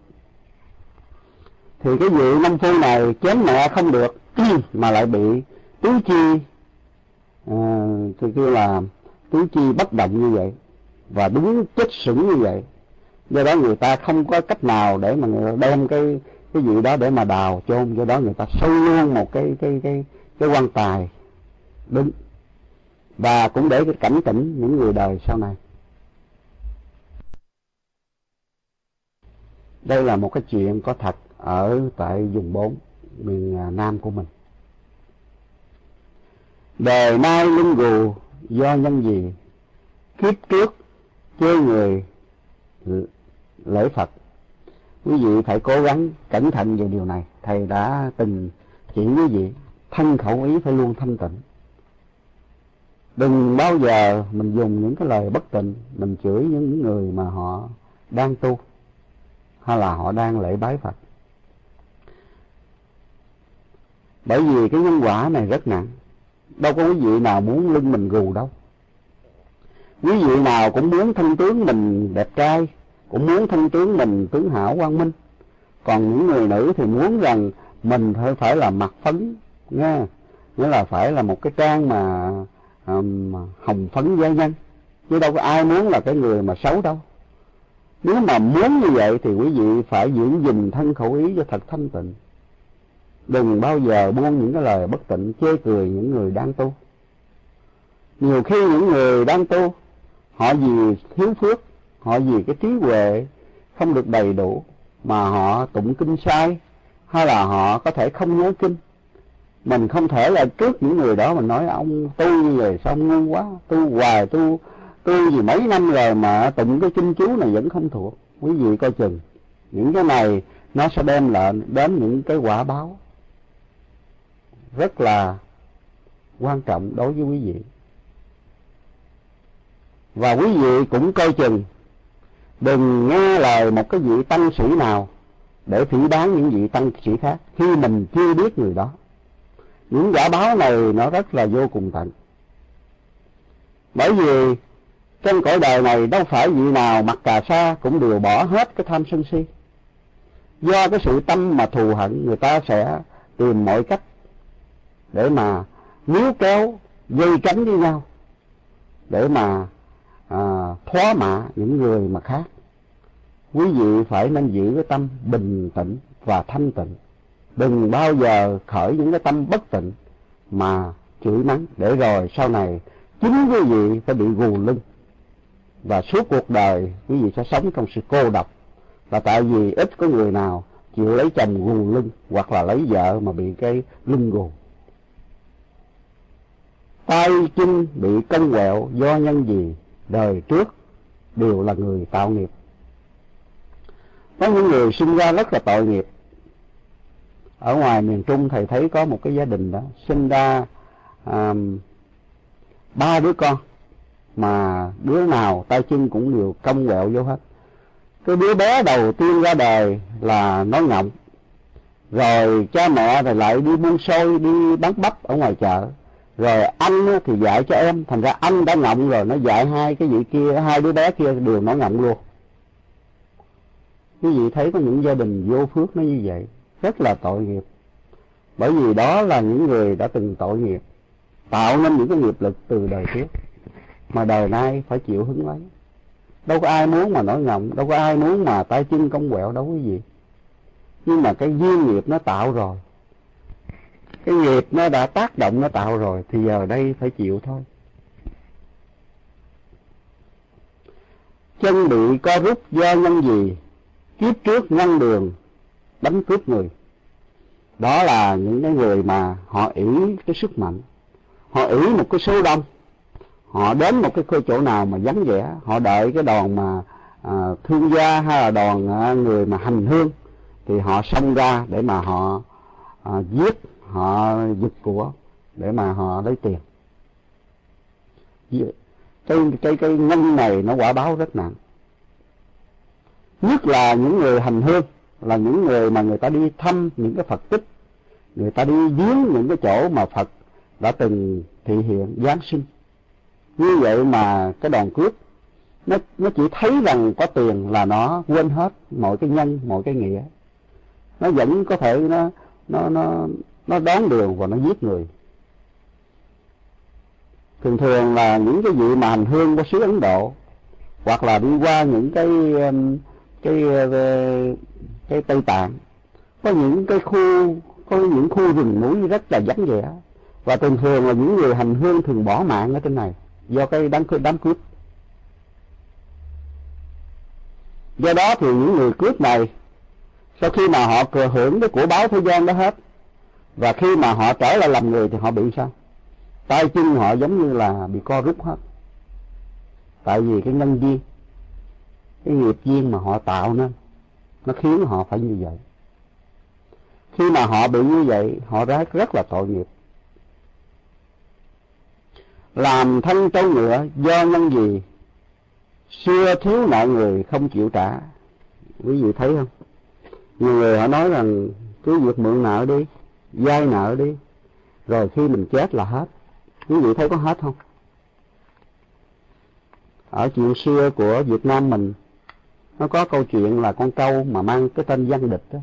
Thì cái vị nông phu này chém mẹ không được, *clears throat* mà lại bị tứ chi à, thì kêu là tứ chi bất động như vậy và đúng chết sững như vậy. Do đó người ta không có cách nào để mà người đem cái cái gì đó để mà đào chôn. Do đó người ta xây luôn một cái cái cái cái quan tài đúng và cũng để cái cảnh tỉnh những người đời sau này. Đây là một cái chuyện có thật ở tại vùng bốn miền à, nam của mình đời nay lưng gù do nhân gì? Kiếp trước chơi người, lễ Phật. Quý vị phải cố gắng cẩn thận về điều này. Thầy đã từng chỉ quý vị, thân khẩu ý phải luôn thanh tịnh. Đừng bao giờ mình dùng những cái lời bất tịnh, mình chửi những người mà họ đang tu, hay là họ đang lễ bái Phật. Bởi vì cái nhân quả này rất nặng đâu có quý vị nào muốn lưng mình gù đâu. Quý vị nào cũng muốn thân tướng mình đẹp trai cũng muốn thân tướng mình tướng hảo quang minh. Còn những người nữ thì muốn rằng mình phải phải là mặt phấn nghe. Nghĩa là phải là một cái trang mà um, hồng phấn gia nhân. Chứ đâu có ai muốn là cái người mà xấu đâu. Nếu mà muốn như vậy thì quý vị phải giữ gìn thân khẩu ý cho thật thanh tịnh đừng bao giờ buông những cái lời bất tịnh, chê cười những người đang tu. Nhiều khi những người đang tu, họ vì thiếu phước, họ vì cái trí huệ không được đầy đủ mà họ tụng kinh sai, hay là họ có thể không nhớ kinh. Mình không thể là trước những người đó mình nói, ông tu như vậy sao ông ngu quá, tu hoài, tu tu gì mấy năm rồi mà tụng cái kinh chú này vẫn không thuộc. Quý vị coi chừng, những cái này nó sẽ đem lại, đến những cái quả báo rất là quan trọng đối với quý vị. Và quý vị cũng coi chừng, đừng nghe lời một cái vị tăng sĩ nào để phỉ bán những vị tăng sĩ khác, khi mình chưa biết người đó. Những giả báo này nó rất là vô cùng tận. Bởi vì trong cõi đời này đâu phải vị nào mặc cà sa cũng đều bỏ hết cái tham sân si. Do cái sự tâm mà thù hận, người ta sẽ tìm mọi cách để mà níu kéo dây cánh với nhau để mà à, thoá mạ những người mà khác. Quý vị phải nên giữ cái tâm bình tĩnh và thanh tịnh. Đừng bao giờ khởi những cái tâm bất tịnh mà chửi mắng. Để rồi sau này chính quý vị phải bị gù lưng. Và suốt cuộc đời quý vị sẽ sống trong sự cô độc. Là tại vì ít có người nào chịu lấy chồng gù lưng hoặc là lấy vợ mà bị cái lưng gù tay chân bị cong quẹo do nhân gì đời trước đều là người tạo nghiệp. Có những người sinh ra rất là tội nghiệp. Ở ngoài miền trung thầy thấy có một cái gia đình đó sinh ra um, ba đứa con mà đứa nào tay chân cũng đều cong quẹo vô hết. Cái đứa bé đầu tiên ra đời là nói ngọng. Rồi cha mẹ thì lại đi buôn xôi đi bán bắp ở ngoài chợ rồi anh thì dạy cho em, thành ra anh đã ngọng rồi, nó dạy hai cái vị kia, hai đứa bé kia đều nó ngọng luôn. Quý vị thấy có những gia đình vô phước nó như vậy, rất là tội nghiệp. Bởi vì đó là những người đã từng tội nghiệp, tạo nên những cái nghiệp lực từ đời trước, mà đời nay phải chịu hứng lấy. Đâu có ai muốn mà nói ngọng, đâu có ai muốn mà tay chân cong quẹo đâu quý vị. Nhưng mà cái duyên nghiệp nó tạo rồi cái nghiệp nó đã tác động nó tạo rồi thì giờ đây phải chịu thôi. Chân bị co rút do nhân gì kiếp trước ngăn đường đánh cướp người. Đó là những cái người mà họ ỷ cái sức mạnh. Họ ỷ một cái số đông. Họ đến một cái chỗ nào mà vắng vẻ. Họ đợi cái đoàn mà à, thương gia hay là đoàn à, người mà hành hương thì họ xông ra để mà họ à, giết họ giật của để mà họ lấy tiền. Cái cái cái nhân này nó quả báo rất nặng. Nhất là những người hành hương, là những người mà người ta đi thăm những cái Phật tích, người ta đi viếng những cái chỗ mà Phật đã từng thị hiện, giáng sinh. Như vậy mà cái đoàn cướp, nó nó chỉ thấy rằng có tiền là nó quên hết mọi cái nhân, mọi cái nghĩa. Nó vẫn có thể, nó nó nó nó đón đường và nó giết người. Thường thường là những cái vị mà hành hương của xứ Ấn Độ hoặc là đi qua những cái um, cái uh, cái, cái Tây Tạng có những cái khu có những khu rừng núi rất là vắng vẻ. Và thường thường là những người hành hương thường bỏ mạng ở trên này do cái đám cướp đám cướp. Do đó thì những người cướp này sau khi mà họ cờ hưởng cái của báo thế gian đó hết và khi mà họ trở lại làm người thì họ bị sao? Tay chân họ giống như là bị co rút hết. Tại vì cái nhân duyên, cái nghiệp duyên mà họ tạo nên, nó khiến họ phải như vậy. Khi mà họ bị như vậy, họ rất rất là tội nghiệp. Làm thân trâu ngựa, do nhân gì xưa thiếu nợ người không chịu trả. Quý vị thấy không? Nhiều người họ nói rằng, cứ việc mượn nợ đi vay nợ đi. Rồi khi mình chết là hết. Quý vị thấy có hết không? Ở chuyện xưa của Việt Nam mình, nó có câu chuyện là con trâu mà mang cái tên văn địch đó.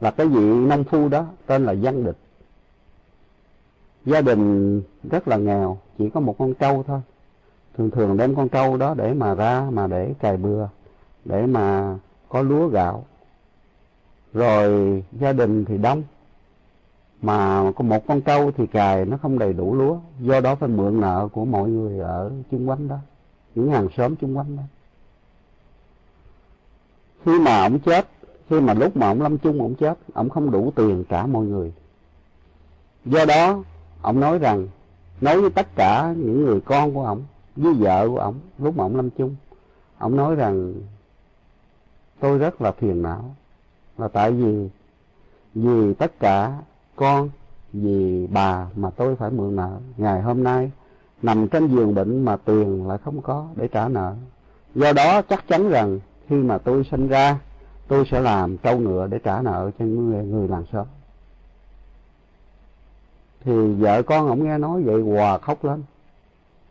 Là cái vị nông phu đó, tên là văn địch. Gia đình rất là nghèo, chỉ có một con trâu thôi. Thường thường đem con trâu đó để mà ra, mà để cày bừa, để mà có lúa gạo. Rồi gia đình thì đông mà có một con trâu thì cài nó không đầy đủ lúa. Do đó phải mượn nợ của mọi người ở chung quanh đó. Những hàng xóm chung quanh đó. Khi mà ông chết, khi mà lúc mà ông lâm chung, ông chết, ông không đủ tiền trả mọi người. Do đó, ông nói rằng, nói với tất cả những người con của ông, với vợ của ông, lúc mà ông lâm chung, ông nói rằng, tôi rất là phiền não. Là tại vì vì tất cả con vì bà mà tôi phải mượn nợ. Ngày hôm nay nằm trên giường bệnh mà tiền lại không có để trả nợ. Do đó chắc chắn rằng khi mà tôi sinh ra tôi sẽ làm trâu ngựa để trả nợ cho người, người làng xóm. Thì vợ con ổng nghe nói vậy hòa khóc lên.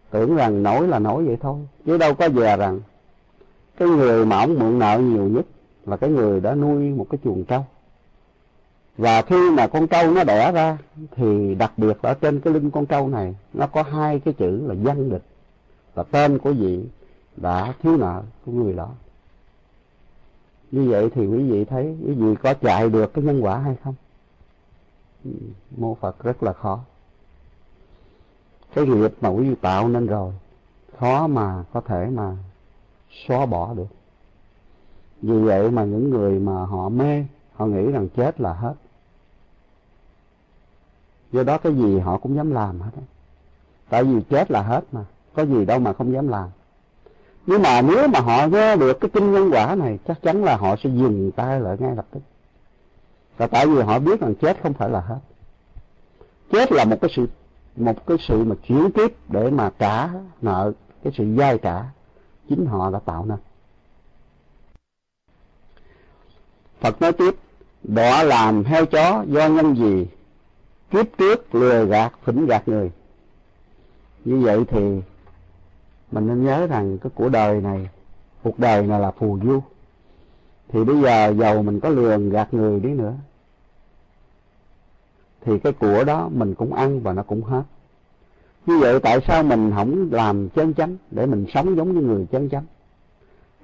Tưởng rằng nói là nói vậy thôi. Chứ đâu có dè rằng cái người mà ổng mượn nợ nhiều nhất là cái người đã nuôi một cái chuồng trâu và khi mà con trâu nó đẻ ra, thì đặc biệt ở trên cái lưng con trâu này, nó có hai cái chữ là danh địch. Và tên của vị đã thiếu nợ của người đó. Như vậy thì quý vị thấy, quý vị có chạy được cái nhân quả hay không? Ừ, mô phật rất là khó. Cái nghiệp mà quý vị tạo nên rồi, khó mà có thể mà xóa bỏ được. Vì vậy mà những người mà họ mê, họ nghĩ rằng chết là hết do đó cái gì họ cũng dám làm hết tại vì chết là hết mà có gì đâu mà không dám làm. Nhưng mà nếu mà họ nghe được cái kinh nhân quả này chắc chắn là họ sẽ dừng tay lại ngay lập tức. Và tại vì họ biết rằng chết không phải là hết. Chết là một cái sự một cái sự mà chuyển tiếp để mà trả nợ cái sự dai trả chính họ đã tạo nên. Phật nói tiếp, đọa làm heo chó do nhân gì? Kiếp trước lừa gạt, phỉnh gạt người. Như vậy thì mình nên nhớ rằng cái của đời này, cuộc đời này là phù du. Thì bây giờ giàu mình có lừa gạt người đi nữa, thì cái của đó mình cũng ăn và nó cũng hết. Như vậy tại sao mình không làm chân chánh để mình sống giống như người chân chánh?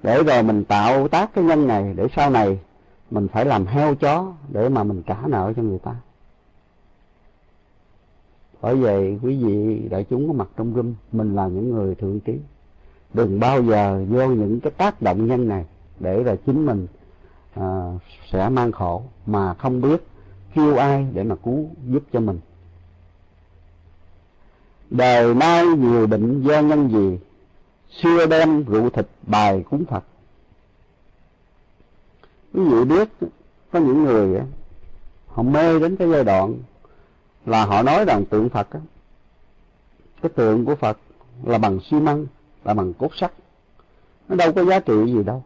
Để rồi mình tạo tác cái nhân này để sau này mình phải làm heo chó để mà mình trả nợ cho người ta. Bởi vậy quý vị đại chúng có mặt trong room, mình là những người thượng trí. Đừng bao giờ vô những cái tác động nhân này để là chính mình à, sẽ mang khổ mà không biết kêu ai để mà cứu giúp cho mình. Đời nay nhiều bệnh do nhân gì, xưa đem rượu thịt bài cúng Phật. Quý vị biết, có những người họ mê đến cái giai đoạn là họ nói rằng tượng Phật á, cái tượng của Phật là bằng xi măng, là bằng cốt sắt. Nó đâu có giá trị gì đâu.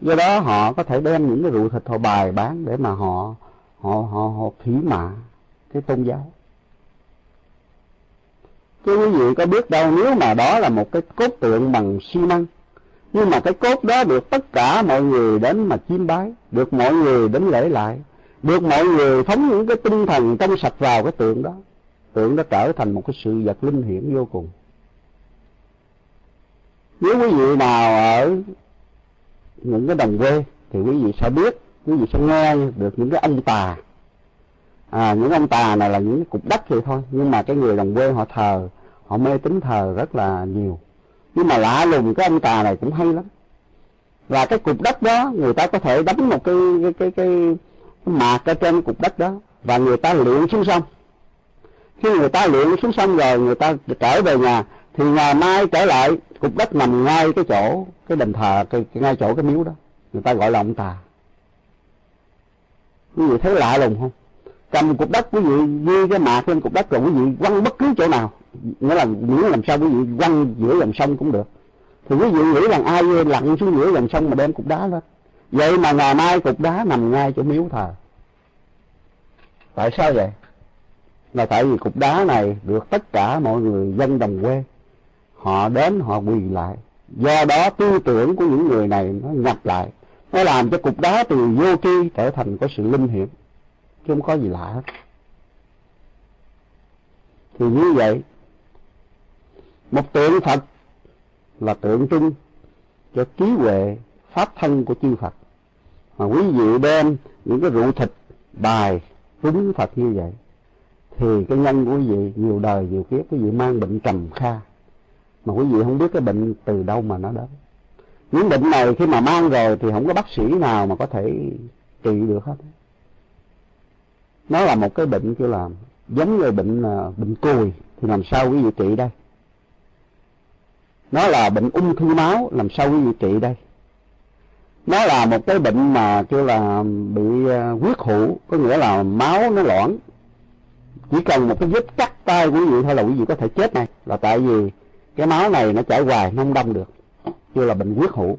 Do đó họ có thể đem những cái rượu thịt họ bài bán để mà họ họ họ họ thủy mạ cái tôn giáo. Chứ quý vị có biết đâu nếu mà đó là một cái cốt tượng bằng xi măng nhưng mà cái cốt đó được tất cả mọi người đến mà chiêm bái được mọi người đến lễ lại được mọi người phóng những cái tinh thần trong sạch vào cái tượng đó. Tượng đó trở thành một cái sự vật linh hiển vô cùng. Nếu quý vị nào ở những cái đồng quê thì quý vị sẽ biết quý vị sẽ nghe được những cái ông tà. À những ông tà này là những cục đất vậy thôi nhưng mà cái người đồng quê họ thờ họ mê tín thờ rất là nhiều. Nhưng mà lạ lùng cái ông tà này cũng hay lắm. Và cái cục đất đó người ta có thể đánh một cái cái cái cái, cái mạc ở trên cục đất đó và người ta luyện xuống sông. Khi người ta luyện xuống sông rồi người ta trở về nhà thì ngày mai trở lại cục đất nằm ngay cái chỗ cái đền thờ cái, cái ngay chỗ cái miếu đó. Người ta gọi là ông tà. Quý vị thấy lạ lùng không? Cầm cục đất quý vị ghi cái mạc lên cục đất rồi quý vị quăng bất cứ chỗ nào. Nghĩa là miễn làm sao quý vị quăng giữa dòng sông cũng được. Thì quý vị nghĩ rằng ai lặn xuống giữa dòng sông mà đem cục đá lên? Vậy mà ngày mai cục đá nằm ngay chỗ miếu thờ. Tại sao vậy? Là tại vì cục đá này được tất cả mọi người dân đồng quê. Họ đến, họ quỳ lại. Do đó tư tưởng của những người này nó nhập lại. Nó làm cho cục đá từ vô tri trở thành có sự linh hiểm chứ không có gì lạ hết. Thì như vậy, một tượng Phật là tượng trưng cho trí huệ pháp thân của chư Phật. Mà quý vị đem những cái rượu thịt, bài, cúng Phật như vậy, thì cái nhân của quý vị nhiều đời, nhiều kiếp, quý vị mang bệnh trầm kha. Mà quý vị không biết cái bệnh từ đâu mà nó đến. Những bệnh này khi mà mang rồi thì không có bác sĩ nào mà có thể trị được hết. Nó là một cái bệnh kêu là giống như bệnh à, bệnh cùi, thì làm sao quý vị trị đây? Nó là bệnh ung thư máu, làm sao quý vị trị đây? Nó là một cái bệnh mà kêu là bị ờ, huyết hữu có nghĩa là máu nó loãng. Chỉ cần một cái vết cắt tay của quý vị thôi là quý vị có thể chết này là tại vì cái máu này nó chảy hoài, nó không đông được. Kêu là bệnh huyết hữu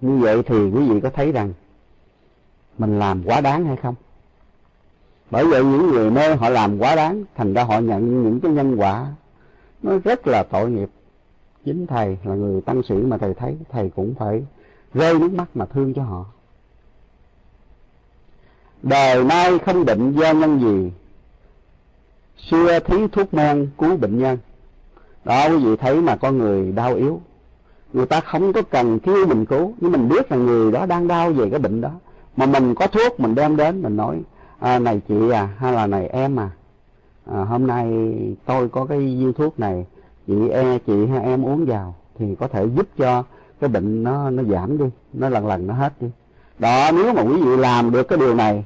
như vậy thì quý vị có thấy rằng mình làm quá đáng hay không? Bởi vậy những người mê họ làm quá đáng, thành ra họ nhận những cái nhân quả nó rất là tội nghiệp chính thầy là người tăng sĩ mà thầy thấy thầy cũng phải rơi nước mắt mà thương cho họ. Đời nay không định do nhân gì xưa thí thuốc men cứu bệnh nhân. Đó quý vị thấy mà con người đau yếu. Người ta không có cần kêu mình cứu nhưng mình biết là người đó đang đau về cái bệnh đó. Mà mình có thuốc mình đem đến mình nói à, này chị à hay là này em à, à hôm nay tôi có cái viên thuốc này chị e chị hay em uống vào thì có thể giúp cho cái bệnh nó nó giảm đi nó lần lần nó hết đi. Đó nếu mà quý vị làm được cái điều này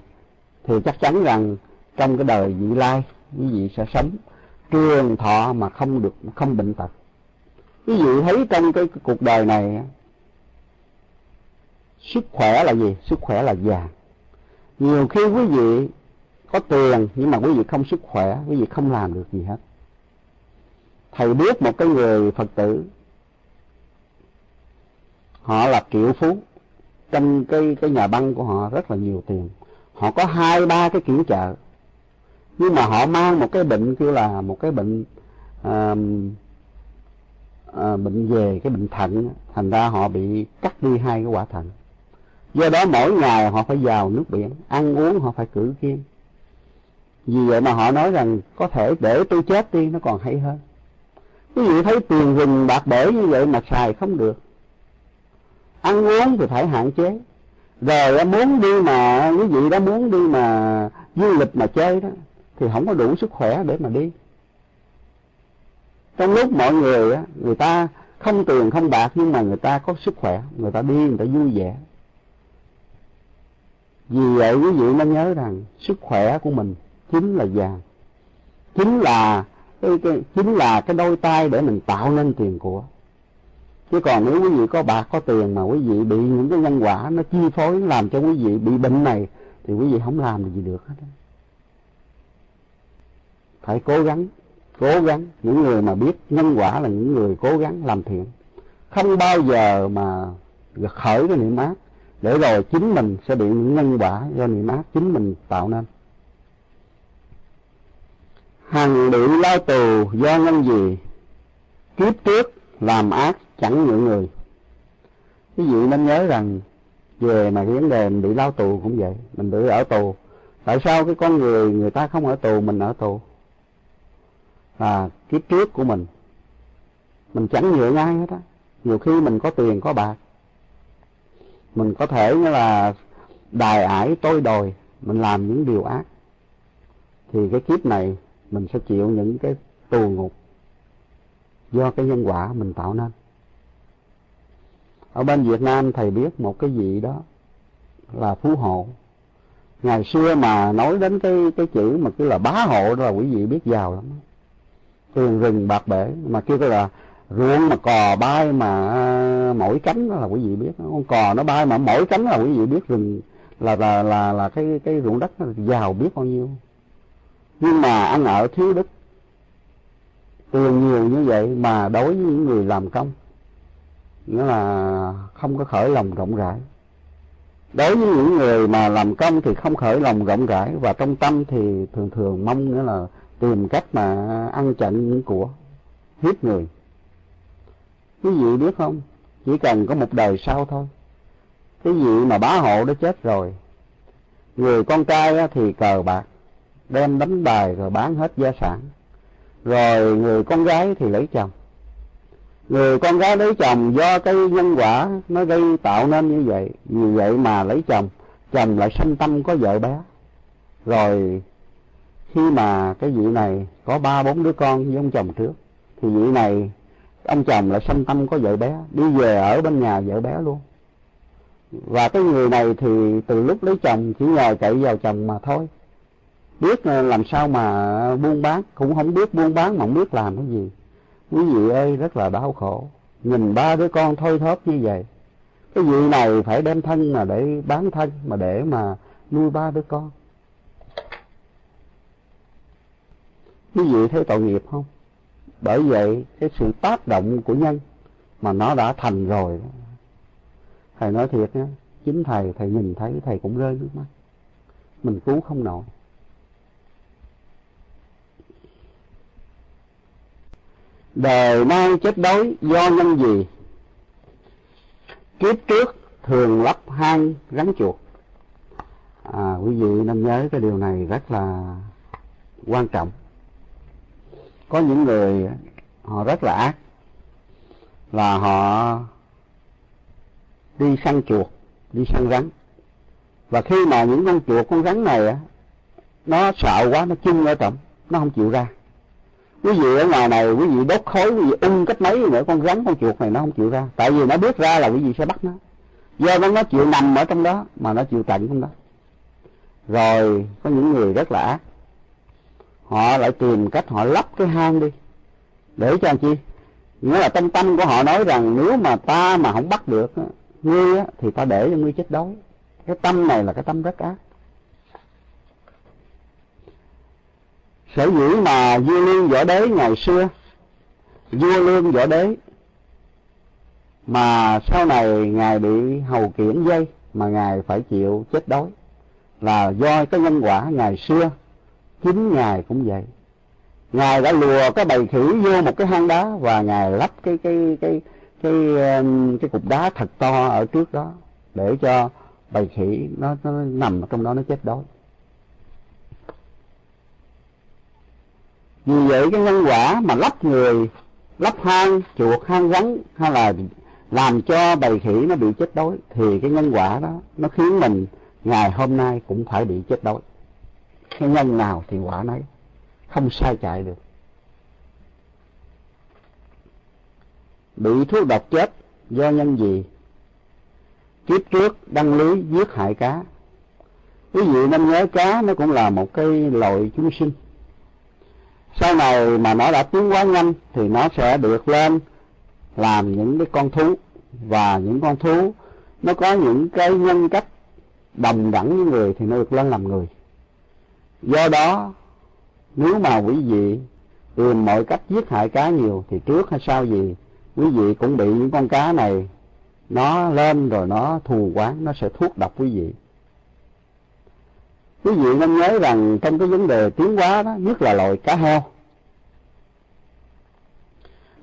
thì chắc chắn rằng trong cái đời vị lai quý vị sẽ sống trường thọ mà không được không bệnh tật. Quý vị thấy trong cái, cái cuộc đời này sức khỏe là gì? Sức khỏe là vàng nhiều khi quý vị có tiền nhưng mà quý vị không sức khỏe quý vị không làm được gì hết thầy biết một cái người phật tử. Họ là triệu phú. Trong cái cái nhà băng của họ rất là nhiều tiền. Họ có hai ba cái kiểu chợ. Nhưng mà họ mang một cái bệnh kêu là một cái bệnh à, à, bệnh về cái bệnh thận. Thành ra họ bị cắt đi hai cái quả thận. Do đó mỗi ngày họ phải vào nước biển ăn uống họ phải cử kiêng vì vậy mà họ nói rằng có thể để tôi chết đi nó còn hay hơn quý vị thấy tiền rừng bạc bể như vậy mà xài không được. Ăn uống thì phải hạn chế. Rồi muốn đi mà, quý vị đó muốn đi mà du lịch mà chơi đó, thì không có đủ sức khỏe để mà đi. Trong lúc mọi người á, người ta không tiền, không bạc, nhưng mà người ta có sức khỏe, người ta đi, người ta vui vẻ. Vì vậy quý vị nên nhớ rằng sức khỏe của mình chính là vàng, chính là cái, cái chính là cái đôi tay để mình tạo nên tiền của. Chứ còn nếu quý vị có bạc có tiền mà quý vị bị những cái nhân quả nó chi phối làm cho quý vị bị bệnh này thì quý vị không làm được gì được hết phải cố gắng cố gắng. Những người mà biết nhân quả là những người cố gắng làm thiện. Không bao giờ mà khởi cái niệm ác. Để rồi chính mình sẽ bị những nhân quả do niệm ác chính mình tạo nên hằng bị lao tù do ngân gì? Kiếp trước làm ác chẳng những người. Quý vị nên nhớ rằng, về mà cái vấn đề mình bị lao tù cũng vậy, mình bị ở tù. Tại sao cái con người người ta không ở tù, mình ở tù? Là kiếp trước của mình mình chẳng nhượng ai hết á. Nhiều khi mình có tiền, có bạc. Mình có thể như là đài ải tôi đòi mình làm những điều ác. Thì cái kiếp này mình sẽ chịu những cái tù ngục do cái nhân quả mình tạo nên. Ở bên Việt Nam thầy biết một cái gì đó là phú hộ. Ngày xưa mà nói đến cái cái chữ mà cứ là bá hộ đó là quý vị biết giàu lắm. Tiền rừng bạc bể, mà kêu cái là ruộng mà cò bay mà à, mỗi cánh đó là quý vị biết. Con cò nó bay mà mỗi cánh là quý vị biết rừng là là là là cái cái ruộng đất nó giàu biết bao nhiêu nhưng mà ăn ở thiếu đức. Tiền nhiều như vậy mà đối với những người làm công, nghĩa là không có khởi lòng rộng rãi. Đối với những người mà làm công thì không khởi lòng rộng rãi, và trong tâm thì thường thường mong, nghĩa là tìm cách mà ăn chặn những của hiếp người. Quý vị biết không? Chỉ cần có một đời sau thôi. Cái vị mà bá hộ đã chết rồi? Người con trai thì cờ bạc đem đánh bài rồi bán hết gia sản. Rồi người con gái thì lấy chồng. Người con gái lấy chồng do cái nhân quả nó gây tạo nên như vậy, vì vậy mà lấy chồng chồng lại sanh tâm có vợ bé. Rồi khi mà cái vị này có ba, bốn đứa con với ông chồng trước, thì vị này, ông chồng lại sanh tâm có vợ bé, đi về ở bên nhà vợ bé luôn. Và cái người này thì từ lúc lấy chồng chỉ nhờ chạy vào chồng mà thôi biết ờ, làm sao mà buôn bán. Cũng không biết buôn bán, mà không biết làm cái gì. Quý vị ơi, rất là đau khổ. Nhìn ba đứa con thôi thóp như vậy, cái vị này phải đem thân mà để bán thân, mà để mà nuôi ba đứa con. Quý vị thấy tội nghiệp không? Bởi vậy, cái sự tác động của nhân mà nó đã thành rồi thầy nói thiệt nhé chính thầy thầy nhìn thấy, thầy cũng rơi nước mắt. Mình cứu không nổi. Đời nay chết đói do nhân gì? Kiếp trước thường lấp hang rắn chuột. À, quý vị nên nhớ cái điều này rất là quan trọng. Có những người họ rất là ác là họ đi săn chuột đi săn rắn. Và khi mà những con chuột con rắn này á nó sợ quá nó chung ở trong nó không chịu ra quý vị ở ngoài này quý vị đốt khói quý vị ung cách mấy nữa con rắn con chuột này nó không chịu ra. Tại vì nó biết ra là quý vị sẽ bắt nó. Do nó nó chịu nằm ở trong đó mà nó chịu cảnh trong đó. Rồi có những người rất là ác. Họ lại tìm cách họ lắp cái hang đi. Để cho anh chi? Nghĩa là tâm tâm của họ nói rằng nếu mà ta mà không bắt được ngươi á, thì ta để cho ngươi chết đói. Cái tâm này là cái tâm rất ác. Sở dĩ mà vua lương võ đế ngày xưa vua lương võ đế mà sau này ngài bị hầu kiểm dây mà ngài phải chịu chết đói. Là do cái nhân quả ngày xưa chính ngài cũng vậy. Ngài đã lùa cái bầy khỉ vô một cái hang đá và ngài lắp cái cái cái cái cái, cái cục đá thật to ở trước đó để cho bầy khỉ nó, nó nằm ở trong đó nó chết đói. Vì vậy cái nhân quả mà lấp người, lấp hang, chuột, hang rắn hay là làm cho bầy khỉ nó bị chết đói, thì cái nhân quả đó nó khiến mình ngày hôm nay cũng phải bị chết đói. Cái nhân nào thì quả nấy, không sai chạy được. Bị thuốc độc chết do nhân gì? Kiếp trước đăng lưới giết hại cá. Quý vị nên nhớ cá nó cũng là một cái loại chúng sinh sau này mà nó đã tiến quá nhanh thì nó sẽ được lên làm những cái con thú. Và những con thú, nó có những cái nhân cách đồng đẳng với người thì nó được lên làm người. Do đó, nếu mà quý vị tìm mọi cách giết hại cá nhiều thì trước hay sau gì, quý vị cũng bị những con cá này nó lên rồi nó thù quán nó sẽ thuốc độc quý vị quý vị nên nhớ rằng trong cái vấn đề tiến hóa đó, nhất là loài cá heo.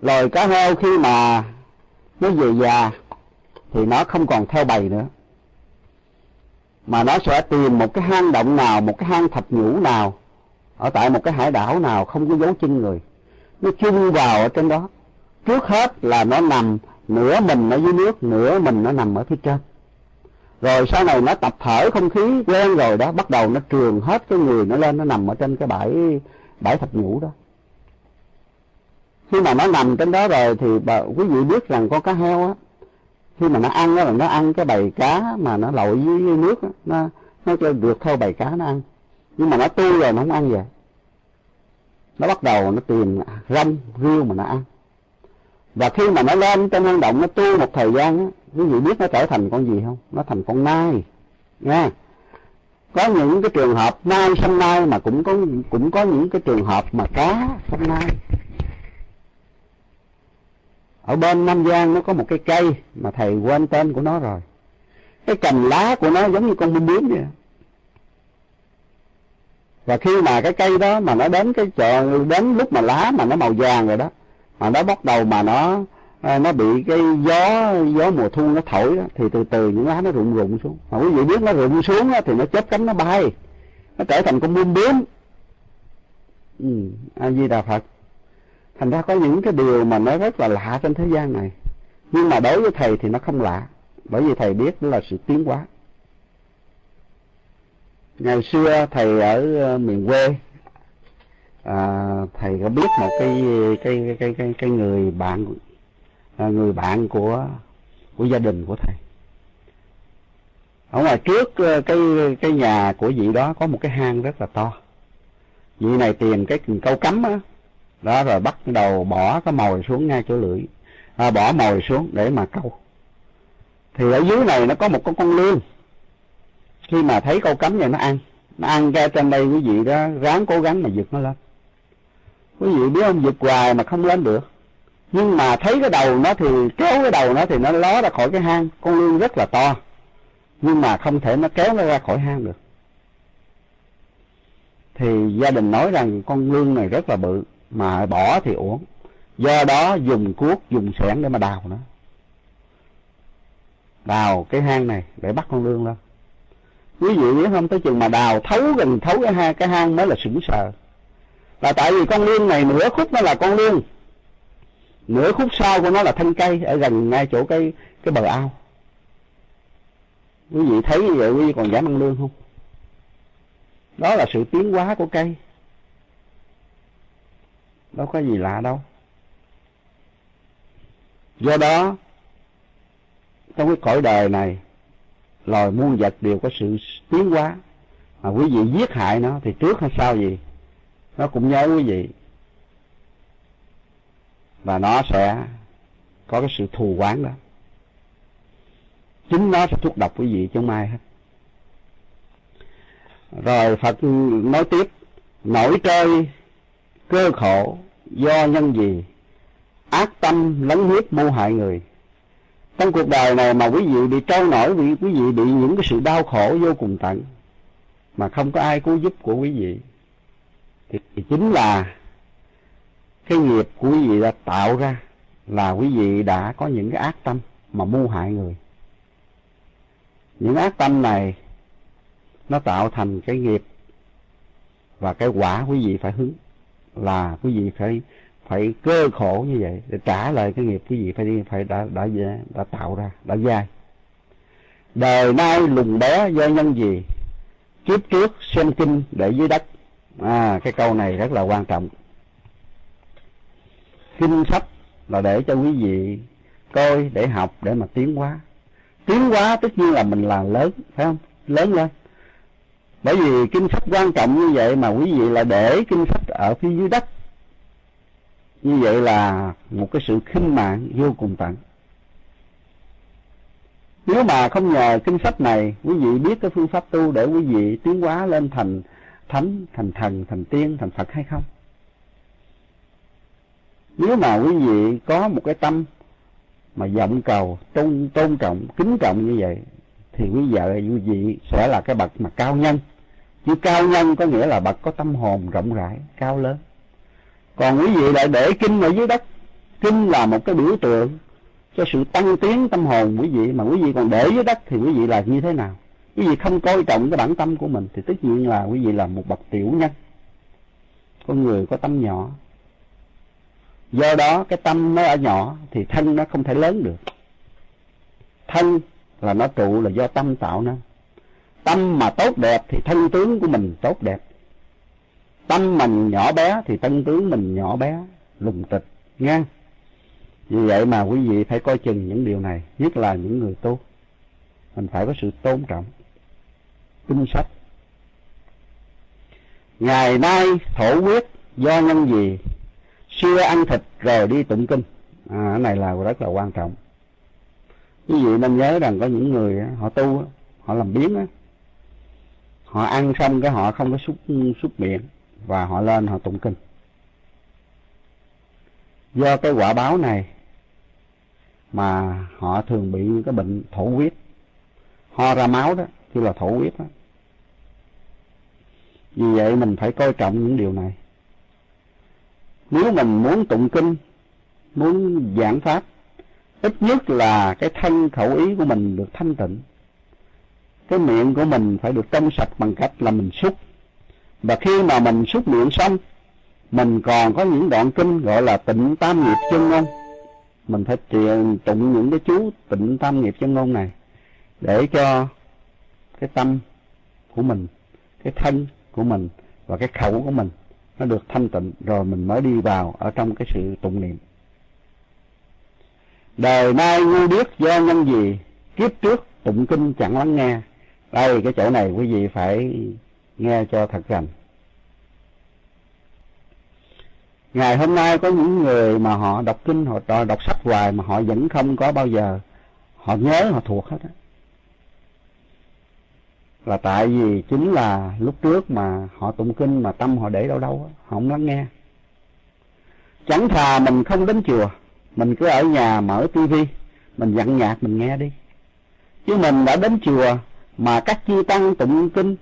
Loài cá heo khi mà nó về già thì nó không còn theo bầy nữa. Mà nó sẽ tìm một cái hang động nào, một cái hang thạch nhũ nào, ở tại một cái hải đảo nào không có dấu chân người. Nó chung vào ở trên đó. Trước hết là nó nằm, nửa mình ở dưới nước, nửa mình nó nằm ở phía trên rồi sau này nó tập thở không khí quen rồi đó bắt đầu nó trường hết cái người nó lên nó nằm ở trên cái bãi bãi thạch nhũ đó. Khi mà nó nằm trên đó rồi thì bà, quý vị biết rằng con cá heo á khi mà nó ăn đó là nó ăn cái bầy cá mà nó lội dưới nước đó, nó nó được theo bầy cá nó ăn. Nhưng mà nó tu rồi nó không ăn vậy nó bắt đầu nó tìm rong riêu mà nó ăn và khi mà nó lên trong hang động, nó tu một thời gian á, quý vị biết nó trở thành con gì không? Nó thành con nai, nha. Có những cái trường hợp nai sanh nai mà cũng có cũng có những cái trường hợp mà cá sanh nai. Ở bên Nam Giang nó có một cái cây mà thầy quên tên của nó rồi. Cái cành lá của nó giống như con bướm bướm vậy. Và khi mà cái cây đó mà nó đến cái chợ, đến lúc mà lá mà nó màu vàng rồi đó mà nó bắt đầu mà nó ờ, nó bị cái gió gió mùa thu nó thổi đó, thì từ từ những lá nó rụng rụng xuống. Mà quý vị biết nó rụng xuống đó, thì nó chớp cánh nó bay nó trở thành con bướm bướm ừ, a di đà phật. Thành ra có những cái điều mà nó rất là lạ trên thế gian này. Nhưng mà đối với thầy thì nó không lạ bởi vì thầy biết đó là sự tiến hóa. Ngày xưa thầy ở ờ, miền quê à, thầy có biết một cái cái cái cái cái người bạn à, người bạn của của gia đình của thầy? Ở ngoài trước ờ, cái cái nhà của vị đó có một cái hang rất là to. Vị này tìm cái câu cắm á. Đó rồi bắt đầu bỏ cái mồi xuống ngay chỗ lưỡi. À, bỏ mồi xuống để mà câu. Thì ở dưới này nó có một con con lươn. Khi mà thấy câu cắm vậy nó ăn nó ăn ra trên đây quý vị đó ráng cố gắng mà giật nó lên quý vị biết không giật hoài mà không lên được. Nhưng mà thấy cái đầu nó thì, kéo cái đầu nó thì nó ló ra khỏi cái hang. Con lươn rất là to. Nhưng mà không thể nó kéo nó ra khỏi hang được. Thì gia đình nói rằng con lươn này rất là bự, mà bỏ thì uổng. Do đó dùng cuốc, dùng xẻng để mà đào nó. Đào cái hang này để bắt con lươn lên. Quý vị biết không tới chừng mà đào thấu gần thấu cái hang cái hang mới là sững sờ là tại vì con lương này nửa khúc nó là con lương nửa khúc sau của nó là thân cây, ở gần ngay chỗ cái cái bờ ao. Quý vị thấy như vậy, quý vị còn dám ăn lương không? Đó là sự tiến hóa của cây. Đâu có gì lạ đâu. Do đó, trong cái cõi đời này, loài muôn vật đều có sự tiến hóa. Mà quý vị giết hại nó, thì trước hay sau gì? Nó cũng nhớ quý vị. Và nó sẽ có cái sự thù quán đó. Chính nó sẽ thúc độc quý vị chứ không ai hết. Rồi phật nói tiếp, nổi trơi cơ khổ do nhân gì ác tâm lấn huyết mưu hại người. Trong cuộc đời này mà quý vị bị trâu nổi, quý vị bị những cái sự đau khổ vô cùng tận, mà không có ai cứu giúp của quý vị thì chính là cái nghiệp của quý vị đã tạo ra là quý vị đã có những cái ác tâm mà mưu hại người. Những ác tâm này nó tạo thành cái nghiệp và cái quả quý vị phải hứng là quý vị phải phải cơ khổ như vậy để trả lại cái nghiệp quý vị phải đi phải đã đã đã, đã tạo ra đã dai. Đời nay lùng bé do nhân gì? Kiếp trước xem kinh để dưới đất à cái câu này rất là quan trọng. Kinh sách là để cho quý vị coi, để học, để mà tiến hóa. Tiến hóa tất nhiên là mình là lớn, phải không? Lớn lên. Bởi vì kinh sách quan trọng như vậy mà quý vị là để kinh sách ở phía dưới đất. Như vậy là một cái sự khinh mạng vô cùng tận. Nếu mà không nhờ kinh sách này, quý vị biết cái phương pháp tu để quý vị tiến hóa lên thành thánh, thành thần, thành tiên, thành phật hay không? Nếu mà quý vị có một cái tâm mà vọng cầu, tôn tôn trọng, kính trọng như vậy, thì quý vợ, quý vị sẽ là cái bậc mà cao nhân. Chứ cao nhân có nghĩa là bậc có tâm hồn rộng rãi, cao lớn. Còn quý vị lại để kinh ở dưới đất. Kinh là một cái biểu tượng cho sự tăng tiến tâm hồn quý vị. Mà quý vị còn để dưới đất thì quý vị là như thế nào? Quý vị không coi trọng cái bản tâm của mình thì tất nhiên là quý vị là một bậc tiểu nhân. Con người có tâm nhỏ. Do đó cái tâm nó ở nhỏ thì thân nó không thể lớn được. Thân là nó trụ là do tâm tạo nên. Tâm mà tốt đẹp thì thân tướng của mình tốt đẹp. Tâm mình nhỏ bé thì thân tướng mình nhỏ bé, lùng tịch, ngang. Vì vậy mà quý vị phải coi chừng những điều này, nhất là những người tu. Mình phải có sự tôn trọng kinh sách. Ngày nay thổ quyết do nhân gì? Xưa ăn thịt rồi đi tụng kinh. À, cái này là rất là quan trọng. Quý vị nên nhớ rằng có những người họ tu họ làm biến á. Họ ăn xong cái họ không có xúc xúc miệng và họ lên họ tụng kinh. Do cái quả báo này mà họ thường bị những cái bệnh thổ huyết ho ra máu đó như là thổ huyết đó vì vậy mình phải coi trọng những điều này. Nếu mình muốn tụng kinh, muốn giảng pháp, ít nhất là cái thân khẩu ý của mình được thanh tịnh. Cái miệng của mình phải được trong sạch bằng cách là mình xúc. Và khi mà mình xúc miệng xong, mình còn có những đoạn kinh gọi là tịnh tam nghiệp chân ngôn. Mình phải truyền tụng những cái chú tịnh tam nghiệp chân ngôn này để cho cái tâm của mình, cái thân của mình và cái khẩu của mình nó được thanh tịnh rồi mình mới đi vào ở trong cái sự tụng niệm. Đời nay ngu biết do nhân gì, kiếp trước tụng kinh chẳng lắng nghe. Đây, cái chỗ này quý vị phải nghe cho thật rành. Ngày hôm nay có những người mà họ đọc kinh, họ đọc sách hoài mà họ vẫn không có bao giờ họ nhớ, họ thuộc hết á là tại vì chính là lúc trước mà họ tụng kinh mà tâm họ để đâu đâu họ không lắng nghe. Chẳng thà mình không đến chùa, mình cứ ở nhà mở tivi, mình dặn nhạc, mình nghe đi. Chứ mình đã đến chùa mà các chi tăng tụng kinh,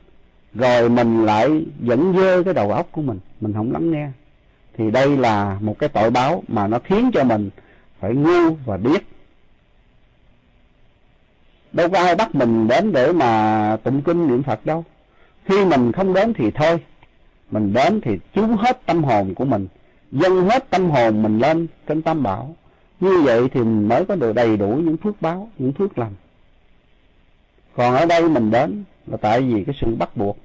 rồi mình lại dẫn dơ cái đầu óc của mình mình không lắng nghe. Thì đây là một cái tội báo mà nó khiến cho mình phải ngu và điếc đâu có ai bắt mình đến để mà tụng kinh niệm phật đâu. Khi mình không đến thì thôi. Mình đến thì chú hết tâm hồn của mình, dâng hết tâm hồn mình lên trên tam bảo. Như vậy thì mình mới có được đầy đủ những phước báo, những phước lành. Còn ở đây mình đến là tại vì cái sự bắt buộc,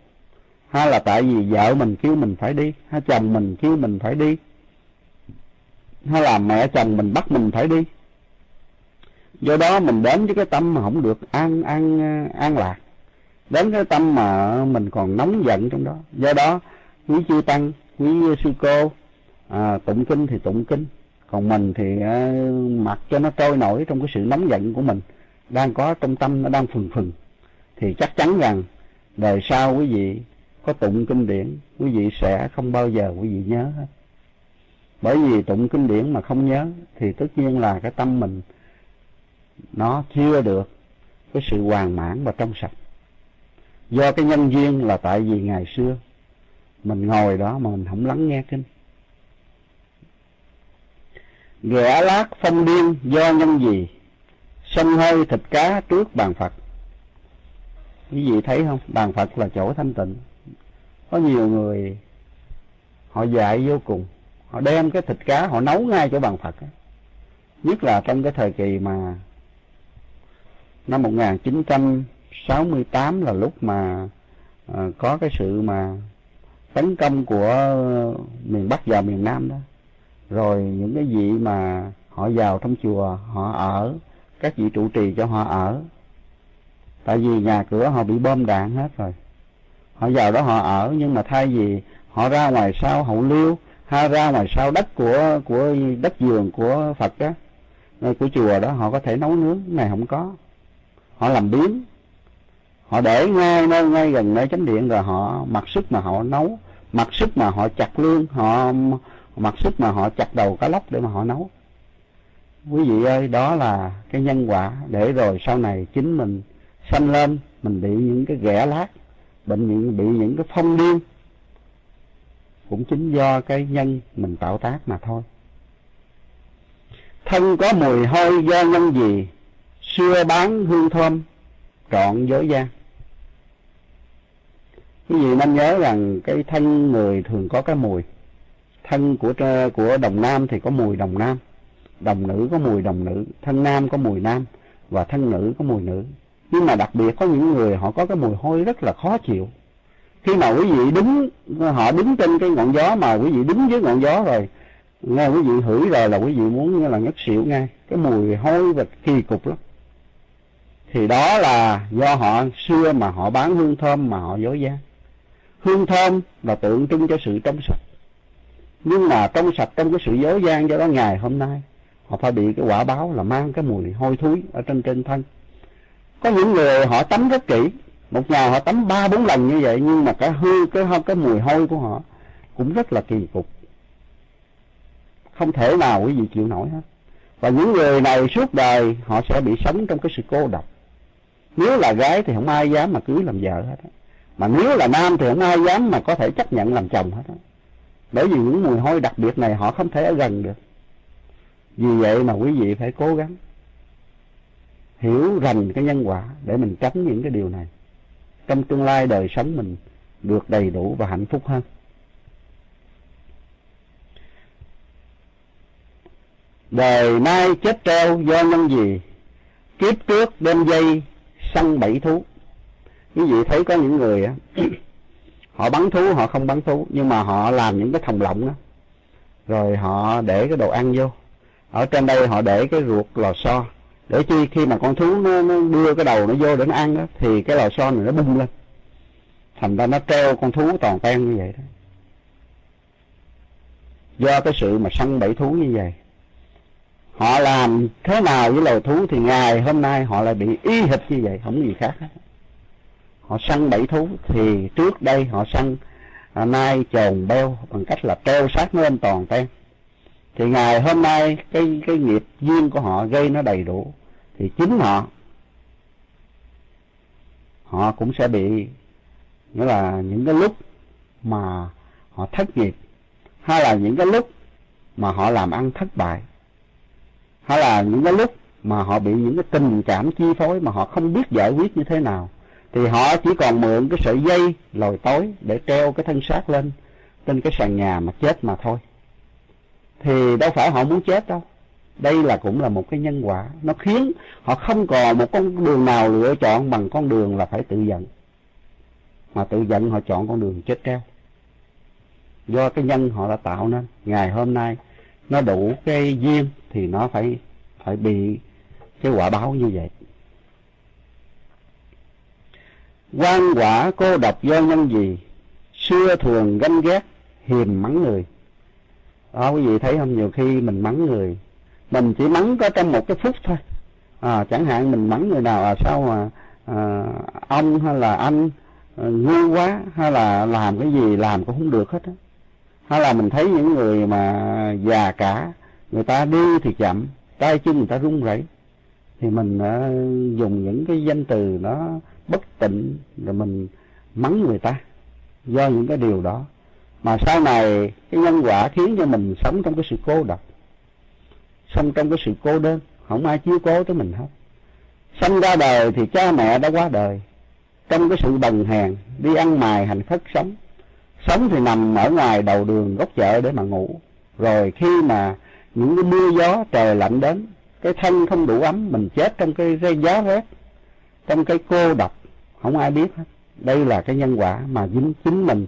hay là tại vì vợ mình kêu mình phải đi, hay chồng mình kêu mình phải đi, hay là mẹ chồng mình bắt mình phải đi do đó mình đến với cái tâm mà không được an an an lạc. Đến cái tâm mà mình còn nóng giận trong đó. Do đó quý chư tăng quý sư cô à, tụng kinh thì tụng kinh. Còn mình thì à, mặc cho nó trôi nổi trong cái sự nóng giận của mình. Đang có trong tâm nó đang phừng phừng. Thì chắc chắn rằng đời sau quý vị có tụng kinh điển quý vị sẽ không bao giờ quý vị nhớ hết. Bởi vì tụng kinh điển mà không nhớ thì tất nhiên là cái tâm mình nó chưa được cái sự hoàn mãn và trong sạch. Do cái nhân duyên là tại vì ngày xưa, mình ngồi đó mà mình không lắng nghe kinh. Ghẻ lát phong điên do nhân gì sân hơi thịt cá trước bàn phật. Quý vị thấy không? Bàn phật là chỗ thanh tịnh. Có nhiều người họ dạy vô cùng. Họ đem cái thịt cá, họ nấu ngay chỗ bàn phật nhất là trong cái thời kỳ mà năm 1968 là lúc mà à, có cái sự mà tấn công của miền Bắc vào miền Nam đó. Rồi những cái vị mà họ vào trong chùa họ ở các vị trụ trì cho họ ở. Tại vì nhà cửa họ bị bom đạn hết rồi. Họ vào đó họ ở nhưng mà thay vì họ ra ngoài sau hậu liêu hay ra ngoài sau đất của của đất vườn của Phật đó của chùa đó họ có thể nấu nướng này không có họ làm biến họ để ngay nơi ngay gần nơi chánh điện rồi họ mặc sức mà họ nấu. Mặc sức mà họ chặt lương, họ mặc sức mà họ chặt đầu cá lóc để mà họ nấu. Quý vị ơi, đó là cái nhân quả để rồi sau này chính mình sanh lên, mình bị những cái ghẻ lát bệnh những bị những cái phong điên cũng chính do cái nhân mình tạo tác mà thôi. Thân có mùi hôi do nhân gì xưa bán hương thơm, trọn giới gian. Cái gì nên nhớ rằng cái thân người thường có cái mùi. Thân của của đồng nam thì có mùi đồng nam. Đồng nữ có mùi đồng nữ, thân nam có mùi nam, và thân nữ có mùi nữ. Nhưng mà đặc biệt có những người họ có cái mùi hôi rất là khó chịu. Khi mà quý vị đứng, họ đứng trên cái ngọn gió mà quý vị đứng dưới ngọn gió rồi, nghe quý vị hửi rồi là quý vị muốn như là ngất xỉu ngay. Cái mùi hôi và kỳ cục lắm thì đó là do họ xưa mà họ bán hương thơm mà họ dối gian hương thơm là tượng trưng cho sự trong sạch. Nhưng mà trong sạch trong cái sự dối gian do đó, ngày hôm nay, họ phải bị cái quả báo là mang cái mùi hôi thối ở trên trên thân. Có những người họ tắm rất kỹ. Một ngày họ tắm ba bốn lần như vậy, nhưng mà cái hư cái cái mùi hôi của họ cũng rất là kỳ cục. Không thể nào quý vị chịu nổi hết. Và những người này suốt đời họ sẽ bị sống trong cái sự cô độc nếu là gái thì không ai dám mà cưới làm vợ hết á. Mà nếu là nam thì không ai dám mà có thể chấp nhận làm chồng hết á. Bởi vì những mùi hôi đặc biệt này họ không thể ở gần được. Vì vậy mà quý vị phải cố gắng hiểu rành cái nhân quả để mình tránh những cái điều này. Trong tương lai đời sống mình được đầy đủ và hạnh phúc hơn. Đời nay chết treo do nhân gì kiếp trước đem dây săn bẫy thú. Quý vị thấy có những người á *clears throat* họ bắn thú họ không bắn thú nhưng mà họ làm những cái thòng lọng đó rồi họ để cái đồ ăn vô. Ở trên đây họ để cái ruột lò xo. Để chi khi mà con thú nó, nó đưa cái đầu nó vô để nó ăn đó thì cái lò xo này nó bung lên. Thành ra nó treo con thú toàn ten như vậy đó. Do cái sự mà săn bẫy thú như vậy họ làm thế nào với loài thú thì ngày hôm nay họ lại bị y hệt như vậy không gì khác hết. Họ săn bẫy thú thì trước đây họ săn à, nai chồn beo bằng cách là treo sát nó lên toàn ten thì ngày hôm nay cái cái nghiệp duyên của họ gây nó đầy đủ thì chính họ họ cũng sẽ bị nghĩa là những cái lúc mà họ thất nghiệp hay là những cái lúc mà họ làm ăn thất bại hay là những cái lúc mà họ bị những cái tình cảm chi phối mà họ không biết giải quyết như thế nào, thì họ chỉ còn mượn cái sợi dây lồi tối để treo cái thân xác lên trên cái sàn nhà mà chết mà thôi. Thì đâu phải họ muốn chết đâu. Đây là cũng là một cái nhân quả. Nó khiến họ không còn một con đường nào lựa chọn bằng con đường là phải tự giận. Mà tự giận họ chọn con đường chết treo. Do cái nhân họ đã tạo nên, ngày hôm nay nó đủ cái duyên thì nó phải phải bị cái quả báo như vậy. Quan quả cô độc do nhân gì? Xưa thường ganh ghét hiềm mắng người. Đó quý vị thấy không? Nhiều khi mình mắng người mình chỉ mắng có trong một cái phút thôi. À, chẳng hạn mình mắng người nào à sao mà à, ông hay là anh à, ngu quá hay là làm cái gì làm cũng không được hết á hay là mình thấy những người mà già cả người ta đi thì chậm tay chân người ta run rẩy. Thì mình uh, dùng những cái danh từ nó bất tịnh rồi mình mắng người ta do những cái điều đó. Mà sau này cái nhân quả khiến cho mình sống trong cái sự cô độc sống trong cái sự cô đơn không ai chiếu cố tới mình hết. Sinh ra đời thì cha mẹ đã qua đời trong cái sự bần hèn đi ăn mài hành khất sống sống thì nằm ở ngoài đầu đường góc chợ để mà ngủ. Rồi khi mà những cái mưa gió trời lạnh đến cái thân không đủ ấm mình chết trong cái, cái gió rét trong cái cô độc không ai biết hết. Đây là cái nhân quả mà chính chính mình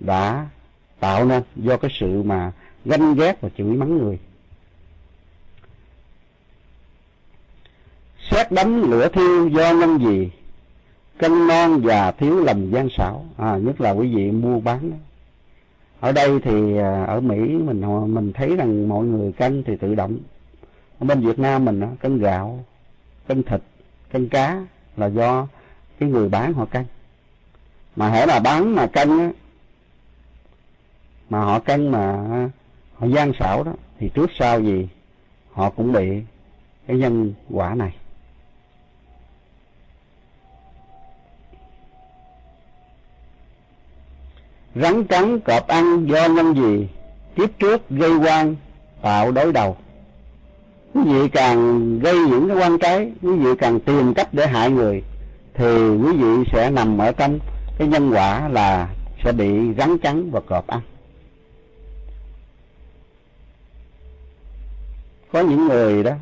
đã tạo nên do cái sự mà ganh ghét và chửi mắng người. Xét đánh lửa thiêu do nhân gì cân non và thiếu lòng gian xảo. À, nhất là quý vị mua bán. Đó. ở đây thì à, ở mỹ mình à, mình thấy rằng mọi người cân thì tự động. Ở bên việt nam mình à, cân gạo cân thịt cân cá là do cái người bán họ cân. Mà hễ là bán mà cân á mà họ cân mà họ gian xảo đó thì trước sau gì họ cũng bị cái nhân quả này. Rắn cắn cọp ăn do nhân gì kiếp trước gây quan, tạo đối đầu. Quý vị càng gây những cái quan trái, quý vị càng tìm cách để hại người, thì quý vị sẽ nằm ở trong cái nhân quả là sẽ bị rắn cắn và cọp ăn. Có những người đó,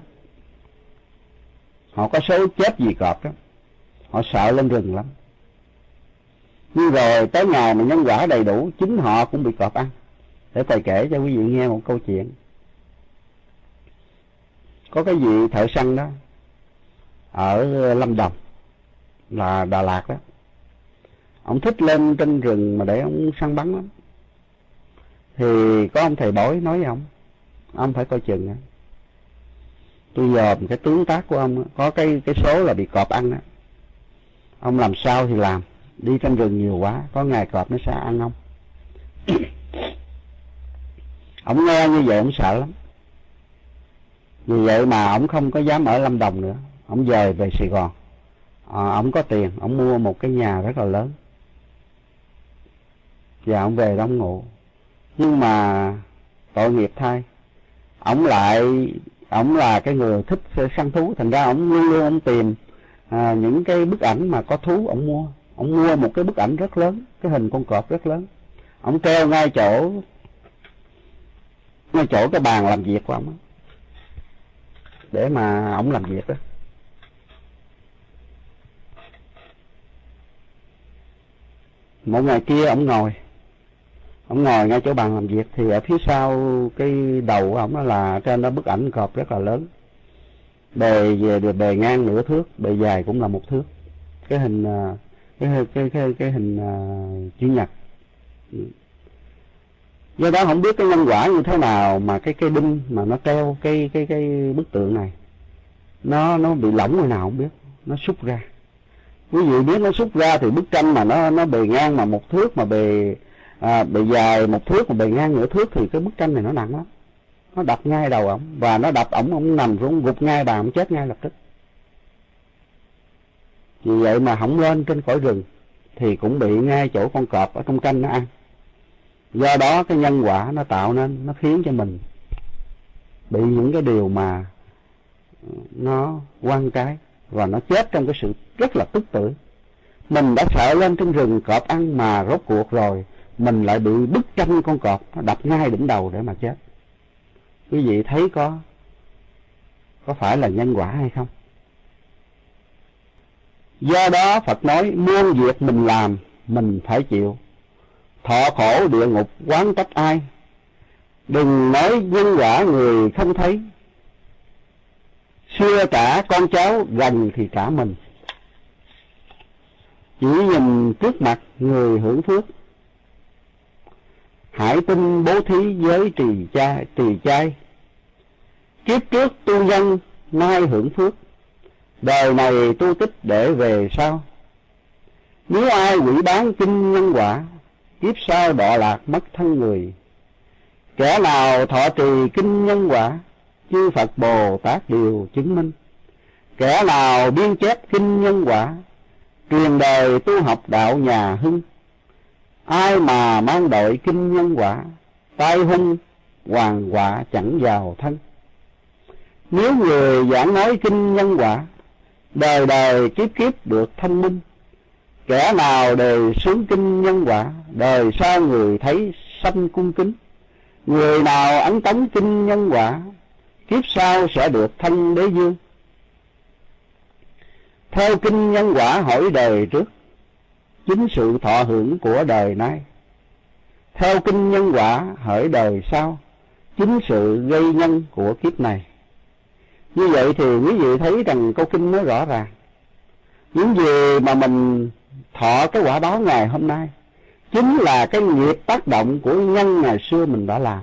họ có số chết vì cọp đó, họ sợ lên rừng lắm nhưng rồi tới ngày mà nhân quả đầy đủ, chính họ cũng bị cọp ăn. Để thầy kể cho quý vị nghe một câu chuyện. Có cái vị thợ săn đó, ở lâm đồng, là đà lạt đó. Ông thích lên trên rừng mà để ông săn bắn lắm. Thì có ông thầy bói nói với ông ông phải coi chừng á. Tôi dòm cái tướng tác của ông có cái cái số là bị cọp ăn đó ông làm sao thì làm đi trong rừng nhiều quá có ngày cọp nó sẽ ăn ông. *coughs* Ông nghe như vậy ông sợ lắm. Vì vậy mà ông không có dám ở lâm đồng nữa. Ông về về sài gòn. À, ông có tiền ông mua một cái nhà rất là lớn. Và ông về đóng ngụ, ngủ. Nhưng mà tội nghiệp thay ông lại ông là cái người thích săn thú. Thành ra ông luôn luôn ông tìm à, những cái bức ảnh mà có thú ông mua ông mua một cái bức ảnh rất lớn, cái hình con cọp rất lớn. Ông treo ngay chỗ ngay chỗ cái bàn làm việc của ông để mà ông làm việc đó một ngày kia ông ngồi ông ngồi ngay chỗ bàn làm việc thì ở phía sau cái đầu của ông đó là trên đó bức ảnh cọp rất là lớn. Bề về, bề ngang nửa thước, bề dài cũng là một thước. Cái hình à, cái cái cái, cái hình uh, chữ nhật. Do đó không biết cái nhân quả như thế nào mà cái cây đinh mà nó treo cái cái cái bức tượng này nó nó bị lỏng người nào không biết nó xúc ra. Quý vị biết nó xúc ra thì bức tranh mà nó nó bề ngang mà một thước mà bề à, bề dài một thước mà bề ngang nửa thước thì cái bức tranh này nó nặng lắm. Nó đập ngay đầu ổng và nó đập ổng ổng nằm xuống gục ngay bà ổng chết ngay lập tức vì vậy mà không lên trên cõi rừng thì cũng bị ngay chỗ con cọp ở trong canh nó ăn. Do đó cái nhân quả nó tạo nên, nó khiến cho mình bị những cái điều mà ừ, nó quan trái và nó chết trong cái sự rất là tức tử mình đã sợ lên trên rừng cọp ăn mà rốt cuộc rồi, mình lại bị bức tranh con cọp nó đập ngay đỉnh đầu để mà chết. Quý vị thấy có có phải là nhân quả hay không? Do đó phật nói, muôn việc mình làm, mình phải chịu. Thọ khổ địa ngục quán trách ai? Đừng nói nhân quả người không thấy. Xưa cả con cháu gần thì cả mình. Chỉ nhìn trước mặt người hưởng phước. Hãy tin bố thí giới trì trai trì trai. Kiếp trước tu nhân nay hưởng phước đời này tu tích để về sau. Nếu ai quỷ bán kinh nhân quả, kiếp sau đọa lạc mất thân người. Kẻ nào thọ trì kinh nhân quả, chư phật bồ tát đều chứng minh. Kẻ nào biên chép kinh nhân quả, truyền đời tu học đạo nhà hưng. Ai mà mang đội kinh nhân quả, tai hung hoàng quả chẳng vào thân. Nếu người giảng nói kinh nhân quả đời đời kiếp kiếp được thông minh. Kẻ nào đều sướng kinh nhân quả, đời sau người thấy sanh cung kính. Người nào ấn tống kinh nhân quả, kiếp sau sẽ được thân đế dương theo kinh nhân quả hỏi đời trước, chính sự thọ hưởng của đời nay. Theo kinh nhân quả hỏi đời sau, chính sự gây nhân của kiếp này như vậy thì quý vị thấy rằng câu kinh nó rõ ràng. Những gì mà mình thọ cái quả báo ngày hôm nay chính là cái nghiệp tác động của nhân ngày xưa mình đã làm.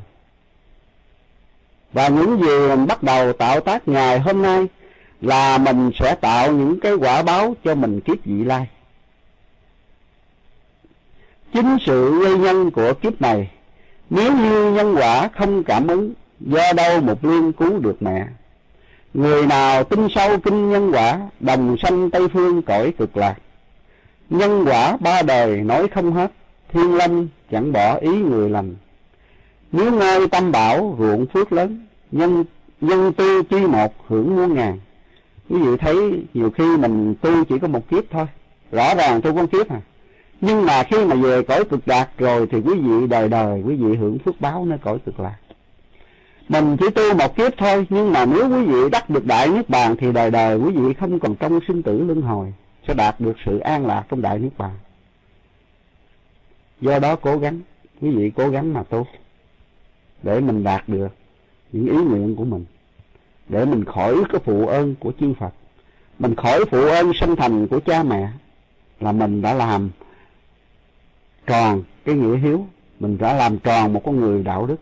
Và những gì mình bắt đầu tạo tác ngày hôm nay là mình sẽ tạo những cái quả báo cho mình kiếp vị lai. Chính sự gây nhân của kiếp này, nếu như nhân quả không cảm ứng, do đâu một lương cứu được mẹ? Người nào tin sâu kinh nhân quả, đồng sanh tây phương cõi cực lạc. Nhân quả ba đời nói không hết, thiên lâm chẳng bỏ ý người lành. Nếu ngôi tâm bảo ruộng phước lớn, nhân nhân tu chi một hưởng muôn ngàn. Quý vị thấy nhiều khi mình tu chỉ có một kiếp thôi, rõ ràng tu con kiếp à. Nhưng mà khi mà về cõi cực lạc rồi thì quý vị đời đời quý vị hưởng phước báo nơi cõi cực lạc mình chỉ tu một kiếp thôi, nhưng mà nếu quý vị đắc được đại niết bàn thì đời đời quý vị không còn trong sinh tử luân hồi, sẽ đạt được sự an lạc trong đại niết bàn. Do đó cố gắng, quý vị cố gắng mà tu, để mình đạt được những ý nguyện của mình, để mình khỏi cái phụ ơn của chư Phật. Mình khỏi phụ ơn sanh thành của cha mẹ là mình đã làm tròn cái nghĩa hiếu, mình đã làm tròn một con người đạo đức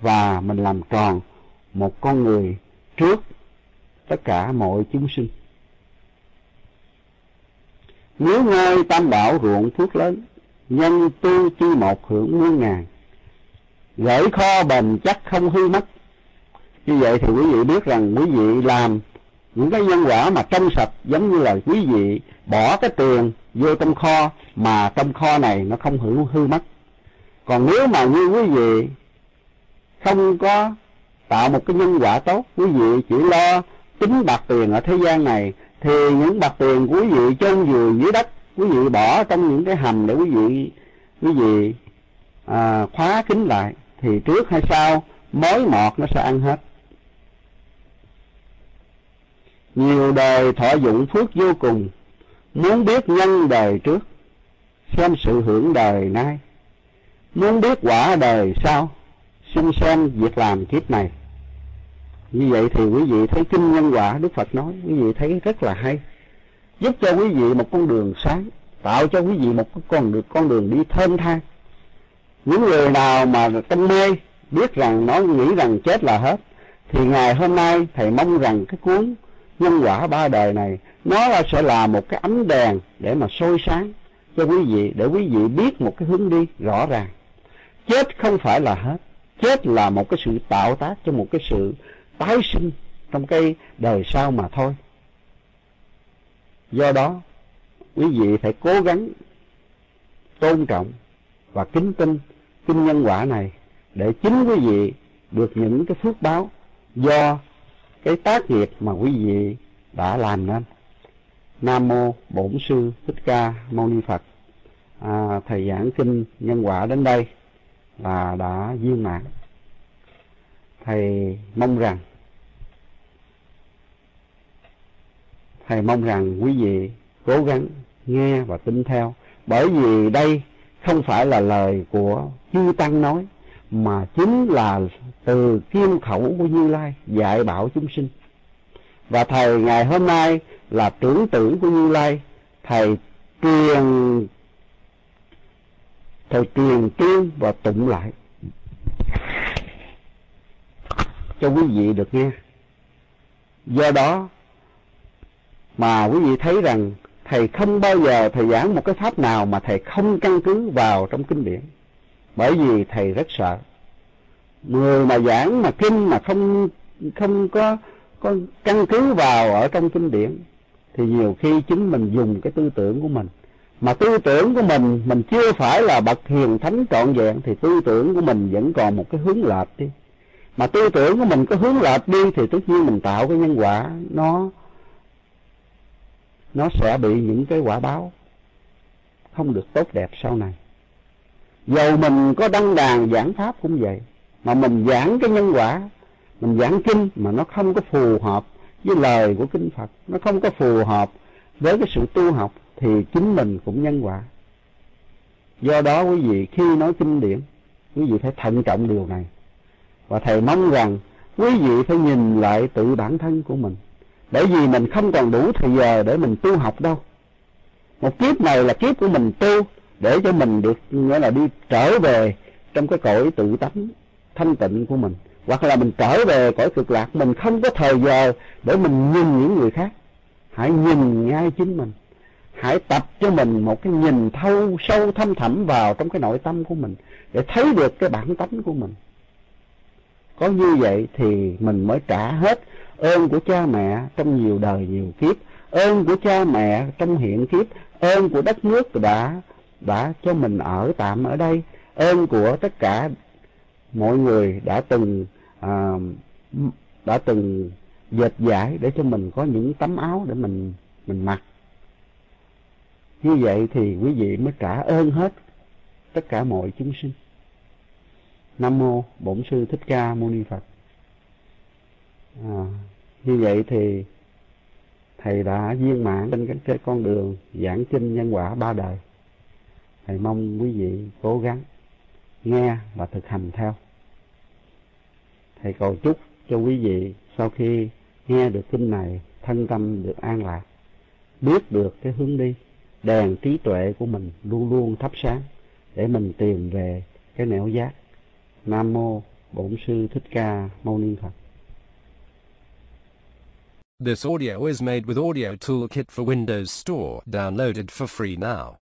và mình làm tròn một con người trước tất cả mọi chúng sinh. Nếu ngôi tam bảo ruộng phước lớn, nhân tu chi một hưởng muôn ngàn gửi kho bền chắc không hư mất. Như vậy thì quý vị biết rằng quý vị làm những cái nhân quả mà trong sạch giống như là quý vị bỏ cái tiền vô trong kho mà trong kho này nó không hư hư mất. Còn nếu mà như quý vị không có tạo một cái nhân quả tốt. Quý vị chỉ lo tính bạc tiền ở thế gian này thì những bạc tiền của quý vị chôn vùi dưới đất quý vị bỏ trong những cái hầm để quý vị quý vị à, khóa kín lại thì trước hay sau mối mọt nó sẽ ăn hết. Nhiều đời thọ dụng phước vô cùng muốn biết nhân đời trước xem sự hưởng đời nay. Muốn biết quả đời sau xin xem việc làm kiếp này. Như vậy thì quý vị thấy kinh nhân quả đức phật nói, quý vị thấy rất là hay. Giúp cho quý vị một con đường sáng, tạo cho quý vị một con được con đường đi thênh thang những người nào mà trong mê, biết rằng nó, nghĩ rằng chết là hết, thì ngày hôm nay thầy mong rằng cái cuốn nhân quả ba đời này, nó là sẽ là một cái ánh đèn để mà soi sáng cho quý vị, để quý vị biết một cái hướng đi rõ ràng. Chết không phải là hết chết là một cái sự tạo tác cho một cái sự tái sinh trong cái đời sau mà thôi. Do đó quý vị phải cố gắng tôn trọng và kính tin kinh nhân quả này để chính quý vị được những cái phước báo do cái tác nghiệp mà quý vị đã làm nên. Nam mô bổn sư thích ca mâu ni phật. À, thầy giảng kinh nhân quả đến đây là đã viên mãn. Thầy mong rằng, thầy mong rằng quý vị cố gắng nghe và tin theo. Bởi vì đây không phải là lời của chư tăng nói, mà chính là từ kim khẩu của như lai dạy bảo chúng sinh. Và thầy ngày hôm nay là trưởng tử của như lai, thầy truyền thầy truyền tiêu và tụng lại. Cho quý vị được nghe. Do đó mà quý vị thấy rằng thầy không bao giờ thầy giảng một cái pháp nào mà thầy không căn cứ vào trong kinh điển. Bởi vì thầy rất sợ. Người mà giảng mà kinh mà không không có có căn cứ vào ở trong kinh điển, thì nhiều khi chính mình dùng cái tư tưởng của mình mà tư tưởng của mình mình chưa phải là bậc hiền thánh trọn vẹn, thì tư tưởng của mình vẫn còn một cái hướng lệch đi. Mà tư tưởng của mình có hướng lệch đi, thì tất nhiên mình tạo cái nhân quả, nó nó sẽ bị những cái quả báo không được tốt đẹp sau này. Dầu mình có đăng đàn giảng pháp cũng vậy, mà mình giảng cái nhân quả, mình giảng kinh mà nó không có phù hợp với lời của kinh Phật, nó không có phù hợp với cái sự tu học thì chính mình cũng nhân quả. Do đó quý vị khi nói kinh điển, quý vị phải thận trọng điều này. Và thầy mong rằng quý vị phải nhìn lại tự bản thân của mình. Bởi vì mình không còn đủ thời giờ để mình tu học đâu. Một kiếp này là kiếp của mình tu để cho mình được, nghĩa là đi trở về trong cái cõi tự tánh, thanh tịnh của mình. Hoặc là mình trở về cõi cực lạc, mình không có thời giờ để mình nhìn những người khác. Hãy nhìn ngay chính mình hãy tập cho mình một cái nhìn thâu sâu thâm thẳm vào trong cái nội tâm của mình để thấy được cái bản tánh của mình. Có như vậy thì mình mới trả hết ơn của cha mẹ trong nhiều đời nhiều kiếp ơn của cha mẹ trong hiện kiếp ơn của đất nước đã đã cho mình ở tạm ở đây ơn của tất cả mọi người đã từng à, đã từng dệt giải để cho mình có những tấm áo để mình mình mặc như vậy thì quý vị mới trả ơn hết tất cả mọi chúng sinh. Nam mô bổn sư thích ca mâu ni phật. À, như vậy thì thầy đã viên mãn trên cái con đường giảng kinh nhân quả ba đời. Thầy mong quý vị cố gắng nghe và thực hành theo. Thầy cầu chúc cho quý vị sau khi nghe được kinh này thân tâm được an lạc biết được cái hướng đi đèn trí tuệ của mình luôn luôn thắp sáng để mình tìm về cái nẻo giác nam mô bổn sư thích ca mâu ni phật This audio is made with Audio Toolkit for Windows Store, downloaded for free now.